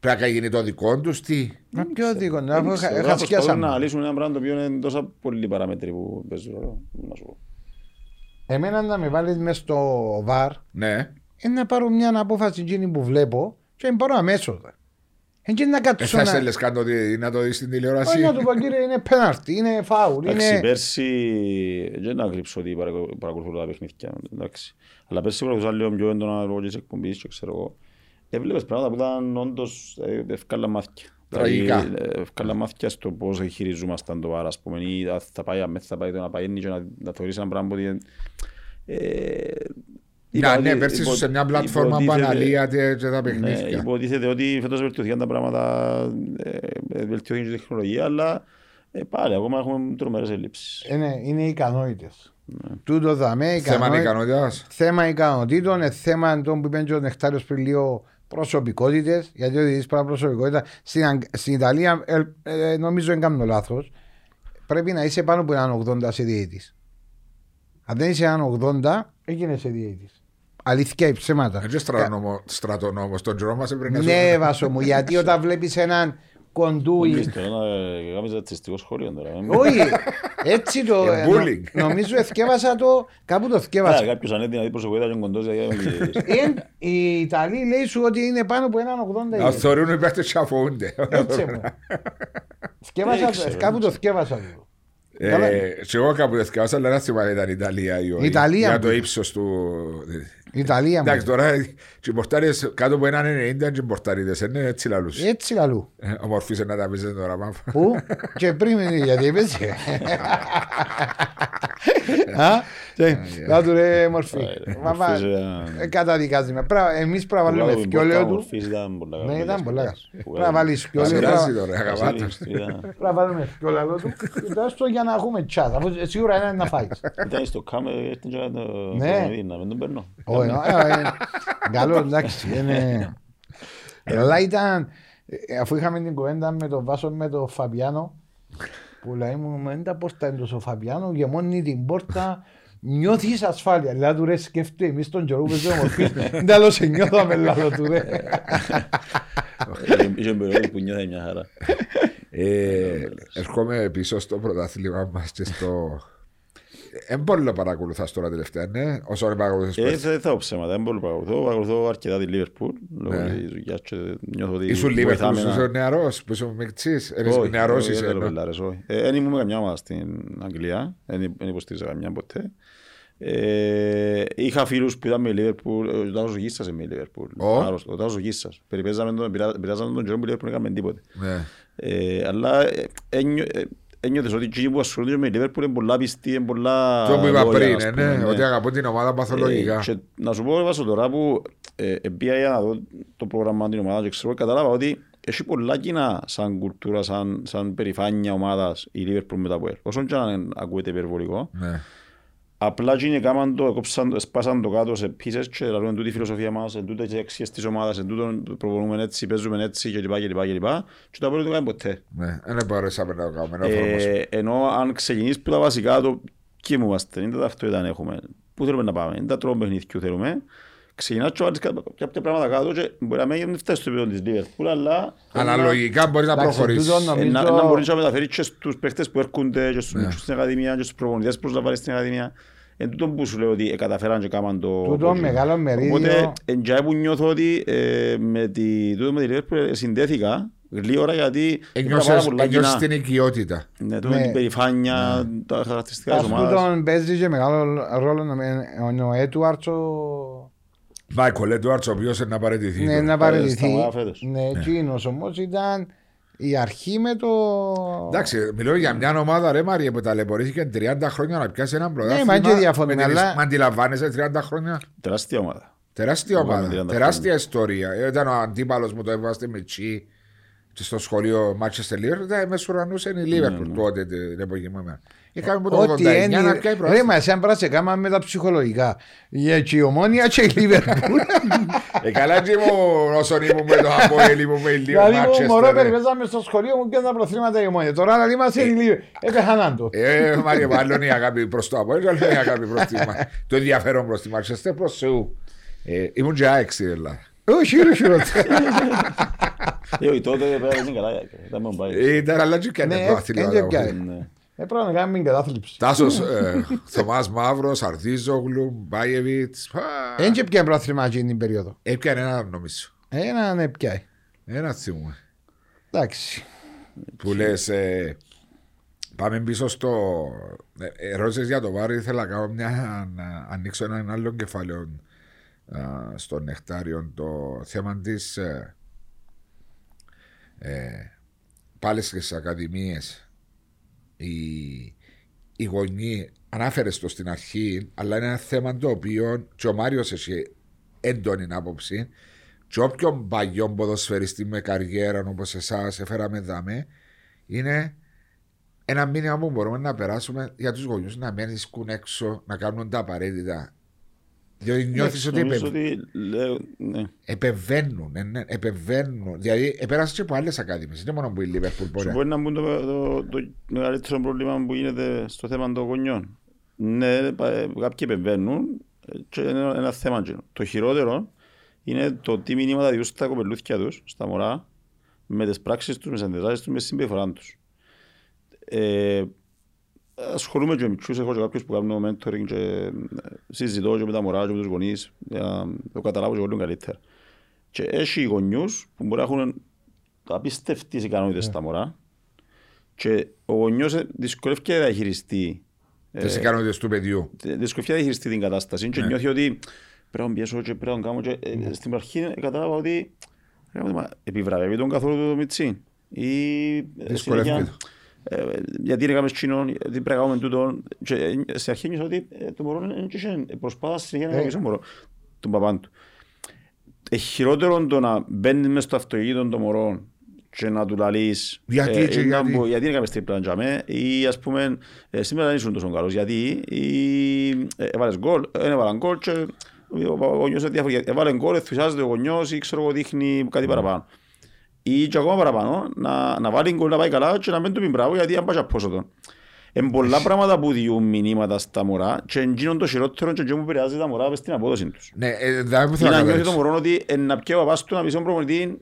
Πρέπει να γίνει το δικό τους, τι; Μα ποιο δίκο, να Δεν έχω ξέρω, είχα προσπαθούν σκιάσα να μου. αναλύσουν ένα πράγμα το οποίο είναι τόσα πολλοί παράμετροι που παίζουν ρόλο. Να σου πω. Εμένα να με βάλεις μες στο βαρ Ναι. Είναι να πάρω μια απόφαση εκείνη που βλέπω και να πάρω αμέσως. Έτσι να Ε, κάτσω θα να... στέλνες κάτω ότι- να το δεις στην Όχι τηλεόραση. να του πω κύριε είναι πέναρτη, είναι φάουλ, Εντάξει, είναι... πέρσι δεν να κρύψω ότι παρακολου- παρακολουθώ τα παιχνίδια. Εντάξει. Αλλά πέρσι παρακολουθούσα λίγο πιο έντονα λόγω της εκπομπής και ξέρω εγώ. Έβλεπες πράγματα που ήταν όντως ε, ευκάλα μάθηκια. Τραγικά. Δηλαδή, ε, ευκάλα μάθηκια στο πώς χειριζόμασταν το βάρα, ας πούμε, ή αν θα πάει, αν δεν θα πάει, το να πάει και να, να θεωρείς ένα πράγμα που... Ε, είπα Να, ναι, ότι πέρσι υπο- σε μια πλατφόρμα που υποτίθεται- αναλύατε και τα ναι, παιχνίδια. υποτίθεται ότι φέτος βελτιωθήκαν τα πράγματα, ε, ε, βελτιώθηκε και η τεχνολογία, αλλά ε, πάλι ακόμα έχουμε τρομερές ελλείψεις. Είναι, είναι οι ικανότητες. Τούτο δαμέ, Ναι. Θέμα ικανότητες. ικανότητας. θέμα ικανοτήτων, είναι θέμα των που είπε και ο Νεκτάριος πριν λίγο προσωπικότητες. Γιατί ο διαιτητής πράγμα προσωπικότητα. Στην, Αγγ- στην Ιταλία, ε, ε, νομίζω δεν κάνω λάθος, πρέπει να είσαι πάνω από έναν 80 σε διαιτητής. Αν δεν είσαι έναν 80, έγινε σε διαιτητής. Αλήθεια, οι ψέματα. Έτσι στρατονόμος. Τον τζρό μας έπρεπε να Ναι, σου... Βάσο μου, γιατί όταν βλέπεις έναν κοντούι. Εμείς τώρα να κάνεις ρατσιστικό σχόλιο τώρα. ε. Όχι, έτσι το. Ε, νο- bullying. νομίζω εθκεύασα το. Κάπου το Α, εθκεύασα. Κάποιος αν έδινε προσωπικότητα και κοντός για να Εν- Οι Ιταλοί λέει σου ότι είναι πάνω από έναν 80 Να θεωρούν οι παίχτες και αφοούνται. Έτσι μου. Σκεύασα, Δεν ξέρω, κάπου δεν το σκεύασα. λίγο. Ε, Και εγώ κάπου δεν θυκάβασα, αλλά δεν θυμάμαι ήταν η Ιταλία ή όχι. Ιταλία Για που- το ύψος του... Ιταλία Εντάξει, μου. τώρα οι πορτάρες κάτω από έναν 90 και οι πορταρίδες είναι έτσι λαλούς. Έτσι λαλού. Ε, Ομορφής να τα πεις τώρα μάφα. Πού; Και πριν γιατί είπες. Α, και, Να του ρε μορφή. Μα, μα, ε, Καταδικάζει με. Πρά- Εμείς πρέπει να βάλουμε θκιόλαιο του. Ναι, ήταν πολλά καλά. Πρέπει να βάλεις θκιόλαιο. Πειράζει πρέπει- τώρα, αγαμάτα. Πρέπει να βάλουμε θκιόλαιο του. Κοιτάξτε το για να έχουμε τσάτ. Αφού σίγουρα είναι να φάεις. Ήταν στο κάμε, έρθει και να το Ναι. το δει, να μην τον παίρνω. Όχι, ε, ε, Καλό, εντάξει. είναι- Αλλά ήταν, ε, αφού είχαμε την κουβέντα με τον Βάσο με τον Φαβιάνο, που λέει μου, «Μα είναι τα πόρτα είναι τόσο Φαβιάνο, γεμώνει την πόρτα, νιώθεις ασφάλεια. Δηλαδή του ρε σκέφτε, εμείς τον καιρό που παίζουμε ομορφής, δεν τα λέω σε νιώθαμε λάθος του ρε. Είχε περιόδους που νιώθει μια χαρά. Ε, ερχόμαι πίσω στο πρωτάθλημα μας και στο. Δεν μπορεί να παρακολουθάς τώρα τελευταία, ναι. Όσο να παρακολουθείς Ε, πέρσι. δεν θα πω ψέματα, δεν μπορώ να παρακολουθώ. Παρακολουθώ αρκετά τη Λίβερπουλ. Λόγω Ναι. της δουλειάς και νιώθω ότι Ήσουν Λίβερπουλ, βοηθάμε να- ήσουν νεαρός, που ήσουν μικτσής. Όχι, Ένας νεαρός όχι, είσαι. δεν θέλω ναι. πελάρες, όχι. Ε, Δεν ήμουν με καμιά ομάδα στην Αγγλία, δεν δεν υποστήριζα καμιά ποτέ. Ε, είχα φίλους που ήταν με η Λίβερπουλ, ο Τάσος Γίσας είναι με η Λίβερπουλ. Ο; Άρρωστο, Ο Τάσος Γίσας. Περιπέζαμε τον, πειρα- πειράζαμε τον καιρό που η Λίβερπουλ δεν έκαμε τίποτε. Ναι. Ε, αλλά ε, ένιω- ε, ένιωθες ότι εκείνοι που ασχολούνται με η Λίβερπουλ είναι πολλά πιστοί, είναι πολλά Το που είπα λόγια, πριν, ας ε, πούμε, ναι, ότι αγαπώ την ομάδα παθολογικά. ε, και να σου πω Βάσο τώρα που ε, ε, πήγα για να δω το πρόγραμμα την ομάδα και ξέρω, κατάλαβα ότι έχει πολλά κοινά σαν κουλτούρα, σαν, σαν περηφάνεια ομάδας η Liverpool με τα Puer. Όσον και αν ακούεται υπερβολικό. Ναι. Απλά και είναι κάμαν το, έκοψαν, το, σπάσαν το κάτω σε πίσες και λαλούν τούτη η φιλοσοφία μας, εν τούτες οι αξίες της ομάδας, εν τούτο προπονούμε έτσι, παίζουμε έτσι και λοιπά και λοιπά και λοιπά. Και το Puer δεν το κάνει ποτέ. Ναι, δεν μπορέσαμε να το κάνουμε. να εφαρμόσουμε. Ε, ενώ αν ξεκινήσεις που τα βασικά, το και μου είμαστε, είναι τα ταυτότητα έχουμε. Πού θέλουμε να πάμε, είναι τα τρόπια παιχνίδιου θέλουμε. Ξεκινάς και βάλεις κα- κάποια πράγματα κάτω και μπορεί να μην φτάσει στο επίπεδο της Liverpool, αλλά Αναλογικά μπορείς να Εντάξει, προχωρήσεις. τούτο ε, νομίζω- να, να μπορείς να μεταφέρεις και στους παίχτες που έρχονται και στους Ναι. μικρούς στην Ακαδημία και στους προπονητές που προσλαμβάνεις στην Ακαδημία. Εν τούτο που σου λέω ότι καταφέραν και κάμαν το... Τούτο το- μεγάλο μερίδιο- Οπότε, εν τζάι που νιώθω ότι ε, με τη, τούτο με τη Liverpool συνδέθηκα γλύωρα γιατί είχα πάρα Ένιωσες πολλά ένιωσες κοινά. την οικειότητα. Ναι, το Ναι. με την περηφάνεια, τα χαρακτηριστικά της Ας ομάδας. τούτον παίζει και μεγάλο ρόλο να- ο Έτουαρτς ο- Μάικολ Έντουαρτς, ο οποίος είναι να παραιτηθεί. ναι, τώρα. να παραιτηθεί. σταμάτα φέτος. Ναι, εκείνος όμως ήταν η αρχή με το... Εντάξει, μιλώ για μια ομάδα ρε Μαρία που ταλαιπωρήθηκε 30 χρόνια να πιάσει έναν πρωτάθλημα. μα και διαφωνούμε, με την- αλλά- Μα αντιλαμβάνεσαι 30 χρόνια. Τεράστια ομάδα. Τεράστια Πάμε ομάδα. 30 Τεράστια ιστορία. Ε, Ήταν ο αντίπαλος μου το έβαστε με τσι και στο σχολείο Manchester Liverpool. Ήταν με σουρανούσε η Liverpool τότε την εποχή μου. εμένα. Είχαμε από το 89 Ό,τι να είναι. πιάει Ρε, πρωτάθλημα. μα εσένα πρέπει να σε κάμα με τα ψυχολογικά. Για και η ομόνια και η Λίβερπουλ. Ε, καλά και μου όσον ήμουν με το Αποέλ ήμουν με λίγο Δηλαδή, μου μωρό Manchester. ρε. περιπέζαμε στο σχολείο μου και τα προθήματα η ομόνια. Τώρα να είμαστε η Λίβερπουλ. Έπεχαν το. Ε, Μάρια, μάλλον η αγάπη προς το Αποέλ, άλλο η αγάπη προς τη Μα- το ενδιαφέρον προς τη Manchester προς Θεού. Ε, Ήμουν και άξι, δηλαδή. Όχι, όχι, όχι. Ε, όχι, τότε πέρασε καλά. Ήταν με πάει. Ε, Ήταν αλλά και Ναι, έκανε πρόθυλο. δεν πιάει. Ναι. Ε, Πρέπει να κάνουμε κατάθλιψη. Τάσος, ε, Θωμάς Μαύρος, Αρδίζογλου, Μπάιεβιτς. α, Δεν και πιάνε πρόθλημα εκείνη την περίοδο. Έπιανε ένα νομίζω. Ένα ναι πιάει. Ένα θυμούμε. Εντάξει. Που λες, ε, πάμε πίσω στο... Ε, ερώτησες για το βάρη, ήθελα να κάνω μια, να ανοίξω έναν άλλο κεφάλαιο α, στο νεκτάριο το θέμα της ε, ε, πάλι στις ακαδημίες οι, οι γονείς ανάφερες το στην αρχή αλλά είναι ένα θέμα το οποίο και ο Μάριος έχει έντονη άποψη και όποιον παγιό ποδοσφαιριστή με καριέρα όπως εσάς έφεραμε δάμε είναι ένα μήνυμα που μπορούμε να περάσουμε για τους γονιούς να μην ασκούν έξω να κάνουν τα απαραίτητα διότι νιώθεις ότι Νομίζω επε- ότι λέω, ναι. επεμβαίνουν, ε, ναι, επεμβαίνουν. Δηλαδή, επέρασες και από άλλες ακαδημίες. Δεν μόνο που η Λίβερπουλ Σου μπορεί. μπορεί να μπουν το, το, το μεγαλύτερο πρόβλημα που γίνεται στο θέμα των γονιών. Ναι, πα- ε, κάποιοι επεμβαίνουν ε, και είναι ένα, ένα θέμα. εκείνο. Το χειρότερο είναι το τι μηνύματα διούν στα κοπελούθια τους, στα μωρά, με τις πράξεις τους, με τις αντιδράσεις τους, με τη συμπεριφορά τους. Ε, ασχολούμαι και με μικρούς, έχω και κάποιους που κάνουν mentoring και ε, συζητώ και με τα μωρά και με τους γονείς για να το καταλάβω και εγώ λίγο καλύτερα. Και έχει γονιούς που μπορεί να έχουν απίστευτες ικανότητες στα μωρά και ο γονιός ε, δυσκολεύεται να διαχειριστεί ε, Τις ικανότητες του παιδιού. δυσκολεύεται να διαχειριστεί την κατάσταση και νιώθει ότι πρέπει να πιέσω και πρέπει να κάνω και ε, στην αρχή ε, κατάλαβα ότι ρε, μα, επιβραβεύει τον καθόλου το μιτσί ή ε, Δυσκολεύεται. συνέχεια, ε, γιατί είναι κάνουμε κοινό, γιατί πρέπει να κάνουμε τούτο και ε, στην αρχή νιώθω ότι ε, το μωρό είναι και προσπάθα συνέχεια να Ε. κάνει μωρό τον παπάν του. Ε, χειρότερο το να μπαίνεις μες στο αυτοκίνητο των μωρών και να του λαλείς Γιατί ε, και ή να γιατί; μπο- γιατί είναι κάποιες τρίπλα για μέ ή ας πούμε ε, σήμερα δεν ήσουν τόσο καλός γιατί ή ε, έβαλες γκολ, δεν έβαλαν γκολ και ο ο γονιός είναι διάφορο έβαλε γκολ, ενθουσιάζεται ο γονιός ή ξέρω εγώ δείχνει κάτι παραπάνω ή και ακόμα παραπάνω να, να βάλει γκολ να πάει καλά και να μην του πει μπράβο γιατί αν πάει και απόσο τον. Εν πολλά πράγματα που διούν μηνύματα στα μωρά και εντύνον το χειρότερο και εντύνον που επηρεάζει τα μωρά μες στην απόδοση τους. Ναι, ε, δεν που Ή θέλω να να νιώθει το καταλήξω. μωρό ότι ε, να πιέω ο παπάς του να πει στον προπονητή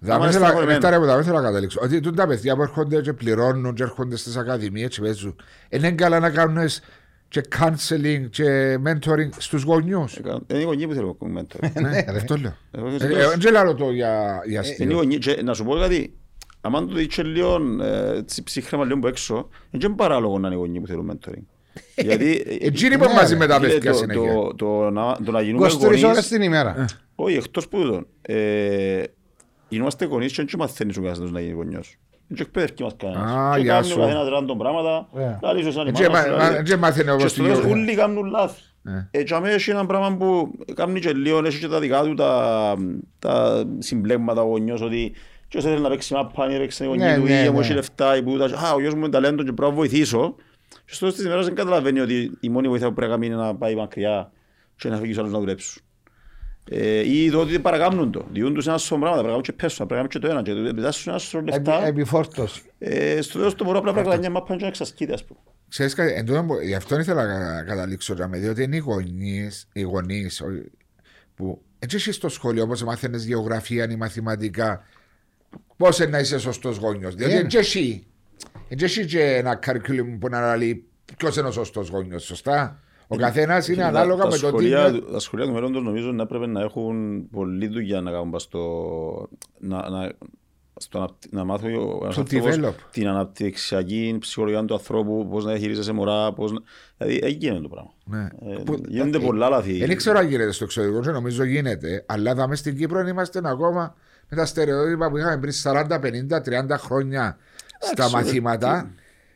Δεν Άμα είναι θέλω στεναχωρημένος. να- δεν θέλω να καταλήξω. Ότι τούν τα παιδιά που έρχονται και πληρώνουν και έρχονται στις ακαδημίες και παίζουν. Είναι καλά να κάνουν και counseling και mentoring στους γονιούς. Εκα- Είναι οι γονείς που θέλουν mentor. Ναι, ρε. αυτό λέω. Εγώ Ε, θέλω- ε, Δεν λέω το για για Είναι οι αστείο. γονείς. Και Να σου πω κάτι. Αν το δεις και λίγο ε, έτσι ψύχρεμα λίγο από έξω, είναι και παράλογο να είναι οι γονείς που θέλουν mentoring. Γιατί ε, Εκείνοι που Ναι, μαζί ρε. με τα φίλε, παιδιά το- συνέχεια. το- το να- το να γίνουμε 23 ώρες γονείς την ημέρα. Όχι, εκτός που τούτον. Ε, Είμαστε γονείς και δεν μαθαίνεις ο καθένας να γίνει γονιός. Δεν και εκπαιδεύει μας κανένας. Α, Και γεια κάνει ο σου. καθένας random πράγματα. Ωραία. Λαλείς ως Ε, animal, και μα- ας μα- λαλείς. και μάθαινε Και όπως στο τη τέλος Γιώργο. όλοι κάνουν λάθη. Ε. Ε, και αμέσως έχει ένα πράγμα που κάνει και λίγο, έχει και τα δικά του τα, τα συμπλέγματα ο γονιός ότι και όσο θέλει να παίξει μάπα, ή έπαιξε η γονή Ναι, του, ναι, ή μου ναι. έχει λεφτά, ή που τα- «Α, ο γιος μου είναι ταλέντο και πρέπει να βοηθήσω. Και στο τέλος της ημέρας δεν καταλαβαίνει ότι η μόνη βοήθεια που πρέπει να κάνει είναι να πάει μακριά και να φύγει στους άλλους να δουλέψουν. Ε, ή το ότι παρακάμνουν το. Διούν τους ένα σωρό πράγματα, πρέπει να κάνουν και πέσουν, πρέπει να κάνουν και το ένα και το πετάσουν ένα σωρό Επι- λεφτά. Επιφόρτωση. Ε, Στο τέλος το μωρό απλά πρέπει να κλανιά μάπα και να εξασκείται, ας πούμε. Ξέρεις κάτι, εν τούτο που- γι' αυτό ήθελα να καταλήξω για με, διότι είναι οι γονείς, οι γονείς ο- που έτσι εσύ στο σχολείο όπως μάθαινες γεωγραφία ή μαθηματικά πώς είναι να είσαι σωστός γόνιος. Διότι Είναι. έτσι εσύ, έτσι εσύ και ένα curriculum που να λέει ποιος είναι ο σωστός γόνιος, σωστά; Ο καθένας είναι Τα- ανάλογα τα με το τι σχολεία είναι. του- Τα σχολεία του μέλλοντος νομίζω να έπρεπε να έχουν πολλή δουλειά να κάνουν πας στο... να, να, στο να, να μάθουν ο ένας To άνθρωπος develop. την αναπτυξιακή ψυχολογία του ανθρώπου, πώς να διαχειρίζεσαι μωρά, πώς να... Δηλαδή, εκεί γίνεται το πράγμα. Ναι. Ε, Που- γίνονται ε, πολλά λάθη. Δεν ξέρω αν γίνεται στο εξωτερικό, και νομίζω γίνεται, αλλά δάμε στην Κύπρο είμαστε ακόμα με τα στερεότυπα που είχαμε πριν 40, 50, 30 χρόνια στα Εντάξει, μαθήματα.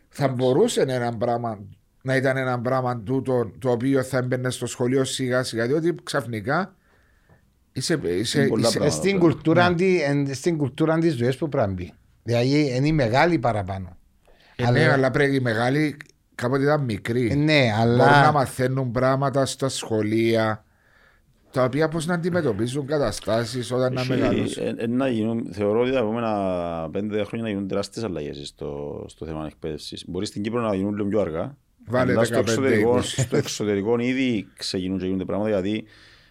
Θα μπορούσε ένα πράγμα να ήταν ένα πράγμα τούτο το οποίο θα έμπαινε στο σχολείο σιγά σιγά, διότι ξαφνικά είσαι. είσαι, Είναι πολλά είσαι- πράγματα. Στην κουλτούρα τη- εν- Στην κουλτούρα της ζωής που πρέπει να μπει. Δηλαδή είναι η μεγάλη παραπάνω. ε, ναι, αλλά πρέπει οι μεγάλοι κάποτε ήταν μικροί. Ε, Ναι, Μπορούν να αλλά μαθαίνουν πράγματα στα σχολεία τα οποία πώς να αντιμετωπίζουν καταστάσεις όταν να Έχει- μεγαλώσουν. ε, ε, να γίνουν, θεωρώ ότι τα επόμενα πέντε χρόνια να γίνουν τεράστιες αλλαγές στο, στο θέμα εκπαίδευσης. Μπορεί στην Κύπρο να γίνουν λίγο πιο αργά. Βάλε αλλά στο 15, εξωτερικό, 20. στο εξωτερικό ήδη ξεκινούν και γίνονται πράγματα γιατί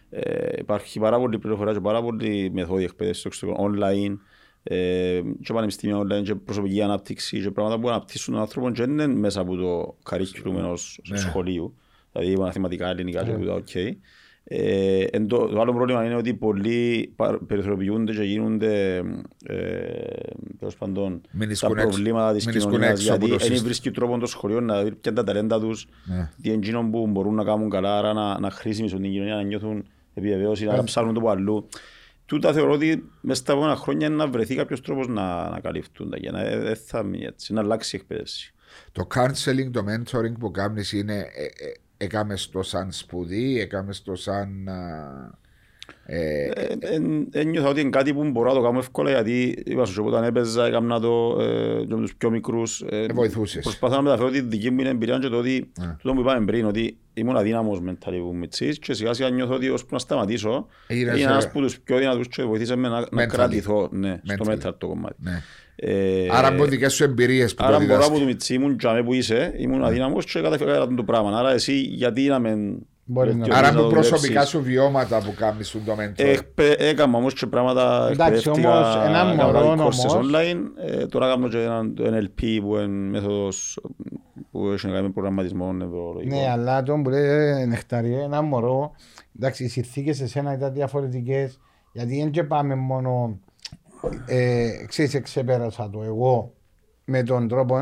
ε, υπάρχει πάρα πολλή πληροφορία και πάρα πολλή μεθόδια εκπαίδευσης στο εξωτερικό, online, ε, και πανεπιστήμια online και προσωπική ανάπτυξη και πράγματα που αναπτύσσουν τον άνθρωπο και δεν είναι μέσα από το curriculum ενός Ναι. σχολείου, δηλαδή μαθηματικά, ελληνικά και τούτα, οκ. Ε, εν το, το άλλο πρόβλημα είναι ότι πολλοί πα- περιθωριοποιούνται και γίνονται ε, τέλος πάντων Μην τα ισκούν έξω- προβλήματα της μην ισκούν κοινωνίας έξω από γιατί το δεν σύστημα. βρίσκει τρόπο το σχολείο να δει ποια είναι τα ταλέντα τους Ναι. τι είναι εκείνο που μπορούν να κάνουν καλά άρα να, να χρησιμοποιήσουν την κοινωνία να νιώθουν επιβεβαίωση, να ψάχνουν το που αλλού Τούτα θεωρώ ότι μέσα στα επόμενα χρόνια είναι να βρεθεί κάποιος τρόπος να, να καλυφθούν τα για να ε, δεν θα μείνει έτσι, να αλλάξει η εκπαίδευση. Το counseling, το mentoring που κάνεις είναι ε, ε, έκαμες το σαν σπουδή, έκαμες το σαν... α, ε, Ε, εν- Ένιωθα ότι είναι κάτι που μπορώ να το κάνω εύκολα γιατί είπα σου και όταν έπαιζα έκανα το ε, και με τους πιο μικρούς ε, βοηθούσες. προσπαθώ να μεταφέρω τη δική μου εμπειρία και το ότι τούτο που είπαμε πριν ότι ήμουν αδύναμος mentally που μητσής και σιγά σιγά νιώθω ότι ώσπου να σταματήσω Έγινες, έγινα ένας ε, από τους πιο δυνατούς και βοηθήσε με να, να mentally. κρατηθώ ναι, στο Mentally. mental το κομμάτι. ναι. Ε, Άρα από δικές σου εμπειρίες που Άρα το μπορώ από διδάσκεις. το μητσί ήμουν τζαμέ που είσαι, ήμουν αδύναμος και καταφέρω το πράγμα. Άρα εσύ γιατί να με Μπορεί να- βελτιώσεις, Άρα να από το προσωπικά δουλέψεις. σου βιώματα που κάνεις το mentoring. Εκπαι- Έκανα όμως και πράγματα Εντάξει, εκπαιδευτικά, όμως, ένα έκανα μωρό courses όμως- online. Ε, τώρα κάνω και ένα, το NLP που είναι μέθοδος που έχει να κάνει με προγραμματισμό νευρολογικό. Ναι, αλλά το που λέει νεκταρίε, ένα μωρό, εντάξει, οι συνθήκες σε σένα ήταν διαφορετικές. Γιατί δεν και πάμε μόνο, ε, ξέρεις, εξεπέρασα το εγώ με τον τρόπο.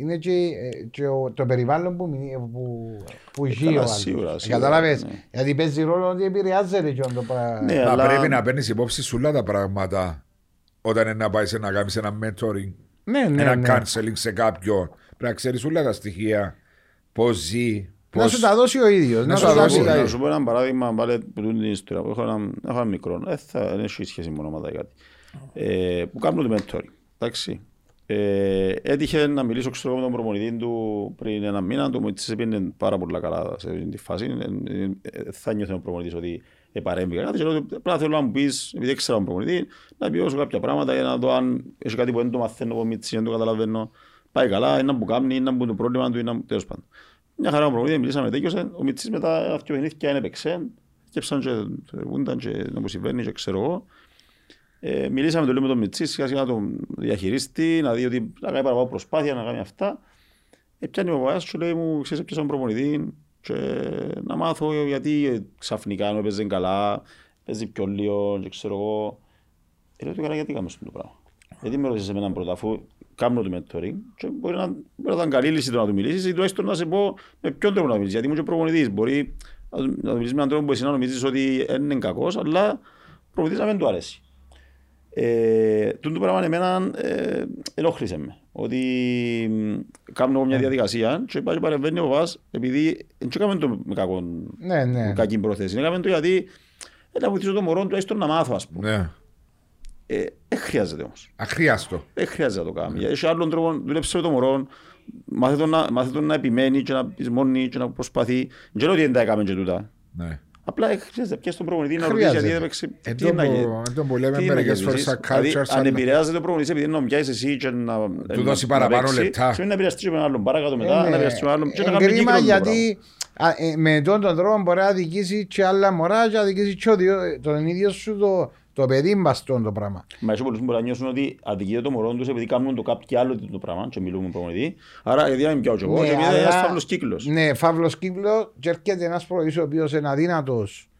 Ε. Είναι και, ε, και ο- το περιβάλλον που, μι- που, που ζει καλά, ο άλλος. σίγουρα, σίγουρα, Κατάλαβες, ναι. γιατί παίζει ρόλο ότι επηρεάζεται και το πράγμα. Ναι, Μα αλλά- πρέπει να παίρνεις υπόψη σου όλα τα πράγματα όταν είναι να πάει σε να κάνεις ένα mentoring, ναι, ναι, ένα ναι. counseling σε κάποιον. Πρέπει να ξέρεις όλα τα στοιχεία. Πώς ζει, Να πώς... σου τα δώσει ο ίδιος. Να Να σου σου τα τα δώσει, δώσει. δηλαδή. Να σου πω ένα παράδειγμα πάλι που τούτη την ιστορία που έχω ένα, έχω ένα μικρό, ε, θα, δεν έχει σχέση με ονόματα ή κάτι, ε, που κάνουν το mentoring, εντάξει. Ε, έτυχε να μιλήσω ξέρω, εγώ, με τον προπονητή του πριν ένα μήνα, το μου έτσι πήγαινε πάρα πολλά καλά σε αυτή τη φάση. Ε, ε, ε, θα νιώθει ο προπονητής ότι επαρέμβηκα κάτι και λέω ότι απλά θέλω να μου πεις, επειδή έξερα τον προπονητή, να πιώσω κάποια πράγματα για να δω αν έχει κάτι που δεν το μαθαίνω από μίτσι, δεν το καταλαβαίνω. Πάει καλά, είναι που κάνει, είναι που το πρόβλημα του, είναι τέλος πάντων. Μια χαρά ο προπονητής, μιλήσαμε, τέτοιος, ο Μιτσής μετά αυτά παιχνίδια δεν έπαιξε, σκέψαν και βούνταν και να μου συμβαίνει και ξέρω εγώ. Ε, μιλήσαμε το λίγο με τον Μιτσί, σιγά σιγά να τον διαχειριστεί, να δει ότι να κάνει παραπάνω προσπάθεια, να κάνει αυτά. Ε, πιάνει ο Παπάς και λέει μου, ξέρεις ποιον προπονητή και να μάθω γιατί ξαφνικά ενώ παίζει καλά, παίζει πιο λίγο και ξέρω εγώ. Ε, λέω του καλά γιατί κάνουμε αυτό το πράγμα; Γιατί με ρωτήσεις εμένα πρώτα, αφού κάνω το mentoring και μπορεί να, μπορεί να ήταν καλή λύση το να του μιλήσεις ή τουλάχιστον να σε πω με ποιον τρόπο να μιλήσεις. Γιατί μου και προπονητής μπορεί να του μιλήσεις με έναν τρόπο που εσύ να νομίζεις ότι είναι κακός, αλλά προπονητής να μην του αρέσει. Ε, το πράγμα εμένα ε, ενόχλησε με. Ότι κάνω μια ναι. διαδικασία και πάει παρεμβαίνει ο Βάς επειδή δεν έκαμε το με κακό, ναι, ναι. κακή πρόθεση. Έκαμε το γιατί να βοηθήσω το μωρό του έστω να μάθω ας πούμε. Ναι. Ε, δεν χρειάζεται όμως. Αχρίαστο. Δεν χρειάζεται να το κάνει. Έχει άλλον τρόπο, δουλέψε με το μωρό, μάθε τον να, μάθε τον να επιμένει και να πεις μόνοι και να προσπαθεί. Δεν λέω ότι δεν τα έκαμε και τούτα. Ναι. Απλά χρειάζεται πια στον προπονητή να ρωτήσει γιατί έπαιξε. Τι είναι Εν που λέμε μερικές φορές στα culture. Δηλαδή, αν επηρεάζεται ο προπονητής επειδή να πιάσεις εσύ και να του δώσει παραπάνω λεπτά. Σημαίνει να επηρεαστείς με άλλον παρακάτω μετά, να επηρεαστείς με άλλον και να κάνει κρίμα γιατί με τον τρόπο μπορεί να δικήσει και άλλα μωρά και να δικήσει και τον ίδιο σου το το παιδί μπαστόν το πράγμα. Μα έχει πολλούς που μπορεί να νιώσουν ότι αδικείται το μωρό τους επειδή κάνουν το κάποιο άλλο το πράγμα και μιλούμε με προπονητή. Άρα γιατί είμαι πιο εγώ και επειδή είναι ένας φαύλος κύκλος. Ναι, φαύλος κύκλος και έρχεται ένας προηγής ο οποίος είναι αδύνατος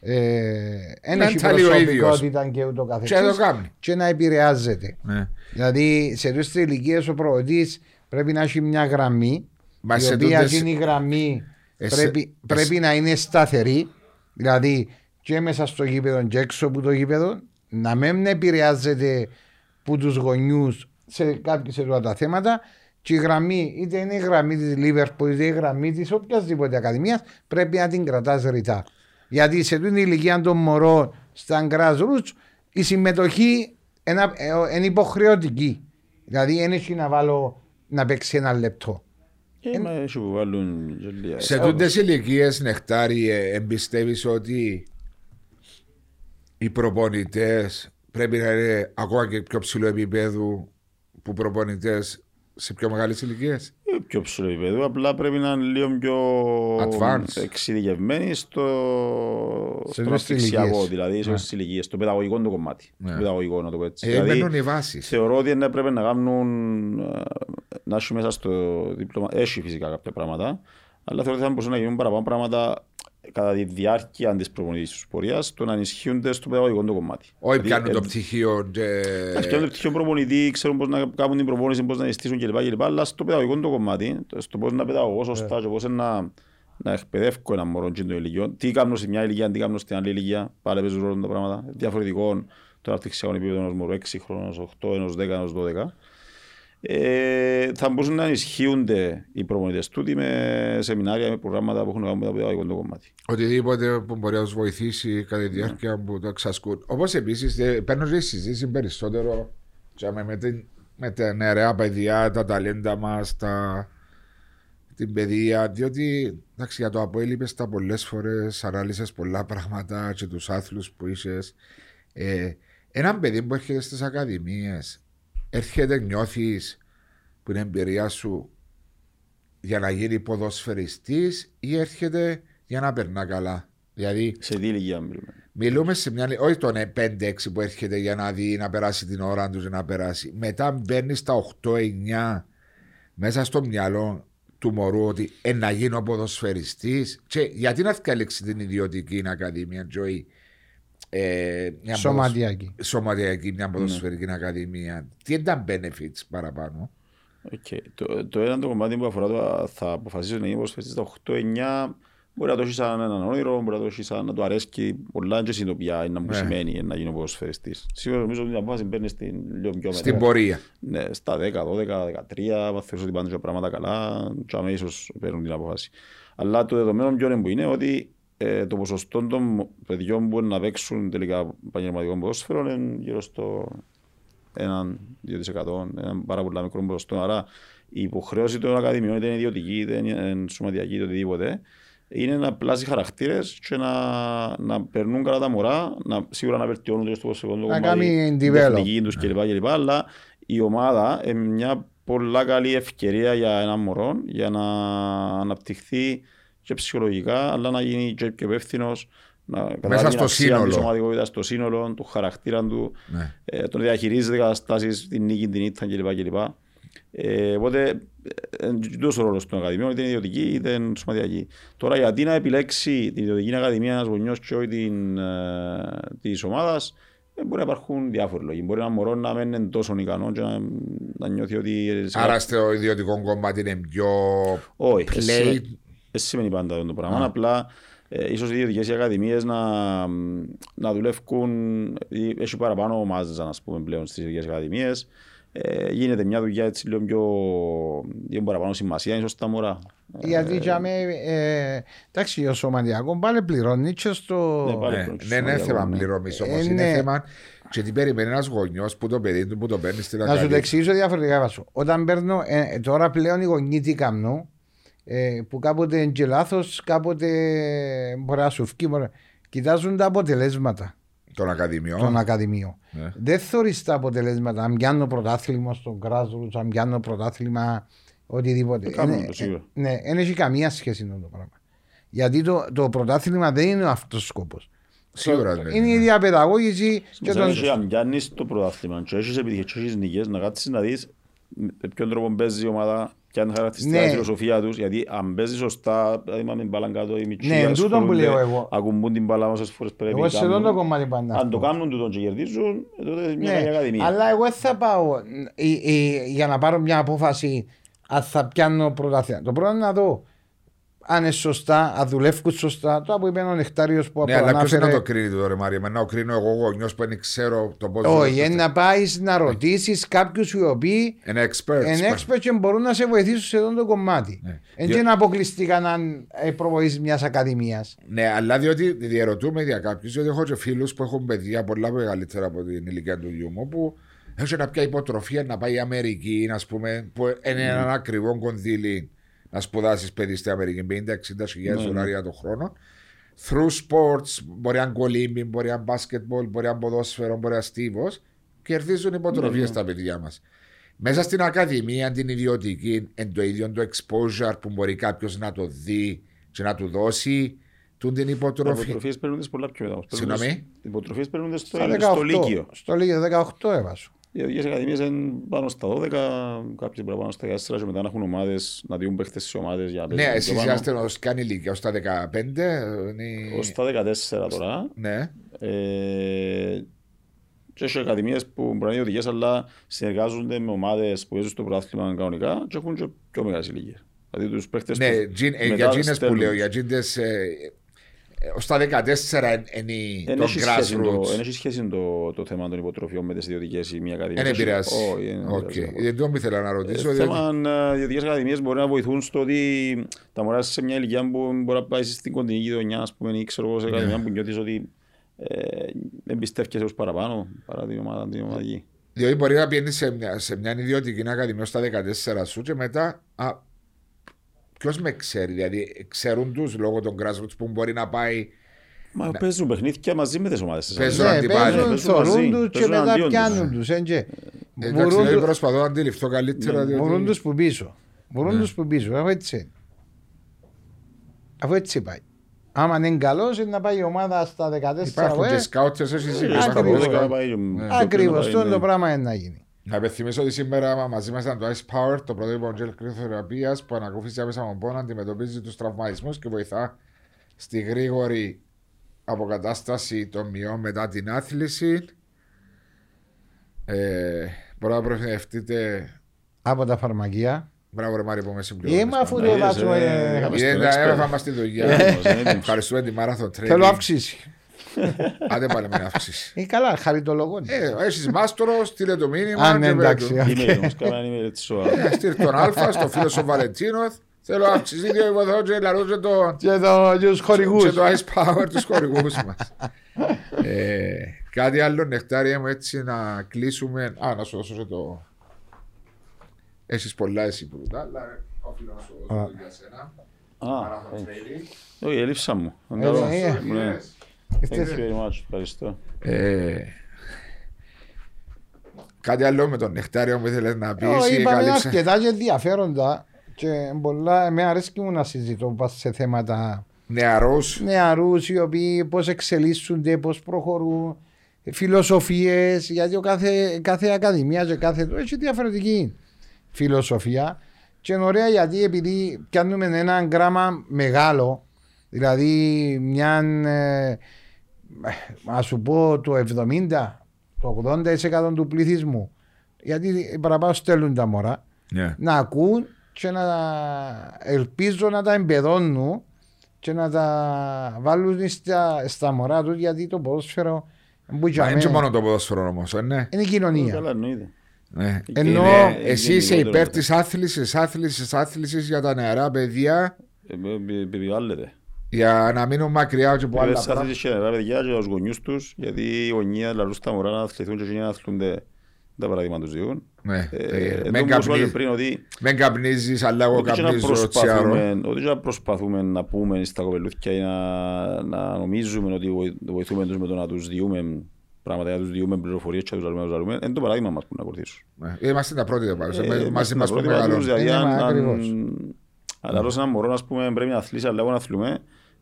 δεν έχει προσωπικότητα και ούτω καθεξής και να επηρεάζεται. Ναι. Δηλαδή σε τόσες ηλικίες ο προηγητής πρέπει να έχει μια γραμμή η οποία είναι η γραμμή πρέπει να είναι σταθερή δηλαδή και μέσα στο γήπεδο και έξω από το γήπεδο να μην επηρεάζεται από τους γονιούς σε κάποια σε τα θέματα και η γραμμή, είτε είναι η γραμμή της Λίβερπουλ, είτε η γραμμή της οποιασδήποτε ακαδημίας, πρέπει να την κρατάς ρητά. Γιατί σε την ηλικία των μωρών στα grassroots η συμμετοχή είναι υποχρεωτική. Δηλαδή δεν έχει να βάλω να παίξει ένα λεπτό. Ε, σε τούτες ηλικίες, Νεκτάρι, ε, εμπιστεύεις ότι οι προπονητές πρέπει να είναι ακόμα και πιο ψηλό επίπεδο που προπονητές σε πιο μεγάλες ηλικίες; Ε, πιο ψηλό επίπεδο, απλά πρέπει να είναι λίγο πιο εξειδικευμένοι στο, στο αναπτυξιακό, δηλαδή σε ναι. ηλικίες, στο παιδαγωγικό το κομμάτι. Ναι. Στο παιδαγωγικό, να το πω έτσι. Ε, δηλαδή, οι βάσεις. Θεωρώ ότι ναι, πρέπει να κάνουν. Ε, να έχει μέσα στο δίπλωμα. Έχει φυσικά κάποια πράγματα, αλλά θεωρώ ότι θα μπορούσαν να γίνουν παραπάνω πράγματα κατά τη διάρκεια της προπονητικής τους πορείας το να ενισχύονται στο παιδαγωγικό το κομμάτι. Όχι δηλαδή, πιάνουν το πτυχίο. Και... Πιάνουν το πτυχίο προπονητή, ξέρουν πώς να κάνουν την προπόνηση, πώς να αισθήσουν κλπ. Αλλά στο παιδαγωγικό το κομμάτι, στο πώς να παιδαγωγώ σωστά, και πώς να, να εκπαιδεύω ένα μωρό και το ηλικιό. Τι κάνω σε μια ηλικία, τι κάνω στην άλλη ηλικία. Πάλι παίζουν ρόλο τα πράγματα. Διαφορετικό το αναπτυξιακό επίπεδο ενός μωρού 6 χρόνων, 8, ενός 10, ενός 12 ε, θα μπορούσαν να ενισχύονται οι προπονητέ τούτοι με σεμινάρια, με προγράμματα που έχουν κάνει με το παιδαγωγικό κομμάτι. Οτιδήποτε που μπορεί να τους βοηθήσει κατά τη διάρκεια yeah. που το εξασκούν. Όπως επίσης, παίρνω τη συζήτηση περισσότερο με, την, με τα νεαρά παιδιά, τα ταλέντα μας, τα, την παιδεία. Διότι εντάξει, για το απόελειπε τα πολλές φορές, ανάλυσες πολλά πράγματα και τους άθλους που είσαι. Ε, ένα παιδί που έρχεται στις ακαδημίες έρχεται, νιώθεις που είναι εμπειρία σου για να γίνει ποδοσφαιριστής ή έρχεται για να περνά καλά; Δηλαδή, σε τι ηλικία μιλούμε. Μιλούμε σε μια. Όχι τον 5-6 που έρχεται για να δει, να περάσει την ώρα τους να περάσει. Μετά μπαίνει στα 8-9 μέσα στο μυαλό του μωρού ότι ε, να γίνω ποδοσφαιριστής. γιατί να διαλέξει την ιδιωτική ακαδημία, Τζοή, ε, μια σωματιακή. σωματιακή, μια ποδοσφαιρική ναι. ακαδημία. Τι είναι τα benefits παραπάνω; Okay. Το, το ένα το κομμάτι που αφορά το θα αποφασίσω να γίνει ποδοσφαιριστής στα 8-9 μπορεί να το έχεις σαν έναν όνειρο, μπορεί να το έχεις σαν να το αρέσει πολλά και συνειδητοποιά να μου ναι. σημαίνει να γίνω ποδοσφαιριστής. Σίγουρα νομίζω ότι την απόφαση μπαίνει στην λίγο πιο μετά. Στην πορεία. Ναι, στα 10, 12, 13, αν θεωρήσω ότι πάνε πράγματα καλά, και αμέσως παίρνουν την απόφαση. Αλλά το δεδομένο πιο που είναι ότι ε, το ποσοστό των παιδιών που μπορεί να παίξουν τελικά επαγγελματικό ποδόσφαιρο είναι γύρω στο 1-2%, ένα πάρα πολύ μικρό ποσοστό. Άρα η υποχρέωση των ακαδημιών, είτε είναι ιδιωτική, είτε είναι σωματιακή, είτε οτιδήποτε, είναι να πλάσει χαρακτήρες και να, να περνούν καλά τα μωρά, να, σίγουρα να βελτιώνουν το ποσοστό του κομμάτι, την τεχνική τους κλπ. κλπ. Αλλά η ομάδα είναι μια πολύ καλή ευκαιρία για ένα μωρό για να αναπτυχθεί και ψυχολογικά, αλλά να γίνει και πιο υπεύθυνος, να Μέσα καταλάβει την στο αξία σύνολο. της ομαδικότητας, το σύνολο, του χαρακτήρα του, Ναι. ε, τον διαχειρίζεται καταστάσεις, την νίκη, την ήττα κλπ. κλπ. Ε, οπότε, εντός ο ρόλος των ακαδημιών, είτε είναι ιδιωτική είτε είναι σωματιακή. Τώρα, γιατί να επιλέξει την ιδιωτική ακαδημία ένας γονιός και όχι την, ε, της ομάδας, ε, μπορεί να υπάρχουν διάφοροι λόγοι. Μπορεί ένα μωρό να μην είναι τόσο ικανό και να, να νιώθει ότι... σε Άρα στο ιδιωτικό κομμάτι είναι πιο όχι, play. Εσύ- δεν σημαίνει πάντα αυτό το πράγμα. Απλά ε, ίσως οι ιδιωτικές ακαδημίες να, να δουλεύουν, ή έχει παραπάνω ομάδες ας πούμε, πλέον στις ιδιωτικές ακαδημίες. Ε, γίνεται μια δουλειά έτσι λίγο πιο, λίγο παραπάνω σημασία ίσως στα μωρά. Γιατί για με, ε, εντάξει, ο σωματιακός πάλι πληρώνει και στο... Ναι, πάλι. Ναι, πλέον ναι, είναι σημαντικό, θέμα ναι. πληρωμής όμως. Ε, Είναι ναι. θέμα και τι περιμένει ένας γονιός που το παιδί του που το παίρνει στην Να σου το ακαδημία. εξηγήσω διαφορετικά βάσο. Όταν παίρνω, ε, τώρα πλέον οι γονείς τι κάνουν, ε, που κάποτε είναι και λάθος, κάποτε μπορεί να σου βγει, μπορεί... κοιτάζουν τα αποτελέσματα Των ακαδημιών. των ακαδημίων. Ναι. Δεν θεωρείς τα αποτελέσματα, αν πιάνω πρωτάθλημα στον grassroots, αν πιάνω πρωτάθλημα οτιδήποτε. Το κάνουν Είναι- το σίγουρα. ε, ναι, δεν έχει καμία σχέση με το πράγμα. Γιατί το, το πρωτάθλημα δεν είναι αυτός ο σκόπος. Σίγουρα Το- δεν είναι η διαπαιδαγώγηση και Σαν τον... εσύ, αν πιάνεις το πρωτάθλημα και έχεις επιτυχίες και έχεις νίκες, να κάτσεις να δεις με ποιον τρόπο παίζει η ομάδα, ποια είναι η χαρακτηριστικά, Ναι. η φιλοσοφία τους, γιατί αν παίζει σωστά, δηλαδή με την μπάλα κάτω, οι μητσοί Ναι, τούτον που ασχολούνται, λέω εγώ. ακουμπούν την μπάλα όσες φορές πρέπει. Εγώ σε κάνουν. αυτό το κομμάτι πάντα. Αν το κάνουν τούτον και κερδίζουν, ε, τότε είναι μια καλή Ναι, ακαδημία. αλλά εγώ δεν θα πάω ε, ε, για να πάρω μια απόφαση αν θα πιάνω πρωτάθλημα. Το πρώτο είναι να δω αν είναι σωστά, αν δουλεύουν σωστά. Το που είπε ο Νεκτάριος που Ναι, αλλά ποιος ανάφερε. να το κρίνει τώρα, Μάρια; Με να το κρίνω εγώ γονιός που δεν ξέρω το πώς. Όχι, είναι να πάεις να ρωτήσεις κάποιους οι οποίοι Είναι expert. είναι expert και μπορούν να σε βοηθήσουν σε αυτό το κομμάτι. Ναι. Δεν Διο- είναι αποκλειστικά να ε, προβοήσει μιας ακαδημίας. Ναι, αλλά διότι διαρωτούμε για κάποιους, διότι έχω και φίλους που έχουν παιδιά πολλά μεγαλύτερα από την ηλικία του γιού μου που έχουν κάποια υποτροφία να πάει η Αμερική, ας πούμε, που είναι ένα ακριβό κονδύλι να σπουδάσεις παιδί στην Αμερική, 50-60 χιλιάδε δολάρια το χρόνο. Through sports, μπορεί να είναι κολύμπι, μπορεί να είναι basketball, μπορεί να είναι ποδόσφαιρο, μπορεί να είναι στίβος, κερδίζουν υποτροφίες στα παιδιά μας. Μέσα στην ακαδημία, την ιδιωτική, εν το ίδιο το exposure που μπορεί κάποιος να το δει και να του δώσει τούν την Οι υποτροφία. υποτροφίες παίρνονται πολλά πιο μετά. όμως. Συγγνώμη; Παίρνονται- Οι υποτροφίες παίρνονται στο, Στα στο 18. Λύκειο. Στο Λύκειο 18 έβασο. Οι ιδιωτικές ακαδημίες είναι πάνω στα 12, κάποιοι μπορεί πάνω στα 14 και μετά να έχουν ομάδες, να διούν παίχτες σε ομάδες για να Ναι, παίζουν εσεί πιο πάνω. είσαστε ως καν ηλικία, ως τα 15. είναι- Ως τα 14 τώρα. Ναι. Ε, και έχει ακαδημίες που μπορεί να είναι ιδιωτικές αλλά συνεργάζονται με ομάδες που παίζουν στο πρωτάθλημα κανονικά και έχουν και πιο μεγάλες ηλικίες. Δηλαδή τους παίχτες Ναι, τους τζιν- ε, μετά για τζίνες που στέλνουν. λέω, για τζίνες ως τα 14 είναι Εν το έχει σχέση το- εν grassroots. έχει σχέση το, το θέμα των υποτροφιών με τις ιδιωτικές ή μια ακαδημία. Δεν επηρεάζει. Όχι, δεν Οκ. επηρεάζει. Δεν το ήθελα να ρωτήσω. Ε, διότι- θέμα ε, ιδιωτικές ακαδημίες μπορεί να βοηθούν στο ότι τα μωρά σε μια ηλικία που μπορεί να πάει στην κοντινή γειτονιά, ας πούμε, ή ξέρω εγώ σε Ναι. ακαδημία που νιώθεις ότι ε, εμπιστεύκεσαι ως παραπάνω παρά την ομάδα την ομαδική. Διότι μπορεί να πιένεις σε μια, σε μια ιδιωτική ακαδημία στα 14 σου και μετά. Ποιος με ξέρει, δηλαδή ξέρουν τους λόγω των grassroots που μπορεί να πάει. Μα παίζουν παιχνίδια μαζί με τις ομάδες. Παίζουν Ναι, αντιπάλοι. παίζουν, Παίζουν μαζί, θωρούν τους και παίζουν μετά αντίον τους. πιάνουν τους. ε, και Εντάξει, Μπορούν δηλαδή του- προσπαθώ να αντιληφθώ καλύτερα. διότι- Μπορούν τους που πίσω. Μπορούν Ναι. τους που πίσω. Αφού έτσι είναι. Αφού έτσι πάει. Άμα είναι καλός είναι να πάει η ομάδα στα 14 Υπάρχουν ε, και σκάουτερ, εσύ Ε, σίγουρα. στα Ακριβώς. 12 πάει, πιο Ακριβώς, πριν αυτό είναι το πάει, πράγμα είναι να γίνει. Να υπενθυμίσω ότι σήμερα μαζί μας ήταν το Ice Power, το πρωτότυπο γέλ κρυοθεραπεία που ανακούφισε άμεσα από πόνο, αντιμετωπίζει τους τραυματισμούς και βοηθά στη γρήγορη αποκατάσταση των μειών μετά την άθληση. Ε, μπορεί να προφητευτείτε. Από τα φαρμακεία. Μπράβο, ρε Μάρη, που με συμπληρώνεις Είμαι αφού πάντα. το είδες, βάζω. ε, ε, είχαμε Είδε, στο τα expert. έβαφα μας στη δουλειά. Έτοιμος, έτοιμος. Ευχαριστούμε τη Marathon Θέλω Training. αύξηση. Άντε πάλι με αύξηση. Ε, καλά, χαριτολογώ. Ε, έχεις μάστορο, στείλε το μήνυμα. Α, ναι, και εντάξει. πέτω. Email όμως, κάμερα email έτσι σοβαρά. Ε, Στείλ τον Αλφα, στο φίλο σου Βαλεντίνος. Θέλω αύξηση δύο υποθώ και λαρώ και τον Και το- και τους και χορηγούς. το Ice Power τους χορηγούς μας. ε, κάτι άλλο νεκτάρια μου έτσι να κλείσουμε. Α, να σου δώσω και το... Έχεις πολλά εσύ πρώτα, αλλά οφείλω να σου δώσω το για σένα. Α, Marathon ε, Training. όχι, έλειψα μου. Ε, Καλό. ε, Ναι. Είστε- Thank you very much. Ευχαριστώ. Ε, Κάτι άλλο με τον νεκτάριο που ήθελες να πεις Όχι, ή είπαμε καλύψε. αρκετά και ενδιαφέροντα και πολλά, με αρέσκει μου να συζητώ πας σε θέματα Νεαρούς. νεαρούς οι οποίοι πώς εξελίσσονται, πώς προχωρούν, φιλοσοφίες. Γιατί ο κάθε, κάθε ακαδημία και κάθε έχει διαφορετική φιλοσοφία. Και είναι ωραία γιατί επειδή πιάνουμε ένα γράμμα μεγάλο, δηλαδή μια. Ε, ας σου πω το 70, το 80% του πληθυσμού. Γιατί παραπάνω στέλνουν τα μωρά Ναι. να ακούν και να ελπίζω να τα εμπεδώνουν και να τα βάλουν στα, στα μωρά τους γιατί το ποδόσφαιρο που για Μα είναι και μένα μόνο το ποδόσφαιρο όμως, ναι. είναι κοινωνία. Καλά εννοείται. ναι. Ενώ Είναι- Εσύ είναι είσαι γενικότερο υπέρ της άθλησης, άθλησης, άθλησης για τα νεαρά παιδιά Ε, με- με- Επιβάλλεται. Για να μείνουν μακριά και από άλλα Βέβαια, πράγματα. σας και νερά παιδιά και τους γονιούς τους, γιατί οι γονείς λαλούν στα μωρά να αθληθούν και εκείνοι να αθλούνται τα παράδειγμα τους διούν. Ναι. Ε, Ε, εν Μεν τω που σου είπα καπνί- πριν ότι μεν καπνίζεις, αλλά εγώ ότι και να καπνίζω τσιάρο. προσπαθούμε, ότι και να προσπαθούμε να πούμε στα κοπελούθια ή να, να νομίζουμε ότι βοη- βοηθούμε τους με το να τους διούμε πράγματα, να τους διούμε πληροφορίες και να τους ζαλούμε, να τους ζαλούμε, είναι το παράδειγμα μας που να ακολουθήσουν. Ναι. Είμαστε τα πρώτα πάντως. Ε, Ε, Μαζί είμαστε μας τα που πρότυπα τους, μεγαλώνουν. δηλαδή Είναι αν- μα- αν- ακριβώς. αν λαλώ σε έναν μωρό, ας πούμε, πρέπει να αθλήσει, αλλά εγώ να αθλούμε,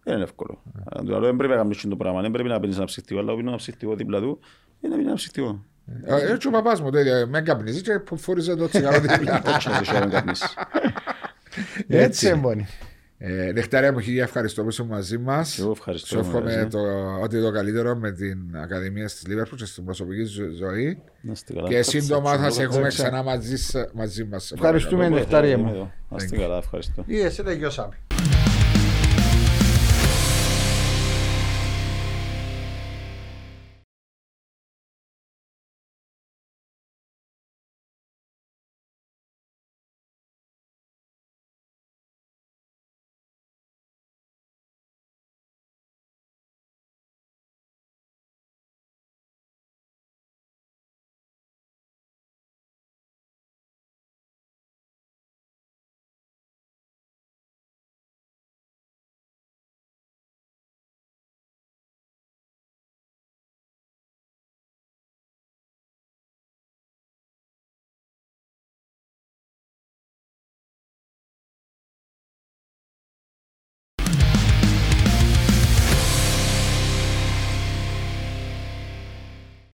δεν είναι εύκολο. Αν του λαλώ, δεν πρέπει να κάνεις το πράγμα, δεν πρέπει να παίρνεις ένα ψυχτικό, αλλά πίνω ένα ψυχτικό δίπλα του, είναι να πίνει ένα ψυχτικό. Ε, Έτσι ο παπάς μου το ίδιο. Μεν καπνίζει και που φόριζε το τσιγάρο δίπλα. Έτσι να δεν καπνίσεις. Έτσι εμπονεί. Ε, Νεκτάρια μου, χίλια ευχαριστώ που ήσουν μαζί μας. Και εγώ ευχαριστώ, Σου εύχομαι μαζί. το, ό,τι το καλύτερο με την Ακαδημία της Λίβερπουλ και στην προσωπική ζω- ζωή. Να είστε καλά. Και Κάτσε, σύντομα θα κάτσε, σε έχουμε κάτσε. ξανά μαζί, σ- μαζί μας. Ευχαριστούμε. Είμαι Νεκτάρια εδώ, μου. είμαι εδώ. Να είστε καλά, ευχαριστώ. Είδες, τελειώσαμε.